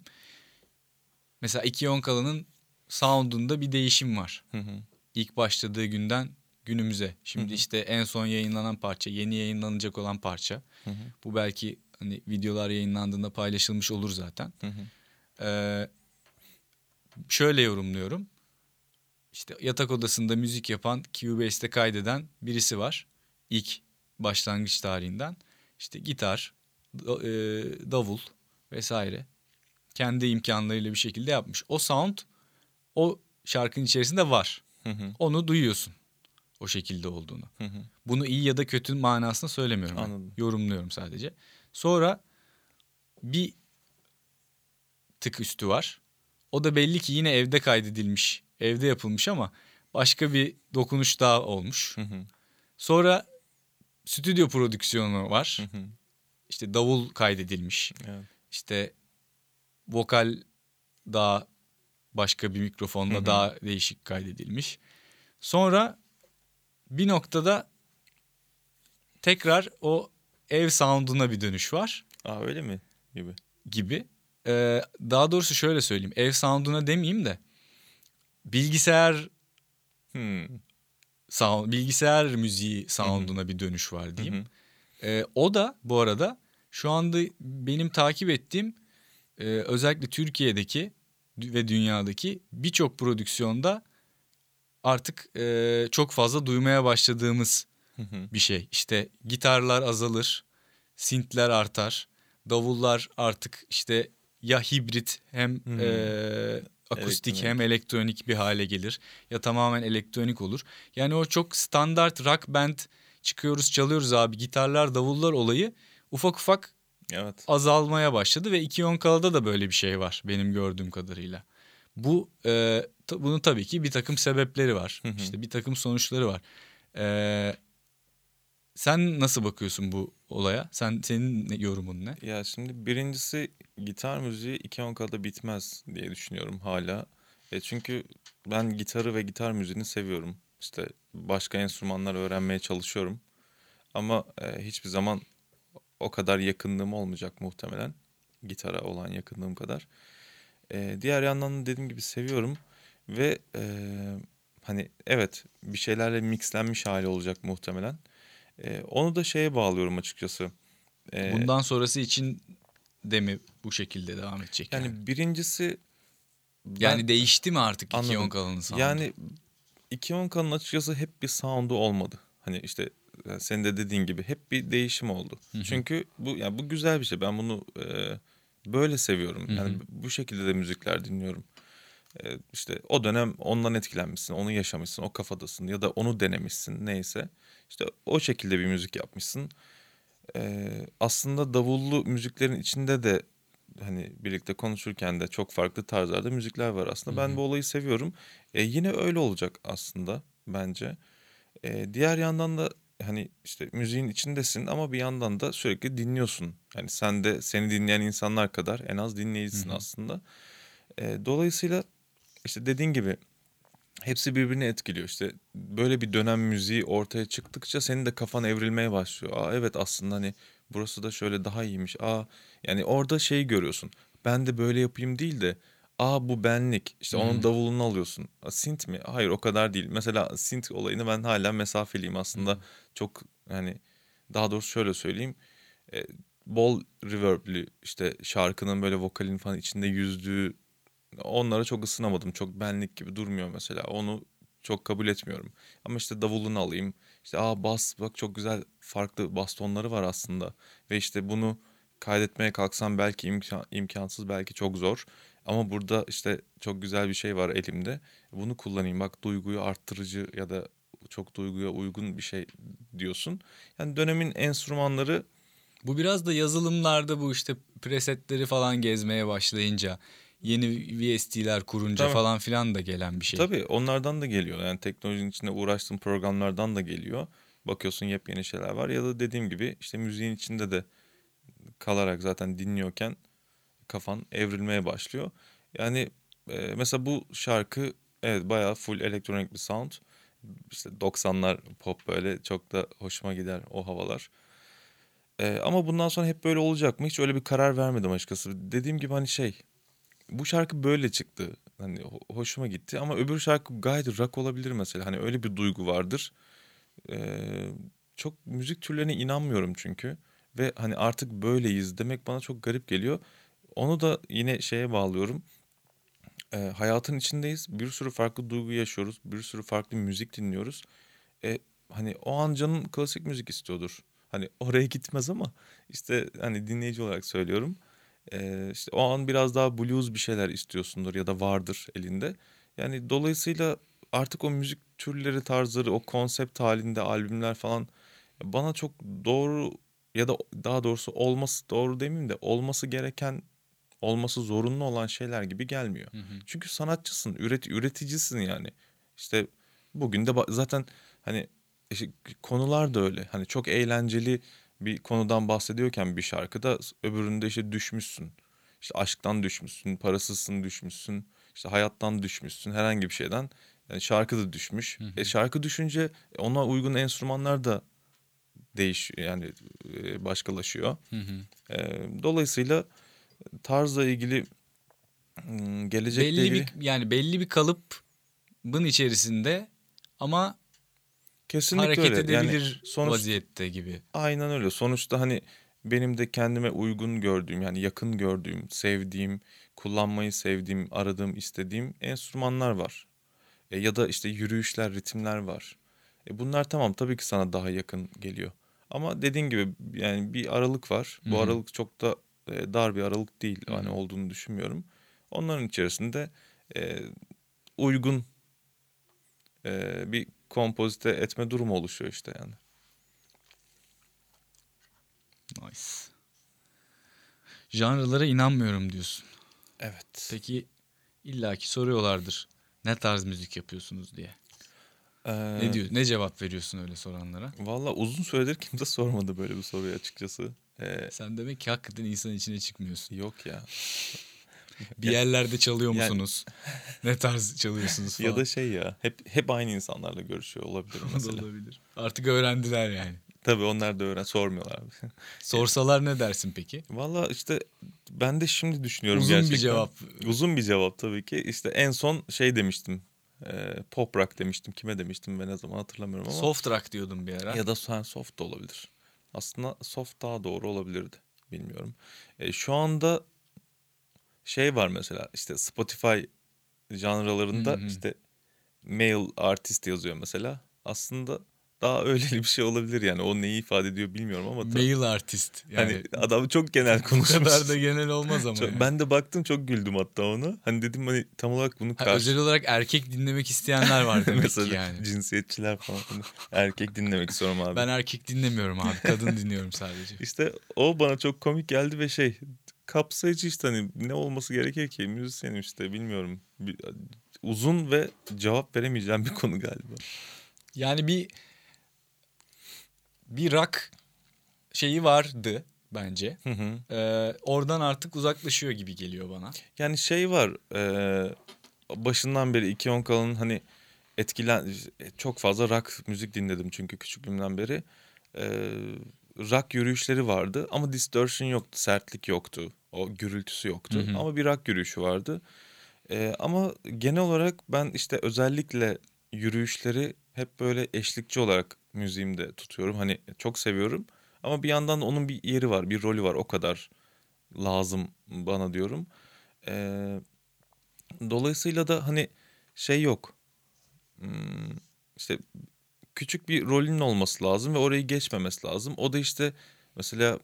Mesela iki Onkalı'nın sound'unda bir değişim var. Hı hı. İlk başladığı günden günümüze. Şimdi Hı hı. işte en son yayınlanan parça, yeni yayınlanacak olan parça. Hı hı. Bu belki hani videolar yayınlandığında paylaşılmış olur zaten. Ee, şöyle yorumluyorum. İşte yatak odasında müzik yapan, Cubase'de kaydeden birisi var. İlk başlangıç tarihinden. İşte gitar, e, davul vesaire. Kendi imkanlarıyla bir şekilde yapmış. O sound o şarkının içerisinde var. Hı hı. Onu duyuyorsun. O şekilde olduğunu. Hı hı. Bunu iyi ya da kötü manasında söylemiyorum. ben. Yorumluyorum sadece. Sonra bir tık üstü var. O da belli ki yine evde kaydedilmiş. Evde yapılmış ama başka bir dokunuş daha olmuş. Hı hı. Sonra stüdyo prodüksiyonu var. Hı hı. İşte davul kaydedilmiş. Evet. İşte vokal daha başka bir mikrofonla Hı hı. daha değişik kaydedilmiş. Sonra bir noktada tekrar o ev sound'una bir dönüş var Aa öyle mi gibi? gibi. Ee, daha doğrusu şöyle söyleyeyim. Ev sound'una demeyeyim de bilgisayar Hmm. sound, bilgisayar müziği sound'una bir dönüş var diyeyim. hı. Ee, o da bu arada şu anda benim takip ettiğim e, özellikle Türkiye'deki ve dünyadaki birçok prodüksiyonda artık e, çok fazla duymaya başladığımız bir şey. İşte gitarlar azalır, synthler artar, davullar artık işte ya hibrit hem e, akustik Elektronik. hem elektronik bir hale gelir ya tamamen elektronik olur. Yani o çok standart rock band çıkıyoruz çalıyoruz abi gitarlar davullar olayı ufak ufak Evet. azalmaya başladı ve iki Onkala'da da böyle bir şey var benim gördüğüm kadarıyla. Bu e, ta- bunun tabii ki bir takım sebepleri var. Hı hı. İşte bir takım sonuçları var. E, sen nasıl bakıyorsun bu olaya? Sen senin yorumun ne? Ya şimdi birincisi gitar müziği iki onkada bitmez diye düşünüyorum hala. E çünkü ben gitarı ve gitar müziğini seviyorum. İşte başka enstrümanlar öğrenmeye çalışıyorum. Ama e, hiçbir zaman o kadar yakınlığım olmayacak muhtemelen. Gitara olan yakınlığım kadar. E, diğer yandan da dediğim gibi seviyorum. Ve e, hani evet bir şeylerle mixlenmiş hali olacak muhtemelen. E, onu da şeye bağlıyorum açıkçası. E, Bundan sonrası için de mi bu şekilde devam edecek? Yani, Yani birincisi ben- yani değişti mi artık iki Anladım. Onkala'nın sound'u? yani iki Onka'nın açıkçası hep bir sound'u olmadı. Hani işte e, senin de dediğin gibi hep bir değişim oldu. Hı hı. Çünkü bu yani bu güzel bir şey. Ben bunu e, böyle seviyorum. Yani hı. bu şekilde de müzikler dinliyorum. E, işte o dönem ondan etkilenmişsin, onu yaşamışsın, o kafadasın ya da onu denemişsin neyse. İşte o şekilde bir müzik yapmışsın. E, aslında davullu müziklerin içinde de hani birlikte konuşurken de çok farklı tarzlarda müzikler var aslında. Hı Ben bu olayı seviyorum. E, yine öyle olacak aslında bence. E, diğer yandan da hani işte müziğin içindesin ama bir yandan da sürekli dinliyorsun. Yani sen de seni dinleyen insanlar kadar en az dinleyicisin Hı hı. aslında. E, dolayısıyla işte dediğin gibi hepsi birbirini etkiliyor. İşte böyle bir dönem müziği ortaya çıktıkça senin de kafan evrilmeye başlıyor. Aa evet aslında hani burası da şöyle daha iyiymiş. Aa yani orada şeyi görüyorsun. Ben de böyle yapayım değil de aa bu benlik. İşte onun Hmm. davulunu alıyorsun. Aa, synth mi? Hayır o kadar değil. Mesela synth olayını ben hala mesafeliyim aslında. Çok hani daha doğrusu şöyle söyleyeyim. E, bol reverb'lü işte şarkının böyle vokalin falan içinde yüzdüğü onlara çok ısınamadım. Çok benlik gibi durmuyor mesela. Onu çok kabul etmiyorum. Ama işte davulunu alayım. İşte aa bas bak çok güzel farklı bas tonları var aslında. Ve işte bunu kaydetmeye kalksam belki imkan, imkansız belki çok zor. Ama burada işte çok güzel bir şey var elimde. Bunu kullanayım bak duyguyu arttırıcı ya da çok duyguya uygun bir şey diyorsun. Yani dönemin enstrümanları Bu biraz da yazılımlarda bu işte presetleri falan gezmeye başlayınca yeni VST'ler kurunca Tabii. falan filan da gelen bir şey. tabii onlardan da geliyor. Yani teknolojinin içinde uğraştığın programlardan da geliyor. Bakıyorsun yepyeni şeyler var ya da dediğim gibi işte müziğin içinde de kalarak zaten dinliyorken kafan evrilmeye başlıyor. Yani e, mesela bu şarkı evet bayağı full elektronik bir sound. İşte 90'lar pop böyle çok da hoşuma gider o havalar. E, ama bundan sonra hep böyle olacak mı? Hiç öyle bir karar vermedim açıkçası. Dediğim gibi hani şey bu şarkı böyle çıktı. Hani ho- hoşuma gitti ama öbür şarkı gayet rock olabilir mesela. Hani öyle bir duygu vardır. Ee, çok müzik türlerine inanmıyorum çünkü. Ve hani artık böyleyiz demek bana çok garip geliyor. Onu da yine şeye bağlıyorum. Ee, hayatın içindeyiz. Bir sürü farklı duygu yaşıyoruz. Bir sürü farklı müzik dinliyoruz. E, hani o an canın klasik müzik istiyordur. Hani oraya gitmez ama işte hani dinleyici olarak söylüyorum. Ee, işte o an biraz daha blues bir şeyler istiyorsundur ya da vardır elinde. Yani dolayısıyla artık o müzik türleri tarzları o konsept halinde albümler falan bana çok doğru ya da daha doğrusu olması doğru demeyeyim de olması gereken olması zorunlu olan şeyler gibi gelmiyor. Çünkü sanatçısın, üret, üreticisin yani. İşte bugün de zaten hani işte konular da öyle. Hani çok eğlenceli bir konudan bahsediyorken bir şarkıda öbüründe işte düşmüşsün. İşte aşktan düşmüşsün, parasızsın düşmüşsün, işte hayattan düşmüşsün, herhangi bir şeyden. Yani şarkı da düşmüş. E şarkı düşünce ona uygun enstrümanlar da değişiyor yani e, başkalaşıyor. E, dolayısıyla tarzla ilgili gelecekle belli ilgili bir yani belli bir kalıbın içerisinde ama kesinlikle hareket öyle. Yani edebilir sonuç- vaziyette gibi. Aynen öyle. Sonuçta hani benim de kendime uygun gördüğüm yani yakın gördüğüm, sevdiğim, kullanmayı sevdiğim, aradığım, istediğim enstrümanlar var. E, ya da işte yürüyüşler, ritimler var. E, bunlar tamam tabii ki sana daha yakın geliyor. Ama dediğin gibi yani bir aralık var. Bu Hı hı. aralık çok da e, dar bir aralık değil. Hani olduğunu düşünmüyorum. Onların içerisinde e, uygun e, bir kompozite etme durumu oluşuyor işte yani. Nice. Janralara inanmıyorum diyorsun. Evet. Peki illaki soruyorlardır. Ne tarz müzik yapıyorsunuz diye. Ee, Ne diyor? Ne cevap veriyorsun öyle soranlara? Valla uzun süredir kimse sormadı böyle bir soruyu açıkçası. Ee, Sen demek ki hakikaten insan içine çıkmıyorsun. yok ya. Bir yerlerde çalıyor Yani- musunuz? ne tarz çalıyorsunuz falan. ya da şey ya hep hep aynı insanlarla görüşüyor olabilir mesela. olabilir. Artık öğrendiler yani. Tabii onlar da öğren sormuyorlar. Sorsalar ne dersin peki? Valla işte ben de şimdi düşünüyorum Uzun gerçekten. bir cevap. Uzun bir cevap tabii ki. İşte en son şey demiştim. e, pop rock demiştim. Kime demiştim ve ne zaman hatırlamıyorum ama. Soft rock diyordum bir ara. Ya da sen soft da olabilir. Aslında soft daha doğru olabilirdi. Bilmiyorum. E, şu anda şey var mesela işte Spotify janralarında Hı hı. işte male artist yazıyor mesela. Aslında daha öyleli bir şey olabilir yani. O neyi ifade ediyor bilmiyorum ama tabii- Male artist. Yani hani adam çok genel bu konuşmuş. kadar da genel olmaz ama. Çok- yani. Ben de baktım çok güldüm hatta ona. Hani dedim hani tam olarak bunu Ha, karşı... özel olarak erkek dinlemek isteyenler var demek Mesela ki yani. cinsiyetçiler falan. Hani erkek dinlemek istiyorum abi. Ben erkek dinlemiyorum abi. Kadın dinliyorum sadece. İşte o bana çok komik geldi ve şey kapsayıcı işte hani ne olması gerekir ki müzisyenim işte bilmiyorum. Bir- uzun ve cevap veremeyeceğim bir konu galiba. Yani bir bir rock şeyi vardı bence. Hı hı. Ee, oradan artık uzaklaşıyor gibi geliyor bana. Yani şey var e, başından beri iki on kalın hani etkilen çok fazla rock müzik dinledim çünkü küçüklüğümden beri. E, rock yürüyüşleri vardı ama distortion yoktu, sertlik yoktu. O gürültüsü yoktu Hı hı. ama bir rock yürüyüşü vardı. E, ama genel olarak ben işte özellikle yürüyüşleri hep böyle eşlikçi olarak müziğimde tutuyorum. Hani çok seviyorum ama bir yandan da onun bir yeri var, bir rolü var o kadar lazım bana diyorum. Ee, dolayısıyla da hani şey yok. Hmm, işte küçük bir rolün olması lazım ve orayı geçmemesi lazım. O da işte mesela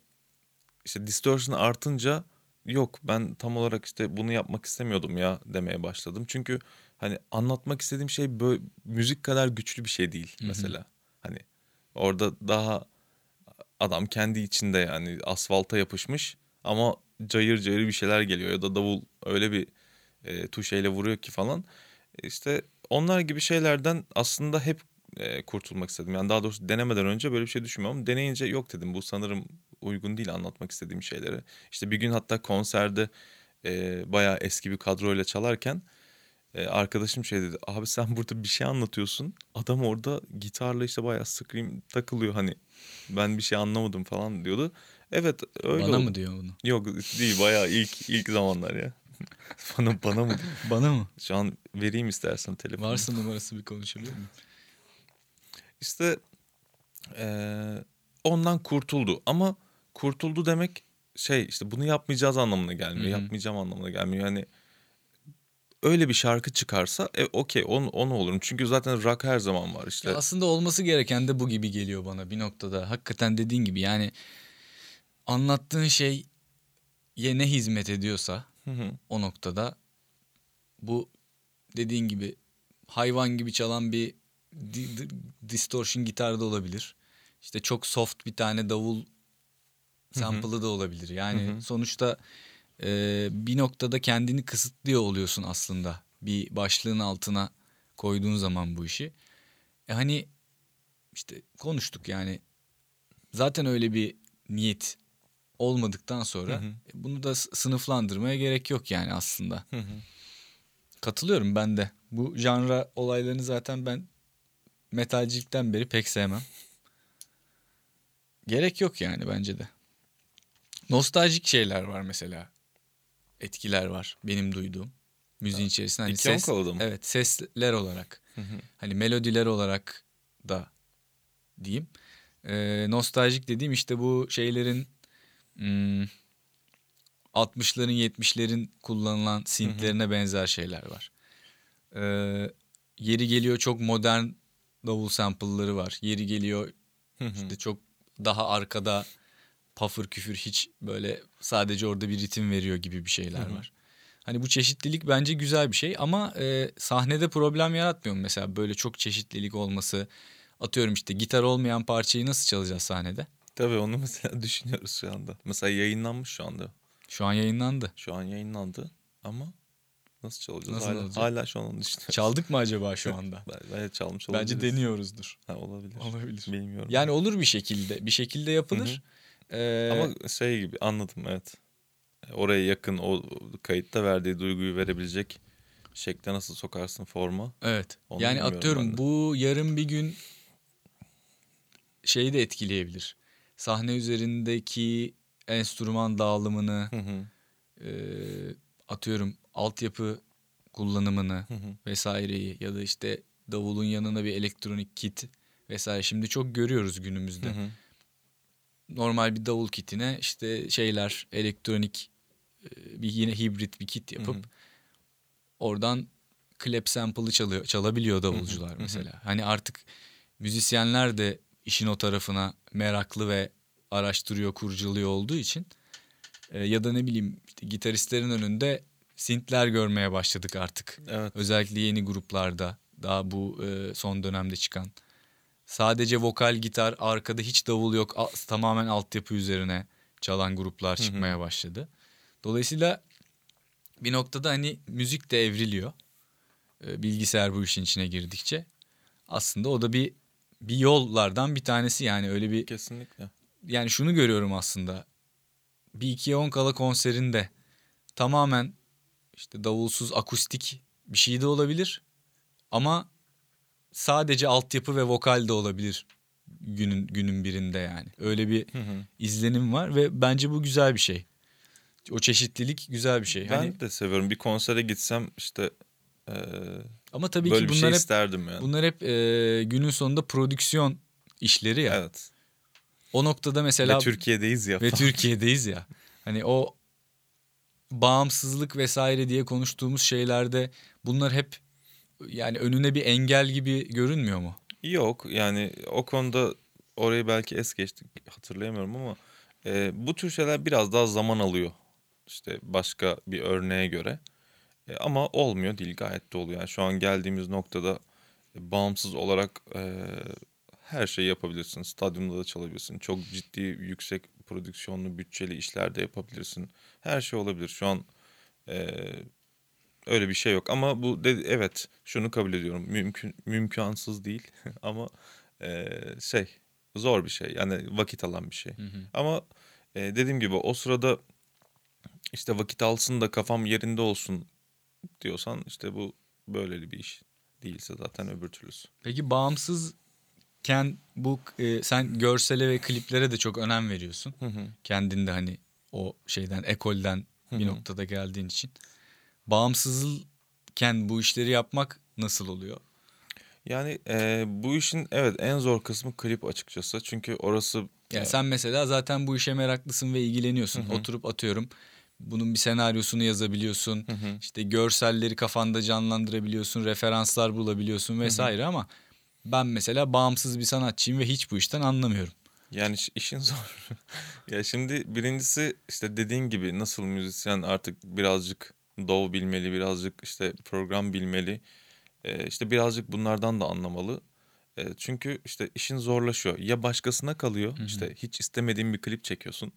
işte distortion artınca yok ben tam olarak işte bunu yapmak istemiyordum ya demeye başladım. Çünkü hani anlatmak istediğim şey böyle müzik kadar güçlü bir şey değil mesela. Hani orada daha adam kendi içinde yani asfalta yapışmış ama cayır cayır bir şeyler geliyor ya da davul öyle bir e, tuşeyle vuruyor ki falan. İşte onlar gibi şeylerden aslında hep e, kurtulmak istedim. Yani daha doğrusu denemeden önce böyle bir şey düşünmüyorum. Deneyince yok dedim bu sanırım uygun değil anlatmak istediğim şeyleri. İşte bir gün hatta konserde e, bayağı eski bir kadroyla çalarken e, arkadaşım şey dedi. Abi sen burada bir şey anlatıyorsun. Adam orada gitarla işte bayağı scream takılıyor hani. Ben bir şey anlamadım falan diyordu. Evet öyle Bana oldu. mı diyor bunu? Yok değil bayağı ilk ilk zamanlar ya. bana bana mı? Bana mı? Şu an vereyim istersen telefonu. Varsa numarası bir konuşabilir miyim? İşte eee, ondan kurtuldu ama kurtuldu demek şey işte bunu yapmayacağız anlamına gelmiyor. Hı hı. Yapmayacağım anlamına gelmiyor. Yani öyle bir şarkı çıkarsa e, okey onu, onu olurum. Çünkü zaten rock her zaman var işte. Ya aslında olması gereken de bu gibi geliyor bana bir noktada. Hakikaten dediğin gibi yani anlattığın şey ye ne hizmet ediyorsa Hı hı. o noktada bu dediğin gibi hayvan gibi çalan bir di- di- distortion gitar da olabilir. İşte çok soft bir tane davul sample'ı da olabilir. Yani Hı hı. sonuçta e, bir noktada kendini kısıtlıyor oluyorsun aslında. Bir başlığın altına koyduğun zaman bu işi. E hani işte konuştuk yani zaten öyle bir niyet olmadıktan sonra Hı hı. e, bunu da sınıflandırmaya gerek yok yani aslında. Hı hı. Katılıyorum ben de. Bu janra olaylarını zaten ben metalcilikten beri pek sevmem. Gerek yok yani bence de. Nostaljik şeyler var mesela. Etkiler var benim duyduğum. Müziğin içerisinde. Hani ses, mı? evet sesler olarak. Hı hı. Hani melodiler olarak da diyeyim. Ee, nostaljik dediğim işte bu şeylerin hmm, 60'ların 70'lerin kullanılan synthlerine benzer şeyler var. Ee, yeri geliyor çok modern davul sample'ları var. Yeri geliyor işte çok daha arkada pafır küfür hiç böyle sadece orada bir ritim veriyor gibi bir şeyler var. Hani bu çeşitlilik bence güzel bir şey ama e, sahnede problem yaratmıyor mu mesela böyle çok çeşitlilik olması? Atıyorum işte gitar olmayan parçayı nasıl çalacağız sahnede? Tabii onu mesela düşünüyoruz şu anda. Mesela yayınlanmış şu anda. Şu an yayınlandı. Şu an yayınlandı ama nasıl çalacağız? Nasıl hala, olacak? hala şu an onu düşünüyoruz. Çaldık mı acaba şu anda? Ben- Bence çalmış Bence olabiliriz. deniyoruzdur. Ha, olabilir. Olabilir. Bilmiyorum. Yani olur bir şekilde. Bir şekilde yapılır. Ee, Ama şey gibi anladım evet. Oraya yakın o kayıtta verdiği duyguyu verebilecek şekle nasıl sokarsın forma? Evet. Onu yani atıyorum bu yarın bir gün şeyi de etkileyebilir. Sahne üzerindeki enstrüman dağılımını, Hı hı. e, atıyorum altyapı kullanımını Hı hı. vesaireyi ya da işte davulun yanına bir elektronik kit vesaire şimdi çok görüyoruz günümüzde. Hı hı. Normal bir davul kitine işte şeyler elektronik e, bir yine hibrit bir kit yapıp Hı hı. oradan clap sample'ı çalıyor, çalabiliyor davulcular hı hı. mesela. Hani artık müzisyenler de işin o tarafına meraklı ve araştırıyor, kurcalıyor olduğu için e, ya da ne bileyim işte gitaristlerin önünde synthler görmeye başladık artık. Evet. Özellikle yeni gruplarda daha bu e, son dönemde çıkan. Sadece vokal gitar arkada hiç davul yok a- tamamen altyapı üzerine çalan gruplar çıkmaya başladı. Dolayısıyla bir noktada hani müzik de evriliyor. E, bilgisayar bu işin içine girdikçe. Aslında o da bir bir yollardan bir tanesi yani öyle bir Kesinlikle. yani şunu görüyorum aslında. Bir ikiye on kala konserinde tamamen işte davulsuz akustik bir şey de olabilir. Ama sadece altyapı ve vokal de olabilir günün günün birinde yani. Öyle bir Hı hı. izlenim var ve bence bu güzel bir şey. O çeşitlilik güzel bir şey. Ben Hani de seviyorum. Bir konsere gitsem işte eee, ama tabii böyle ki bunlar şey hep isterdim yani. bunlar hep e, günün sonunda prodüksiyon işleri ya. Evet. O noktada mesela Ve Türkiye'deyiz ya. ve falan. Türkiye'deyiz ya. Hani o bağımsızlık vesaire diye konuştuğumuz şeylerde bunlar hep yani önüne bir engel gibi görünmüyor mu? Yok yani o konuda orayı belki es geçtik hatırlayamıyorum ama E, bu tür şeyler biraz daha zaman alıyor. İşte başka bir örneğe göre. E, ama olmuyor değil gayet de oluyor. Yani şu an geldiğimiz noktada e, bağımsız olarak e, her şeyi yapabilirsin. Stadyumda da çalabilirsin. Çok ciddi, yüksek prodüksiyonlu, bütçeli işler de yapabilirsin. Her şey olabilir. Şu an e, öyle bir şey yok. Ama bu de, evet şunu kabul ediyorum. Mümkün mümkansız değil ama e, şey zor bir şey. Yani vakit alan bir şey. Hı hı. Ama e, dediğim gibi o sırada işte vakit alsın da kafam yerinde olsun diyorsan işte bu böyleli bir iş değilse zaten öbür türlüsü. Peki bağımsızken bu e, sen görsele ve kliplere de çok önem veriyorsun. Hı hı. Kendinde hani o şeyden ekolden Hı bir hı. noktada geldiğin için. Bağımsızken bu işleri yapmak nasıl oluyor? Yani e, bu işin evet en zor kısmı klip açıkçası. Çünkü orası Yani e, sen mesela zaten bu işe meraklısın ve ilgileniyorsun. Hı hı. Oturup atıyorum. Bunun bir senaryosunu yazabiliyorsun. Hı hı. İşte görselleri kafanda canlandırabiliyorsun, referanslar bulabiliyorsun vesaire ama ben mesela bağımsız bir sanatçıyım ve hiç bu işten anlamıyorum. Yani iş- işin zor. ya şimdi birincisi işte dediğin gibi nasıl müzisyen artık birazcık dov bilmeli, birazcık işte program bilmeli. Ee, işte birazcık bunlardan da anlamalı. Ee, çünkü işte işin zorlaşıyor. Ya başkasına kalıyor. işte hiç istemediğin bir klip çekiyorsun.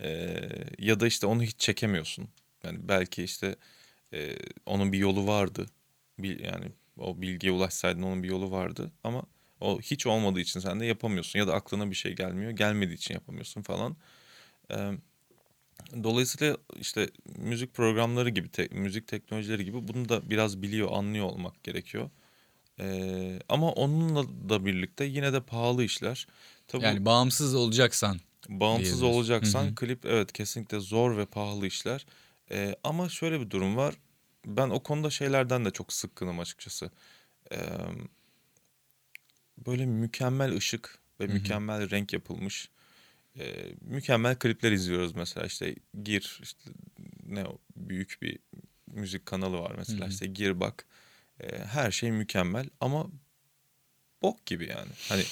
Ee, ya da işte onu hiç çekemiyorsun. Yani belki işte e, onun bir yolu vardı. Bil, yani o bilgiye ulaşsaydın onun bir yolu vardı ama o hiç olmadığı için sen de yapamıyorsun ya da aklına bir şey gelmiyor. Gelmediği için yapamıyorsun falan. Ee, dolayısıyla işte müzik programları gibi, te- müzik teknolojileri gibi bunu da biraz biliyor, anlıyor olmak gerekiyor. Ee, ama onunla da birlikte yine de pahalı işler. Tabii Yani bağımsız olacaksan Bağımsız olacaksan Hı hı. klip evet kesinlikle zor ve pahalı işler. Ee, ama şöyle bir durum var. Ben o konuda şeylerden de çok sıkkınım açıkçası. Ee, böyle mükemmel ışık ve mükemmel renk yapılmış e, mükemmel klipler izliyoruz mesela işte gir işte ne o, büyük bir müzik kanalı var mesela Hı hı. işte gir bak E, her şey mükemmel ama bok gibi yani hani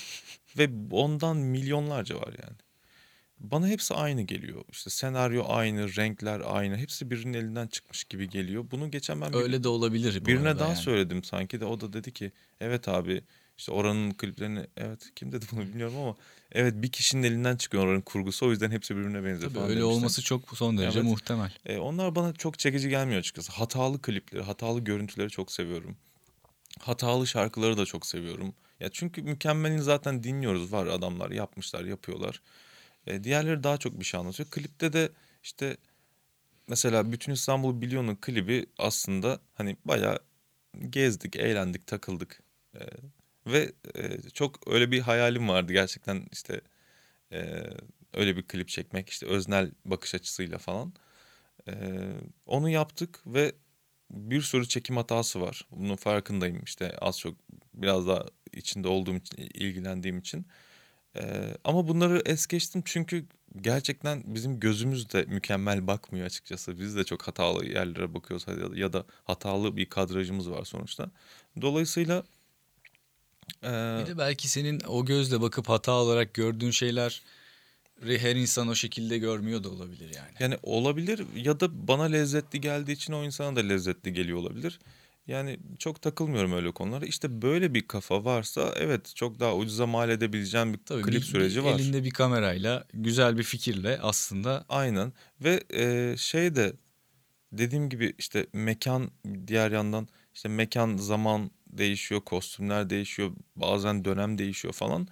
ve ondan milyonlarca var yani. Bana hepsi aynı geliyor. İşte senaryo aynı, renkler aynı. Hepsi birinin elinden çıkmış gibi geliyor. Bunu geçen ben bir- öyle de olabilir birine daha yani. söyledim sanki de o da dedi ki evet abi işte oranın kliplerini evet kim dedi bunu bilmiyorum ama evet bir kişinin elinden çıkıyor oranın kurgusu o yüzden hepsi birbirine benziyor Tabii falan öyle demişti. olması çok son derece Evet. muhtemel. E, onlar bana çok çekici gelmiyor açıkçası. Hatalı klipleri, hatalı görüntüleri çok seviyorum. Hatalı şarkıları da çok seviyorum. Ya çünkü mükemmelini zaten dinliyoruz. Var adamlar yapmışlar, yapıyorlar. E, diğerleri daha çok bir şey anlatıyor. Klipte de işte mesela Bütün İstanbul Biliyor'un klibi aslında hani bayağı gezdik, eğlendik, takıldık. E, ve e, çok öyle bir hayalim vardı gerçekten işte e, öyle bir klip çekmek işte öznel bakış açısıyla falan. E, onu yaptık ve bir sürü çekim hatası var. Bunun farkındayım işte az çok biraz daha içinde olduğum için, ilgilendiğim için. Ee, ama bunları es geçtim çünkü gerçekten bizim gözümüz de mükemmel bakmıyor açıkçası. Biz de çok hatalı yerlere bakıyoruz ya da hatalı bir kadrajımız var sonuçta. Dolayısıyla e, Bir de belki senin o gözle bakıp hata olarak gördüğün şeyler her insan o şekilde görmüyor da olabilir yani. yani olabilir ya da bana lezzetli geldiği için o insana da lezzetli geliyor olabilir. Yani çok takılmıyorum öyle konulara. İşte böyle bir kafa varsa evet çok daha ucuza mal edebileceğim bir Tabii klip bir- süreci bir var. Elinde bir kamerayla güzel bir fikirle aslında Aynen ve e, şey de dediğim gibi işte mekan diğer yandan işte mekan zaman değişiyor, kostümler değişiyor, bazen dönem değişiyor falan.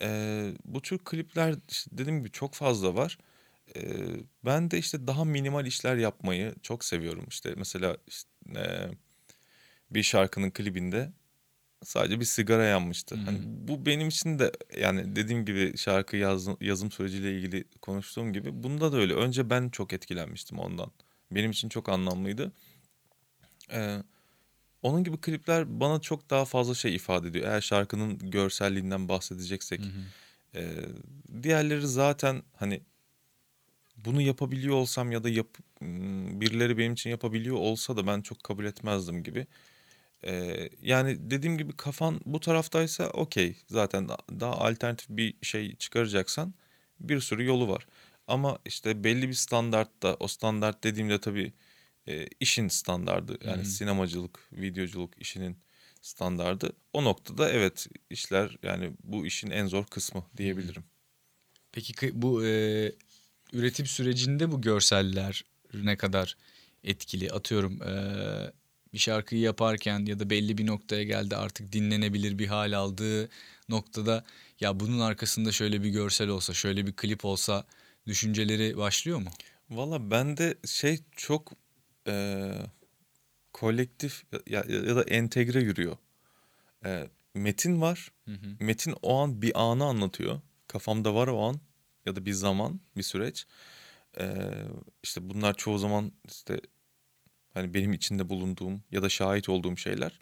E, bu tür klipler işte dediğim gibi çok fazla var. E, ben de işte daha minimal işler yapmayı çok seviyorum. İşte mesela işte, e, bir şarkının klibinde sadece bir sigara yanmıştı. Hani bu benim için de yani dediğim gibi şarkı yazım, yazım süreciyle ilgili konuştuğum gibi bunda da öyle. Önce ben çok etkilenmiştim ondan. Benim için çok anlamlıydı. Ee, onun gibi klipler bana çok daha fazla şey ifade ediyor. Eğer şarkının görselliğinden bahsedeceksek. Ee, diğerleri zaten hani bunu yapabiliyor olsam ya da yap, birileri benim için yapabiliyor olsa da ben çok kabul etmezdim gibi. Ee, yani dediğim gibi kafan bu taraftaysa okey zaten da- daha alternatif bir şey çıkaracaksan bir sürü yolu var. Ama işte belli bir standartta o standart dediğimde tabii e, işin standardı yani hı. sinemacılık, videoculuk işinin standardı. O noktada evet işler yani bu işin en zor kısmı diyebilirim. Peki bu e, üretim sürecinde bu görseller ne kadar etkili? Atıyorum e, bir şarkıyı yaparken ya da belli bir noktaya geldi artık dinlenebilir bir hal aldığı noktada ya bunun arkasında şöyle bir görsel olsa, şöyle bir klip olsa düşünceleri başlıyor mu? Valla bende şey çok e, kolektif ya, ya, da entegre yürüyor. E, metin var. Hı hı. Metin o an bir anı anlatıyor. Kafamda var o an ya da bir zaman, bir süreç. E, işte bunlar çoğu zaman işte hani benim içinde bulunduğum ya da şahit olduğum şeyler.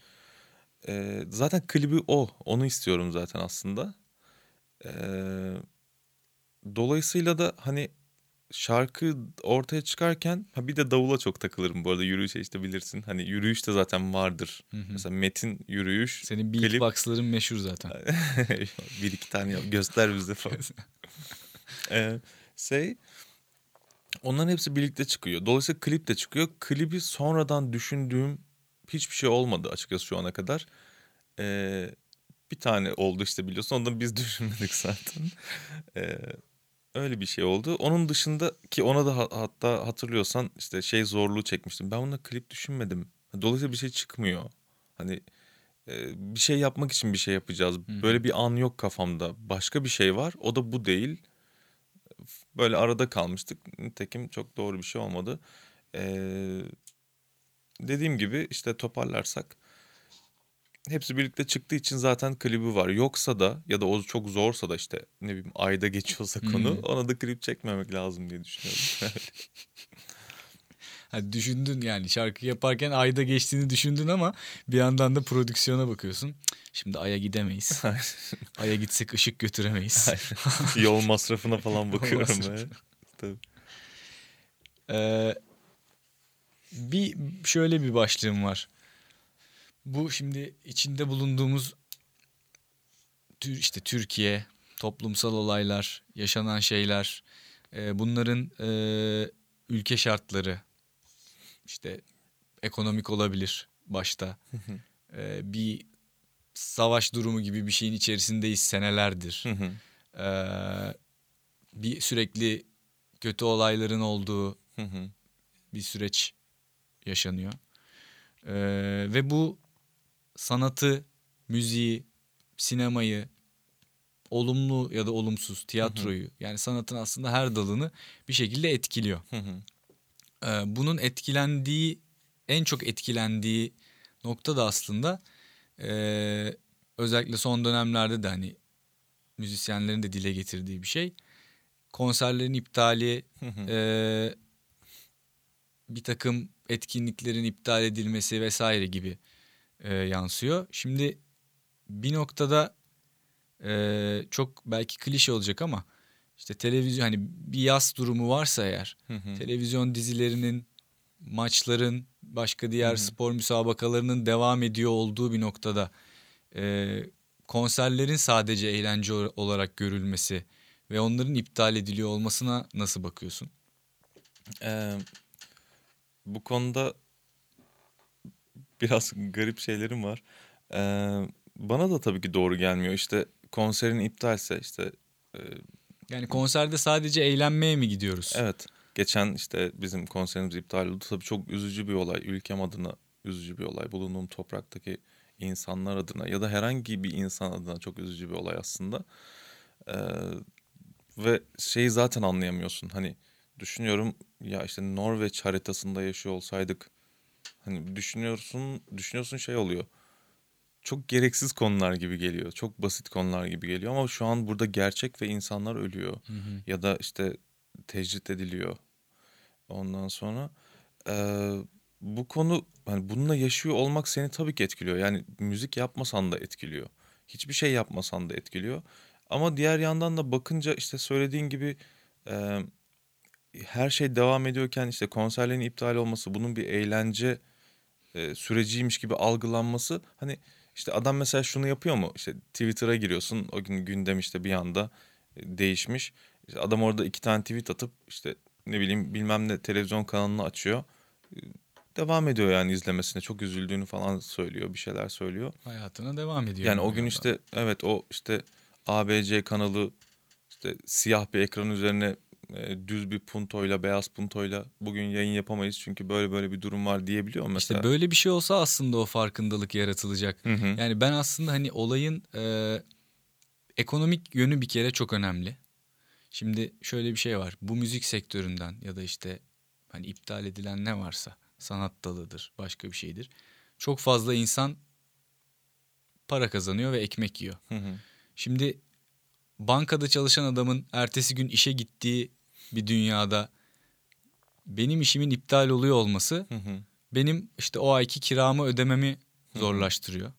E, zaten klibi o. Onu istiyorum zaten aslında. E, dolayısıyla da hani şarkı ortaya çıkarken ha bir de davula çok takılırım bu arada yürüyüşe işte bilirsin. Hani yürüyüş de zaten vardır. Hı hı. Mesela metin yürüyüş. Senin beatboxların meşhur zaten. bir iki tane yap göster bize falan. Ee, şey onların hepsi birlikte çıkıyor. Dolayısıyla klip de çıkıyor. Klibi sonradan düşündüğüm hiçbir şey olmadı açıkçası şu ana kadar. Ee, bir tane oldu işte biliyorsun. Onu da biz düşünmedik zaten. Ee, öyle bir şey oldu. Onun dışında ki ona da ha- hatta hatırlıyorsan işte şey zorluğu çekmiştim. Ben buna klip düşünmedim. Dolayısıyla bir şey çıkmıyor. Hani e, bir şey yapmak için bir şey yapacağız. hı. Böyle bir an yok kafamda. Başka bir şey var. O da bu değil. Böyle arada kalmıştık. Nitekim çok doğru bir şey olmadı. Ee, dediğim gibi işte toparlarsak hepsi birlikte çıktığı için zaten klibi var. Yoksa da ya da o çok zorsa da işte ne bileyim ayda geçiyorsa konu Hmm. ona da klip çekmemek lazım diye düşünüyorum. Hadi düşündün yani şarkı yaparken ayda geçtiğini düşündün ama bir yandan da prodüksiyona bakıyorsun. Şimdi Ay'a gidemeyiz. Ay'a gitsek ışık götüremeyiz. Yol masrafına falan bakıyorum. masrafı. Tabii. Ee, bir şöyle bir başlığım var. Bu şimdi içinde bulunduğumuz tür işte Türkiye, toplumsal olaylar, yaşanan şeyler, e, bunların e, ülke şartları, işte ekonomik olabilir başta. E, bir savaş durumu gibi bir şeyin içerisindeyiz senelerdir. Bir sürekli kötü olayların olduğu bir süreç yaşanıyor. Ve bu sanatı, müziği, sinemayı, olumlu ya da olumsuz tiyatroyu yani sanatın aslında her dalını bir şekilde etkiliyor. Hı hı. Ee, bunun etkilendiği, en çok etkilendiği nokta da aslında ee, özellikle son dönemlerde de hani müzisyenlerin de dile getirdiği bir şey. Konserlerin iptali, Hı hı. ee, bir takım etkinliklerin iptal edilmesi vesaire gibi ee, yansıyor. Şimdi bir noktada ee, çok belki klişe olacak ama işte televizyon hani bir yaz durumu varsa eğer Hı hı. televizyon dizilerinin, maçların, başka diğer Hı hı. spor müsabakalarının devam ediyor olduğu bir noktada e, konserlerin sadece eğlence olarak görülmesi ve onların iptal ediliyor olmasına nasıl bakıyorsun? Ee, bu konuda biraz garip şeylerim var. Ee, bana da tabii ki doğru gelmiyor. İşte konserin iptalse işte e, Yani konserde sadece eğlenmeye mi gidiyoruz? evet geçen işte bizim konserimiz iptal oldu. Tabii çok üzücü bir olay. Ülkem adına üzücü bir olay. Bulunduğum topraktaki insanlar adına ya da herhangi bir insan adına çok üzücü bir olay aslında. Ee, ve şeyi zaten anlayamıyorsun. Hani düşünüyorum ya işte Norveç haritasında yaşıyor olsaydık hani düşünüyorsun düşünüyorsun şey oluyor. Çok gereksiz konular gibi geliyor. Çok basit konular gibi geliyor ama şu an burada gerçek ve insanlar ölüyor. Hı hı. Ya da işte tecrit ediliyor. Ondan sonra eee, bu konu hani bununla yaşıyor olmak seni tabii ki etkiliyor. Yani müzik yapmasan da etkiliyor. Hiçbir şey yapmasan da etkiliyor. Ama diğer yandan da bakınca işte söylediğin gibi eee, her şey devam ediyorken işte konserlerin iptal olması, bunun bir eğlence e, süreciymiş gibi algılanması hani işte adam mesela şunu yapıyor mu? İşte Twitter'a giriyorsun o gün gündem işte bir anda e, değişmiş. İşte adam orada iki tane tweet atıp işte ne bileyim bilmem ne televizyon kanalını açıyor. Devam ediyor yani izlemesine. Çok üzüldüğünü falan söylüyor. Bir şeyler söylüyor. Hayatına devam ediyor. Yani o gün işte evet o işte ABC kanalı işte siyah bir ekran üzerine e, düz bir puntoyla beyaz puntoyla bugün yayın yapamayız çünkü böyle böyle bir durum var diyebiliyor mu mesela. İşte böyle bir şey olsa aslında o farkındalık yaratılacak. Hı hı. Yani ben aslında hani olayın e, ekonomik yönü bir kere çok önemli. Şimdi şöyle bir şey var. Bu müzik sektöründen ya da işte hani iptal edilen ne varsa sanat dalıdır, başka bir şeydir. Çok fazla insan para kazanıyor ve ekmek yiyor. Hı hı. Şimdi bankada çalışan adamın ertesi gün işe gittiği bir dünyada benim işimin iptal oluyor olması Hı hı. benim işte o ayki kiramı ödememi zorlaştırıyor.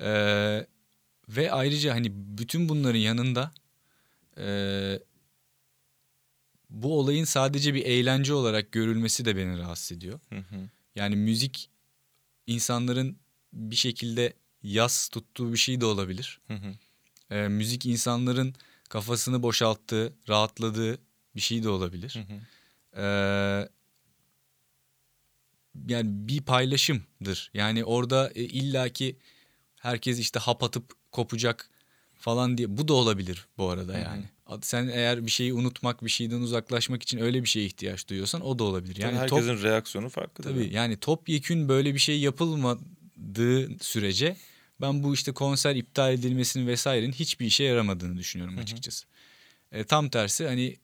Ee, ve ayrıca hani bütün bunların yanında e, bu olayın sadece bir eğlence olarak görülmesi de beni rahatsız ediyor. Hı hı. Yani müzik insanların bir şekilde yas tuttuğu bir şey de olabilir. Hı hı. Ee, müzik insanların kafasını boşalttığı, rahatladığı bir şey de olabilir. Hı hı. Ee, yani bir paylaşımdır. Yani orada e, illaki herkes işte hap atıp kopacak falan diye. Bu da olabilir bu arada Hı hı. yani. Sen eğer bir şeyi unutmak, bir şeyden uzaklaşmak için öyle bir şeye ihtiyaç duyuyorsan o da olabilir. Tabii Yani top, herkesin reaksiyonu farklı. tabii yani topyekün böyle bir şey yapılmadığı sürece ben bu işte konser iptal edilmesinin vesairenin hiçbir işe yaramadığını düşünüyorum açıkçası. E, tam tersi hani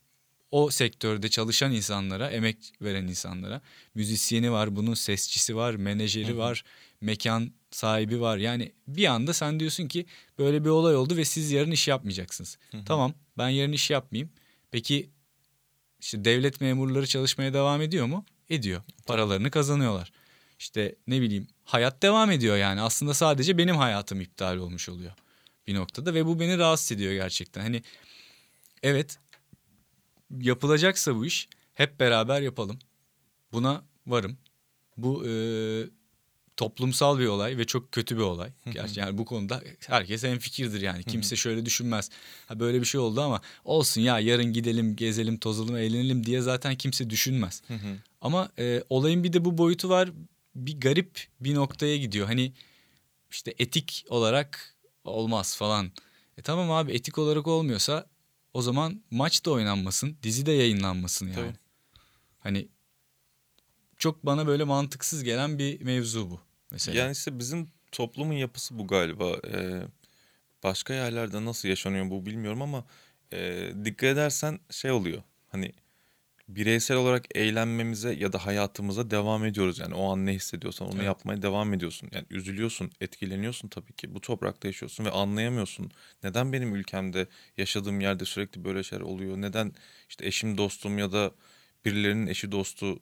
o sektörde çalışan insanlara, emek veren insanlara, müzisyeni var, bunun sesçisi var, menajeri var, mekan sahibi var. Yani bir anda sen diyorsun ki böyle bir olay oldu ve siz yarın iş yapmayacaksınız. Tamam, ben yarın iş yapmayayım. Peki işte devlet memurları çalışmaya devam ediyor mu? Ediyor. Paralarını kazanıyorlar. İşte ne bileyim hayat devam ediyor yani. Aslında sadece benim hayatım iptal olmuş oluyor bir noktada ve bu beni rahatsız ediyor gerçekten. Hani evet yapılacaksa bu iş hep beraber yapalım. Buna varım. Bu e, toplumsal bir olay ve çok kötü bir olay. Gerçi yani bu konuda herkes en fikirdir yani. Kimse şöyle düşünmez. Ha böyle bir şey oldu ama olsun ya yarın gidelim, gezelim, tozalım, eğlenelim diye zaten kimse düşünmez. Ama e, olayın bir de bu boyutu var. Bir garip bir noktaya gidiyor. Hani işte etik olarak olmaz falan. E tamam abi etik olarak olmuyorsa o zaman maç da oynanmasın, dizi de yayınlanmasın yani. Tabii. Hani çok bana böyle mantıksız gelen bir mevzu bu mesela. Yani işte bizim toplumun yapısı bu galiba. Ee, başka yerlerde nasıl yaşanıyor bu bilmiyorum ama e, dikkat edersen şey oluyor. Hani bireysel olarak eğlenmemize ya da hayatımıza devam ediyoruz. Yani o an ne hissediyorsan onu Evet. yapmaya devam ediyorsun. Yani üzülüyorsun, etkileniyorsun tabii ki. Bu toprakta yaşıyorsun ve anlayamıyorsun. Neden benim ülkemde, yaşadığım yerde sürekli böyle şeyler oluyor? Neden işte eşim, dostum ya da birilerinin eşi, dostu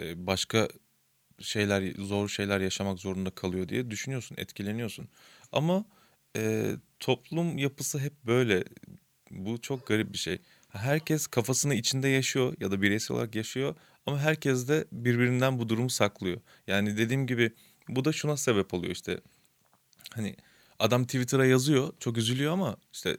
e, başka şeyler zor şeyler yaşamak zorunda kalıyor diye düşünüyorsun, etkileniyorsun. Ama e, toplum yapısı hep böyle. Bu çok garip bir şey. Herkes kafasını içinde yaşıyor ya da bireysel olarak yaşıyor ama herkes de birbirinden bu durumu saklıyor. Yani dediğim gibi bu da şuna sebep oluyor işte. Hani adam Twitter'a yazıyor, çok üzülüyor ama işte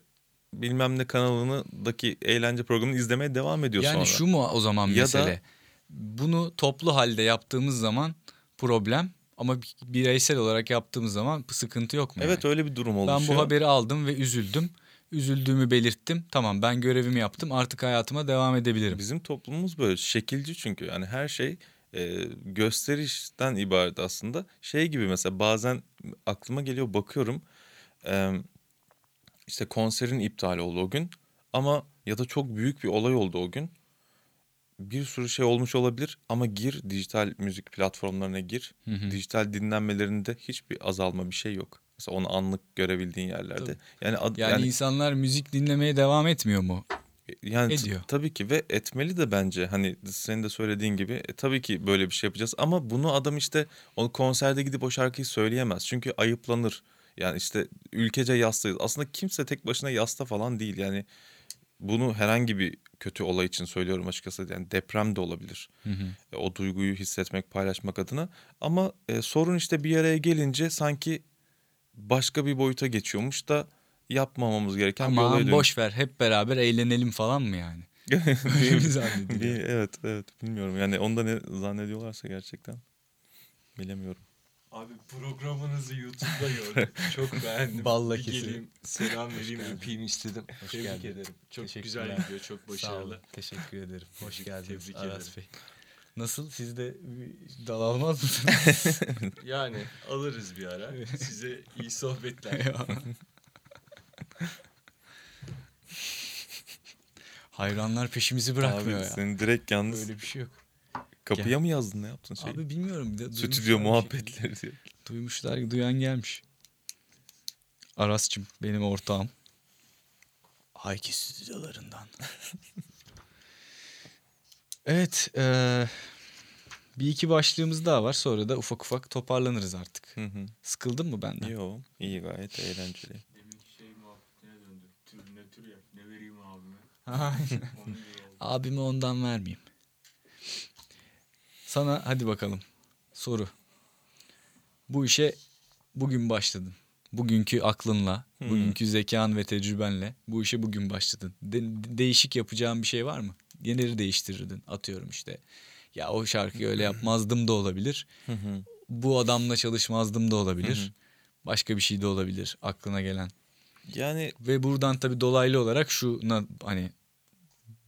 bilmem ne kanalındaki eğlence programını izlemeye devam ediyor yani sonra. şu mu o zaman Ya da- mesele? Bunu toplu halde yaptığımız zaman problem ama bireysel olarak yaptığımız zaman sıkıntı yok mu? Evet yani? öyle bir durum oluşuyor. Ben bu haberi aldım ve üzüldüm. Üzüldüğümü belirttim. Tamam ben görevimi yaptım. Artık hayatıma devam edebilirim. Bizim toplumumuz böyle şekilci çünkü yani her şey e, gösterişten ibaret aslında. Şey gibi mesela bazen aklıma geliyor bakıyorum e, işte konserin iptal oldu o gün ama ya da çok büyük bir olay oldu o gün. Bir sürü şey olmuş olabilir ama gir dijital müzik platformlarına gir. Hı hı. Dijital dinlenmelerinde hiçbir azalma bir şey yok. Mesela onu anlık görebildiğin yerlerde. Tabii. Yani, ad- Yani, yani insanlar müzik dinlemeye devam etmiyor mu? Yani t- Ediyor. tabii ki ve etmeli de bence hani senin de söylediğin gibi e, tabii ki böyle bir şey yapacağız ama bunu adam işte o konserde gidip o şarkıyı söyleyemez çünkü ayıplanır. Yani işte ülkece yastayız. Aslında kimse tek başına yasta falan değil. Yani bunu herhangi bir kötü olay için söylüyorum açıkçası. Yani deprem de olabilir. Hı hı. E, o duyguyu hissetmek, paylaşmak adına. Ama e, sorun işte bir araya gelince sanki başka bir boyuta geçiyormuş da yapmamamız gereken bir olaya Aman dönüyor. boş ver hep beraber eğlenelim falan mı yani? Öyle mi zannediliyor? Bir- evet evet bilmiyorum yani onda ne zannediyorlarsa gerçekten bilemiyorum. Abi programınızı YouTube'da gördüm. Çok beğendim. Balla Bir kesin. geleyim, selam vereyim, öpeyim istedim. Tebrik geldin. ederim. Çok güzel gidiyor, çok Sağ olun. başarılı. Teşekkür ederim. Hoş geldiniz Tebrik Aras ederim. Bey. Nasıl? Siz de dal almaz mısınız? Yani alırız bir ara. Size iyi sohbetler. Hayranlar peşimizi bırakmıyor Abi ya. senin direkt yalnız Böyle bir şey yok. kapıya mı yazdın ne yaptın şey? Abi bilmiyorum. Bir de Stüdyo şey. muhabbetleri diye. Duymuşlar, duyan gelmiş. Aras'cığım benim ortağım. Hayki stüdyolarından. evet. eee, bir iki başlığımız daha var. Sonra da ufak ufak toparlanırız artık. Hı hı. Sıkıldın mı benden? Yo iyi gayet eğlenceli. Deminki şey muhabbetine döndü. Tür ne tür ya? Ne vereyim abime? Aynen. Abime ondan vermeyeyim. Sana hadi bakalım. Soru. Bu işe bugün başladın. Bugünkü aklınla, Hmm. bugünkü zekan ve tecrübenle bu işe bugün başladın. De- değişik yapacağın bir şey var mı? Neleri değiştirirdin? Atıyorum işte. Ya o şarkıyı öyle yapmazdım da olabilir. Bu adamla çalışmazdım da olabilir. Başka bir şey de olabilir aklına gelen. Yani Ve buradan tabii dolaylı olarak şuna hani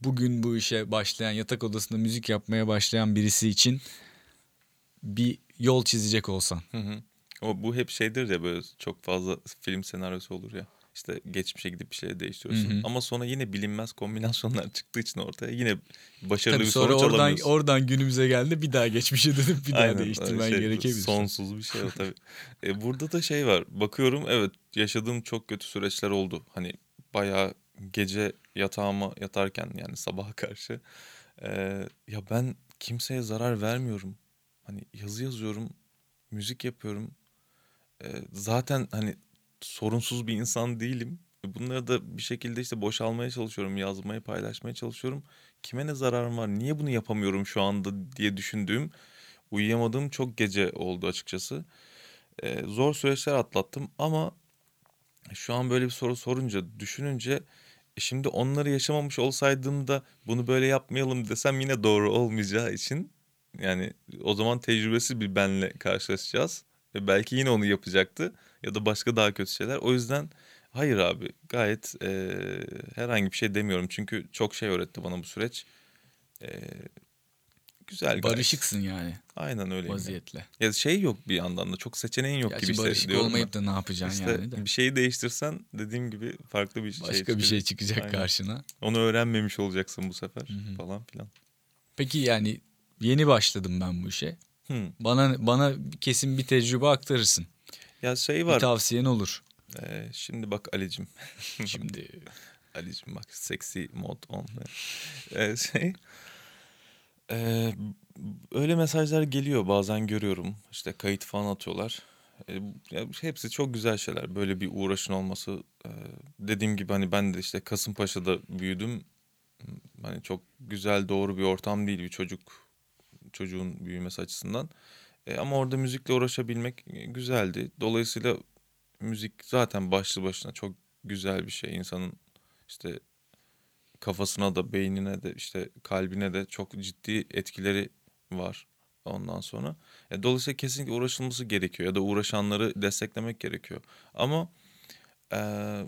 bugün bu işe başlayan yatak odasında müzik yapmaya başlayan birisi için bir yol çizecek olsan. Hı hı. O bu hep şeydir ya böyle çok fazla film senaryosu olur ya. İşte geçmişe gidip bir şeyleri değiştiriyorsun. Hı hı. Ama sonra yine bilinmez kombinasyonlar çıktığı için ortaya yine başarılı Tabii bir sonra sonuç oradan alamıyorsun. oradan günümüze geldi bir daha geçmişe dönüp bir daha Aynen, değiştirmen şey, gerekebilir. Sonsuz bir şey o tabii. E, burada da şey var. Bakıyorum evet yaşadığım çok kötü süreçler oldu. Hani bayağı gece yatağıma yatarken yani sabaha karşı. e, ya ben kimseye zarar vermiyorum. Hani yazı yazıyorum, müzik yapıyorum. E, zaten hani sorunsuz bir insan değilim. E, Bunları da bir şekilde işte boşalmaya çalışıyorum, yazmaya, paylaşmaya çalışıyorum. Kime ne zararım var, niye bunu yapamıyorum şu anda diye düşündüğüm, uyuyamadığım çok gece oldu açıkçası. E, zor süreçler atlattım ama şu an böyle bir soru sorunca, düşününce e, şimdi onları yaşamamış olsaydım da bunu böyle yapmayalım desem yine doğru olmayacağı için yani o zaman tecrübesiz bir benle karşılaşacağız. Ve belki yine onu yapacaktı ya da başka daha kötü şeyler. O yüzden hayır abi gayet e, herhangi bir şey demiyorum. Çünkü çok şey öğretti bana bu süreç. E, güzel gayet. Barışıksın yani Aynen öyle. vaziyetle. Ya şey yok bir yandan da çok seçeneğin yok Gerçi gibi barışık hissediyorum. olmayıp ben. da ne yapacaksın İşte yani de. bir şeyi değiştirsen dediğim gibi farklı bir şey Başka bir şey çıkacak. Aynen. karşına. Onu öğrenmemiş olacaksın bu sefer hı. falan filan. Peki yani yeni başladım ben bu işe. Hı. Bana bana kesin bir tecrübe aktarırsın. Ya şey Bir var. tavsiyen olur. Ee, şimdi bak Ali'cim. Şimdi Ali'cim bak seksi mod on. Ee, şey. Ee, öyle mesajlar geliyor bazen görüyorum. İşte kayıt falan atıyorlar. Ee, ya hepsi çok güzel şeyler. Böyle bir uğraşın olması. Ee, dediğim gibi hani ben de işte Kasımpaşa'da büyüdüm. Hani çok güzel doğru bir ortam değil bir çocuk çocuğun büyümesi açısından. Ee, ama orada müzikle uğraşabilmek e, güzeldi. Dolayısıyla müzik zaten başlı başına çok güzel bir şey. İnsanın işte kafasına da beynine de işte kalbine de çok ciddi etkileri var ondan sonra. E, dolayısıyla kesinlikle uğraşılması gerekiyor ya da uğraşanları desteklemek gerekiyor. Ama e,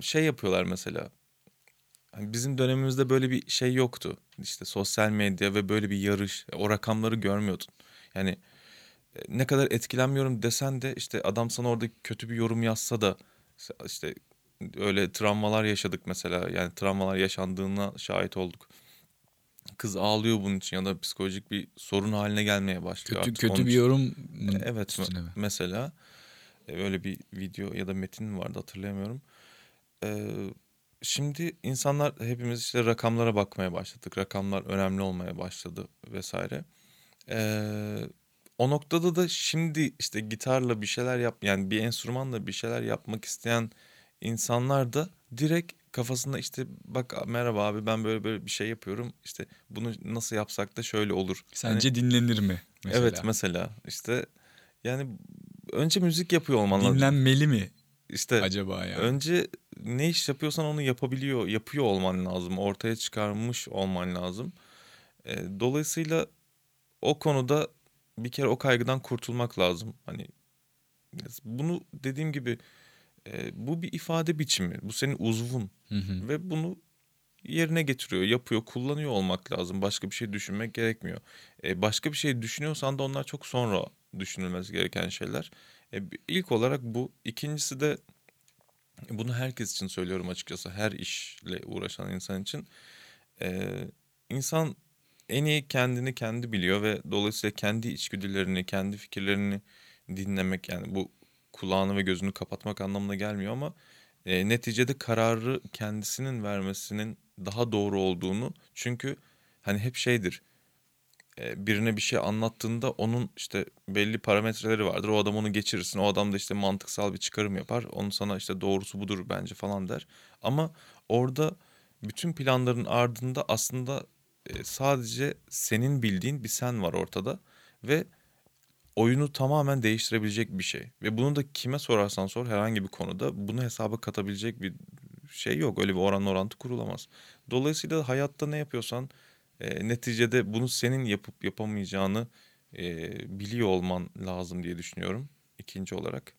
şey yapıyorlar mesela. Hani bizim dönemimizde böyle bir şey yoktu. İşte sosyal medya ve böyle bir yarış. O rakamları görmüyordun. Yani e, ne kadar etkilenmiyorum desen de işte adam sana orada kötü bir yorum yazsa da işte öyle travmalar yaşadık mesela. Yani travmalar yaşandığına şahit olduk. Kız ağlıyor bunun için ya da psikolojik bir sorun haline gelmeye başlıyor. kötü kötü bir yorum Evet üstüne mi? mesela e, öyle bir video ya da metin vardı hatırlayamıyorum. Ee, şimdi insanlar hepimiz işte rakamlara bakmaya başladık. Rakamlar önemli olmaya başladı vesaire. Ee, o noktada da şimdi işte gitarla bir şeyler yap yani bir enstrümanla bir şeyler yapmak isteyen insanlar da direkt kafasında işte bak merhaba abi ben böyle böyle bir şey yapıyorum. İşte bunu nasıl yapsak da şöyle olur. Hani- Sence dinlenir mi? Mesela? Evet mesela işte yani önce müzik yapıyor olman lazım. Dinlenmeli mi? işte acaba yani? önce ne iş yapıyorsan onu yapabiliyor, yapıyor olman lazım. Ortaya çıkarmış olman lazım. E, dolayısıyla o konuda bir kere o kaygıdan kurtulmak lazım. Hani bunu dediğim gibi e, bu bir ifade biçimi. Bu senin uzvun Hı hı. ve bunu yerine getiriyor, yapıyor, kullanıyor olmak lazım. Başka bir şey düşünmek gerekmiyor. E, başka bir şey düşünüyorsan da onlar çok sonra düşünülmesi gereken şeyler. E, ilk olarak bu. İkincisi de bunu herkes için söylüyorum açıkçası. Her işle uğraşan insan için. E, insan en iyi kendini kendi biliyor ve dolayısıyla kendi içgüdülerini, kendi fikirlerini dinlemek yani bu kulağını ve gözünü kapatmak anlamına gelmiyor ama e, neticede kararı kendisinin vermesinin daha doğru olduğunu çünkü hani hep şeydir e, birine bir şey anlattığında onun işte belli parametreleri vardır. O adam onu geçirirsin. O adam da işte mantıksal bir çıkarım yapar. Onu sana işte doğrusu budur bence falan der. Ama orada bütün planların ardında aslında e, sadece senin bildiğin bir sen var ortada ve oyunu tamamen değiştirebilecek bir şey. Ve bunu da kime sorarsan sor herhangi bir konuda bunu hesaba katabilecek bir şey yok. Öyle bir oran orantı kurulamaz. Dolayısıyla hayatta ne yapıyorsan e, neticede bunu senin yapıp yapamayacağını e, biliyor olman lazım diye düşünüyorum. İkinci olarak.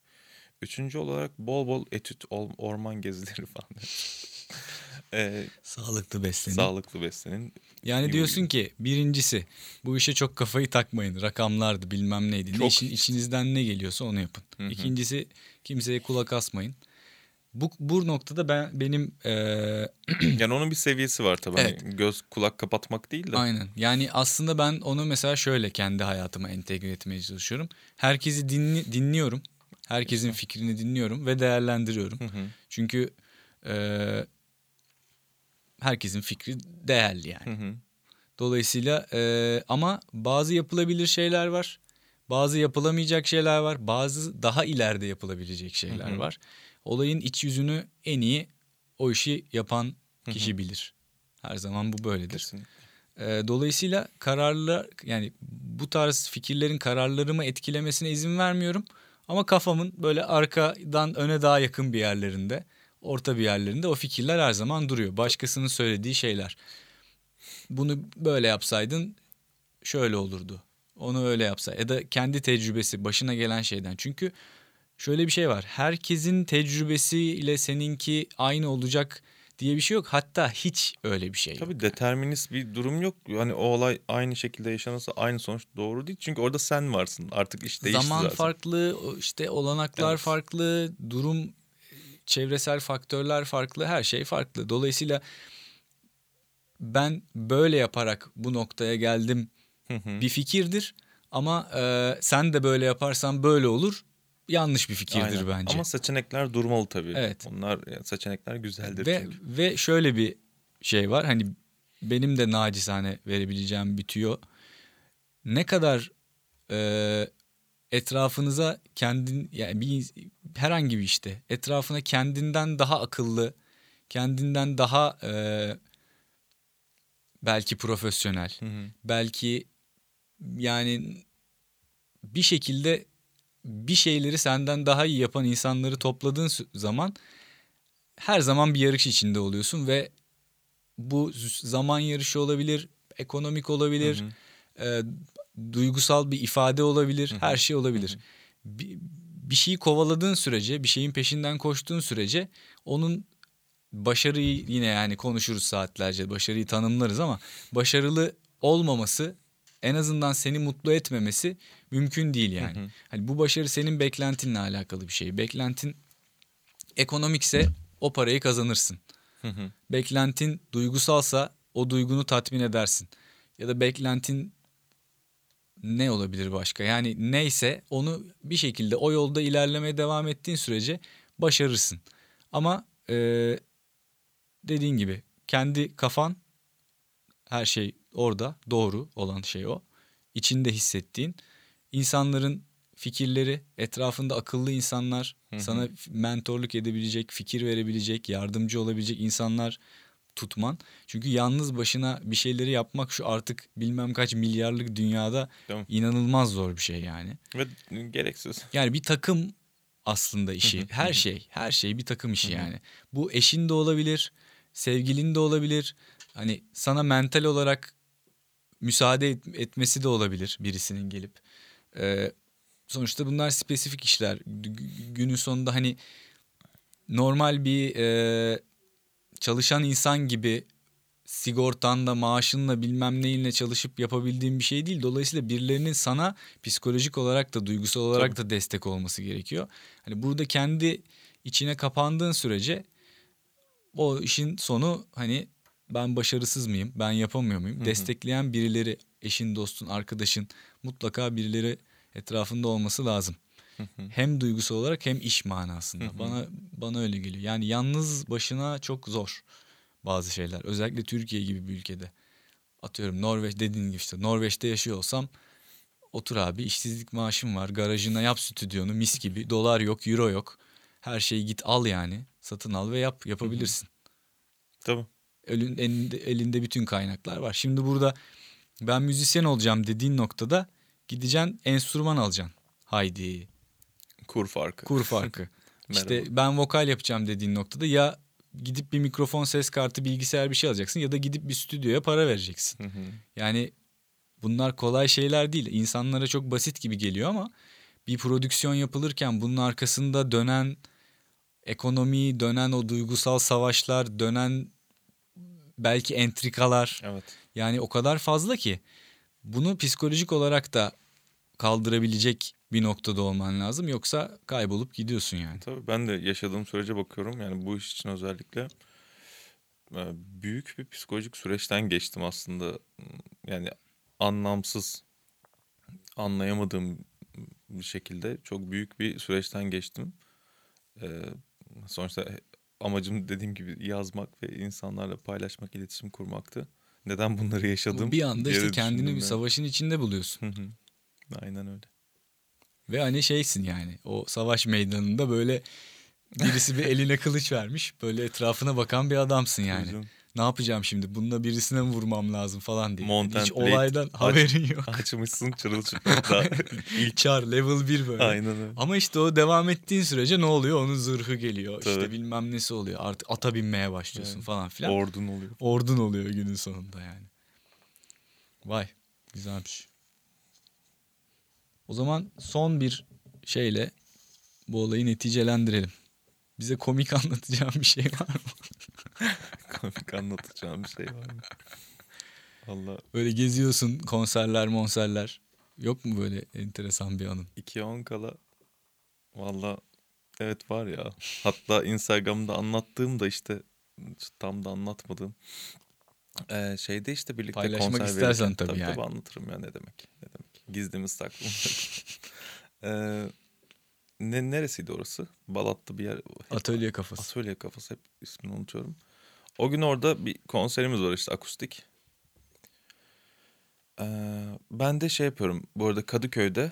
Üçüncü olarak bol bol etüt, orman gezileri falan. e, sağlıklı beslenin. Sağlıklı beslenin. Yani diyorsun ki birincisi bu işe çok kafayı takmayın. Rakamlardı bilmem neydi. Çok ne işin, içinizden ne geliyorsa onu yapın. Hı hı. İkincisi kimseye kulak asmayın. Bu, bu noktada ben benim e... yani onun bir seviyesi var tabii. Hani evet. Hani göz kulak kapatmak değil de. Aynen. Yani aslında ben onu mesela şöyle kendi hayatıma entegre etmeye çalışıyorum. Herkesi dinli, dinliyorum. Herkesin fikrini dinliyorum ve değerlendiriyorum. Hı hı. Çünkü e, herkesin fikri değerli yani. Hı hı. Dolayısıyla e, ama bazı yapılabilir şeyler var. Bazı yapılamayacak şeyler var. Bazı daha ileride yapılabilecek şeyler hı hı. var. Olayın iç yüzünü en iyi o işi yapan kişi hı hı. bilir. Her zaman bu böyledir. Kesinlikle. E, dolayısıyla kararlar yani bu tarz fikirlerin kararlarımı etkilemesine izin vermiyorum. Ama kafamın böyle arkadan öne daha yakın bir yerlerinde orta bir yerlerinde o fikirler her zaman duruyor. Başkasının söylediği şeyler. Bunu böyle yapsaydın şöyle olurdu. Onu öyle yapsa ya da kendi tecrübesi başına gelen şeyden. Çünkü şöyle bir şey var. Herkesin tecrübesiyle seninki aynı olacak diye bir şey yok. Hatta hiç öyle bir şey yok. Tabii determinist bir durum yok. Hani o olay aynı şekilde yaşanırsa aynı sonuç doğru değil. Çünkü orada sen varsın. Artık iş değişti Zaman zaten. farklı, işte olanaklar evet. farklı, durum çevresel faktörler farklı, her şey farklı. Dolayısıyla ben böyle yaparak bu noktaya geldim bir fikirdir. Ama e, sen de böyle yaparsan böyle olur. Yanlış bir fikirdir Aynen. bence. Ama seçenekler durmalı tabii. Evet. Onlar seçenekler güzeldir. Ve, çünkü. ve şöyle bir şey var. Hani benim de nacizane verebileceğim bir tüyo. Ne kadar e, etrafınıza kendin yani bir herhangi bir işte etrafına kendinden daha akıllı, kendinden daha e, belki profesyonel, hı hı. belki yani bir şekilde bir şeyleri senden daha iyi yapan insanları topladığın zaman her zaman bir yarış içinde oluyorsun ve bu zaman yarışı olabilir, ekonomik olabilir, hı hı. E, duygusal bir ifade olabilir, Hı-hı. her şey olabilir. Hı-hı. Bir, bir şeyi kovaladığın sürece, bir şeyin peşinden koştuğun sürece onun başarıyı yine yani konuşuruz saatlerce, başarıyı tanımlarız ama başarılı olmaması en azından seni mutlu etmemesi mümkün değil yani. Hı hı. Hani bu başarı senin beklentinle alakalı bir şey. Beklentin ekonomikse o parayı kazanırsın. Hı hı. Beklentin duygusalsa o duygunu tatmin edersin. Ya da beklentin ne olabilir başka? Yani neyse onu bir şekilde o yolda ilerlemeye devam ettiğin sürece başarırsın. Ama e, dediğin gibi kendi kafan her şey orada doğru olan şey o. İçinde hissettiğin insanların fikirleri, etrafında akıllı insanlar, hı hı. sana mentorluk edebilecek, fikir verebilecek, yardımcı olabilecek insanlar tutman. Çünkü yalnız başına bir şeyleri yapmak şu artık bilmem kaç milyarlık dünyada inanılmaz zor bir şey yani. Ve gereksiz. Yani bir takım aslında işi. Her şey, her şey bir takım işi yani. Bu eşin de olabilir, sevgilin de olabilir. Hani sana mental olarak müsaade et- etmesi de olabilir birisinin gelip. Ee, sonuçta bunlar spesifik işler. Günün sonunda hani normal bir e, çalışan insan gibi sigortanla, maaşınla bilmem neyinle çalışıp yapabildiğin bir şey değil. Dolayısıyla birilerinin sana psikolojik olarak da duygusal olarak da destek olması gerekiyor. Hani burada kendi içine kapandığın sürece o işin sonu hani ben başarısız mıyım, ben yapamıyor muyum? Destekleyen birileri, eşin, dostun, arkadaşın mutlaka birileri etrafında olması lazım. Hem duygusal olarak hem iş manasında. Bana bana öyle geliyor. Yani yalnız başına çok zor bazı şeyler. Özellikle Türkiye gibi bir ülkede. Atıyorum Norveç dediğin gibi işte Norveç'te yaşıyor olsam otur abi işsizlik maaşın var. Garajına yap stüdyonu mis gibi. Dolar yok, euro yok. Her şeyi git al yani. Satın al ve yap. Yapabilirsin. Tabii. Elin, elinde, elinde bütün kaynaklar var. Şimdi burada ben müzisyen olacağım dediğin noktada gideceksin enstrüman alacaksın. Haydi Kur farkı. kur farkı. işte ben vokal yapacağım dediğin noktada ya gidip bir mikrofon, ses kartı, bilgisayar bir şey alacaksın ya da gidip bir stüdyoya para vereceksin. Hı hı. Yani bunlar kolay şeyler değil. İnsanlara çok basit gibi geliyor ama bir prodüksiyon yapılırken bunun arkasında dönen ekonomi, dönen o duygusal savaşlar, dönen belki entrikalar Evet. yani o kadar fazla ki bunu psikolojik olarak da kaldırabilecek bir noktada olman lazım yoksa kaybolup gidiyorsun yani. Tabii ben de yaşadığım sürece bakıyorum. Yani bu iş için özellikle e, büyük bir psikolojik süreçten geçtim aslında. Yani anlamsız, anlayamadığım bir şekilde çok büyük bir süreçten geçtim. E, Sonuçta amacım dediğim gibi yazmak ve insanlarla paylaşmak, iletişim kurmaktı. Neden bunları yaşadım? Bir anda işte kendini bir yani. savaşın içinde buluyorsun. Aynen öyle. Ve hani şeysin yani o savaş meydanında böyle birisi bir eline kılıç vermiş. Böyle etrafına bakan bir adamsın yani. Ne yapacağım şimdi? Bununla birisine mi vurmam lazım falan diye. Mount Hiç Blade olaydan aç- haberin yok. Açmışsın çırılçıplak da. İlk çar level 1 böyle. Aynen öyle. Ama işte o devam ettiğin sürece ne oluyor? Onun zırhı geliyor. İşte Tabii. bilmem nesi oluyor. Artık ata binmeye başlıyorsun Evet. falan filan. Ordun oluyor. Ordun oluyor günün sonunda yani. Vay güzelmiş. O zaman son bir şeyle bu olayı neticelendirelim. Bize komik anlatacağım bir şey var mı? Komik anlatacağım bir şey var mı? Valla Böyle geziyorsun konserler monserler. Yok mu böyle enteresan bir anın? 2'ye 10 kala valla evet var ya. Hatta Instagram'da anlattığım da işte tam da anlatmadığım. Ee, şeyde işte birlikte Paylaşmak konser istersen verirken- tabii yani. Tabii anlatırım ya ne demek. Ne demek. Gizlimiz saklımız. ee, ne, neresiydi orası? Balat'ta bir yer. Hep Atölye kafası. Atölye kafası hep ismini unutuyorum. O gün orada bir konserimiz var işte akustik. Ee, ben de şey yapıyorum. Bu arada Kadıköy'de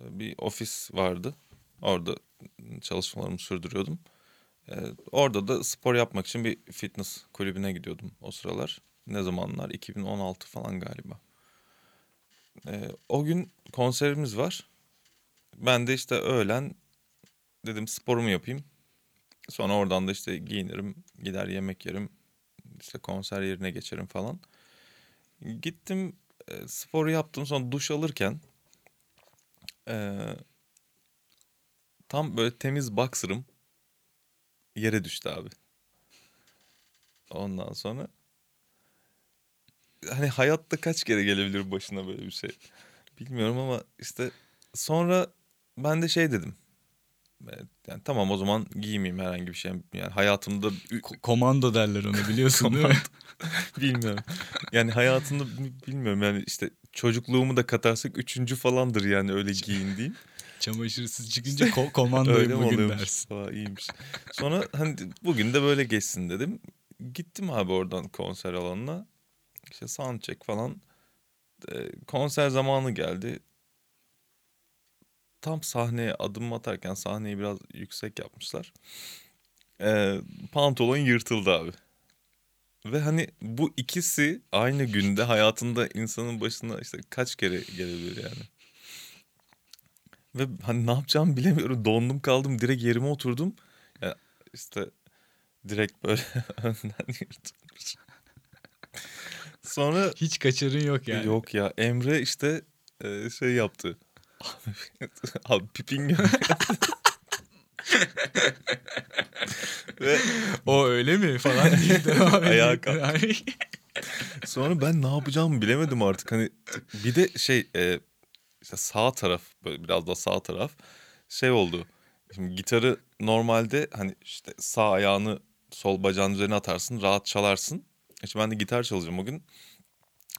bir ofis vardı. Orada çalışmalarımı sürdürüyordum. Ee, orada da spor yapmak için bir fitness kulübüne gidiyordum o sıralar. Ne zamanlar? 2016 falan galiba. Ee, o gün konserimiz var. Ben de işte öğlen dedim sporumu yapayım. Sonra oradan da işte giyinirim, gider yemek yerim, işte konser yerine geçerim falan. Gittim e, sporu yaptım sonra duş alırken e, tam böyle temiz boxer'ım yere düştü abi. Ondan sonra hani hayatta kaç kere gelebilir başına böyle bir şey bilmiyorum ama işte sonra ben de şey dedim. Yani tamam o zaman giymeyeyim herhangi bir şey. Yani hayatımda Ko- komando derler onu biliyorsun değil mi? bilmiyorum. Yani hayatımda bi- bilmiyorum yani işte çocukluğumu da katarsak üçüncü falandır yani öyle giyindiğim. Çamaşırsız çıkınca ko- mi bugün oluyormuş? dersin. Aa, iyiymiş. Sonra hani bugün de böyle geçsin dedim. Gittim abi oradan konser alanına. İşte soundcheck falan. Ee, konser zamanı geldi. Tam sahneye adım atarken sahneyi biraz yüksek yapmışlar. Ee, pantolon yırtıldı abi. Ve hani bu ikisi aynı günde hayatında insanın başına işte kaç kere gelebilir yani. Ve hani ne yapacağımı bilemiyorum. Dondum kaldım. Direkt yerime oturdum. Yani işte direkt böyle önden yırtılmış. Sonra Hiç kaçarın yok yani. yok ya Emre işte e, şey yaptı. Abi pipin. Ve O öyle mi falan diye devam. Ayağa kalk. Yani. Sonra ben ne yapacağımı bilemedim artık. Hani bir de şey e, işte sağ taraf böyle biraz da sağ taraf şey oldu. Şimdi gitarı normalde hani işte sağ ayağını sol bacağın üzerine atarsın rahat çalarsın. İşte ben de gitar çalacağım o gün.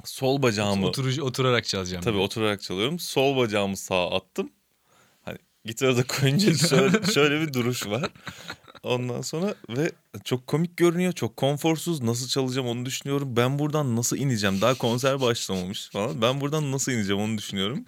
Sol bacağımı Oturucu, oturarak çalacağım. tabii yani. oturarak çalıyorum. Sol bacağımı sağa attım. Hani gitarı da koyunca şöyle, şöyle bir duruş var. Ondan sonra ve çok komik görünüyor. Çok konforsuz. Nasıl çalacağım onu düşünüyorum. Ben buradan nasıl ineceğim? Daha konser başlamamış falan. Ben buradan nasıl ineceğim onu düşünüyorum.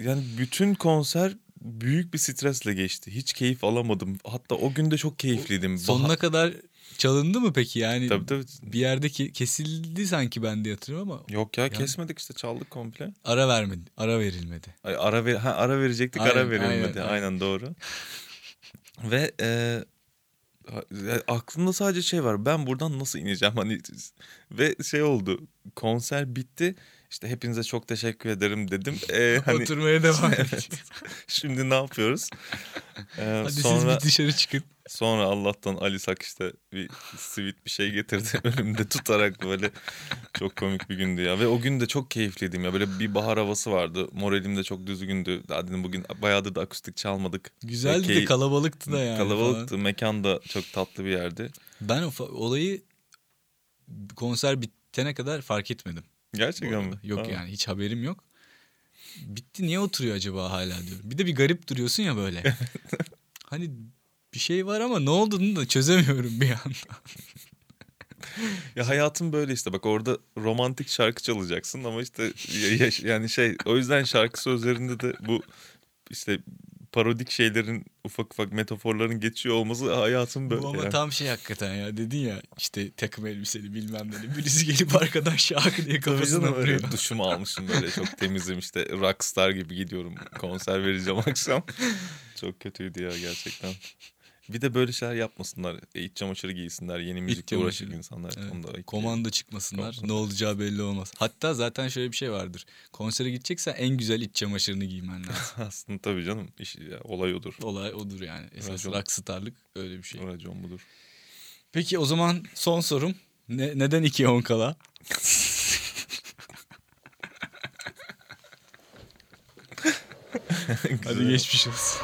Yani bütün konser büyük bir stresle geçti. Hiç keyif alamadım. Hatta o gün de çok keyifliydim. Sonuna Bahar- kadar çalındı mı peki? Yani Tabii tabii. bir yerde ki- kesildi sanki ben de hatırlıyorum ama Yok ya kesmedik işte çaldık komple. ara vermedi. Ara verilmedi. Ay, ara ver ha, ara verecektik Aynen, ara verilmedi. aynen, Aynen, aynen. doğru. Ve e, ya aklımda sadece şey var. Ben buradan nasıl ineceğim hani ve şey oldu. Konser bitti. İşte hepinize çok teşekkür ederim dedim. E, hani Oturmaya devam et. şimdi ne yapıyoruz? E, Hadi sonra siz bir dışarı çıkın. Sonra Allah'tan Ali Sak işte bir sweet bir şey getirdi önümde tutarak böyle çok komik bir gündü ya ve o gün de çok keyifliydim ya böyle bir bahar havası vardı moralim de çok düzgündü daha dedim bugün bayağıdır da akustik çalmadık Güzeldi Ve de key- kalabalıktı da yani. kalabalıktı falan. mekan da çok tatlı bir yerdi Ben olayı konser bitene kadar fark etmedim. gerçekten mi? Yok Ha. yani hiç haberim yok. Bitti niye oturuyor acaba hala diyorum. Bir de bir garip duruyorsun ya böyle. hani bir şey var ama ne olduğunu da çözemiyorum bir anda. Ya hayatım böyle işte bak orada romantik şarkı çalacaksın ama işte ya- ya- yani şey o yüzden şarkı sözlerinde de bu işte parodik şeylerin ufak ufak metaforların geçiyor olması hayatım böyle. Bu ama yani. tam şey hakikaten ya dedin ya işte takım elbiseli bilmem ne. Birisi gelip arkadan şarkı diye kafasına vuruyor. duşumu almışım böyle çok temizim işte rockstar gibi gidiyorum konser vereceğim akşam. Çok kötüydü ya gerçekten. Bir de böyle şeyler yapmasınlar. E, iç çamaşırı giysinler. Yeni müzikle çamaşırı. insanlar. Evet, Onu da ekleyelim. Komando çıkmasınlar. Komando. Ne olacağı belli olmaz. Hatta zaten şöyle bir şey vardır. Konsere gideceksen en güzel iç çamaşırını giymen lazım. Aslında tabii canım. iş, ya, olay odur. Olay odur yani. Esas Racon. rockstarlık öyle bir şey. Racon budur. Peki o zaman son sorum. Ne, neden 2 10 kala? Hadi geçmiş olsun.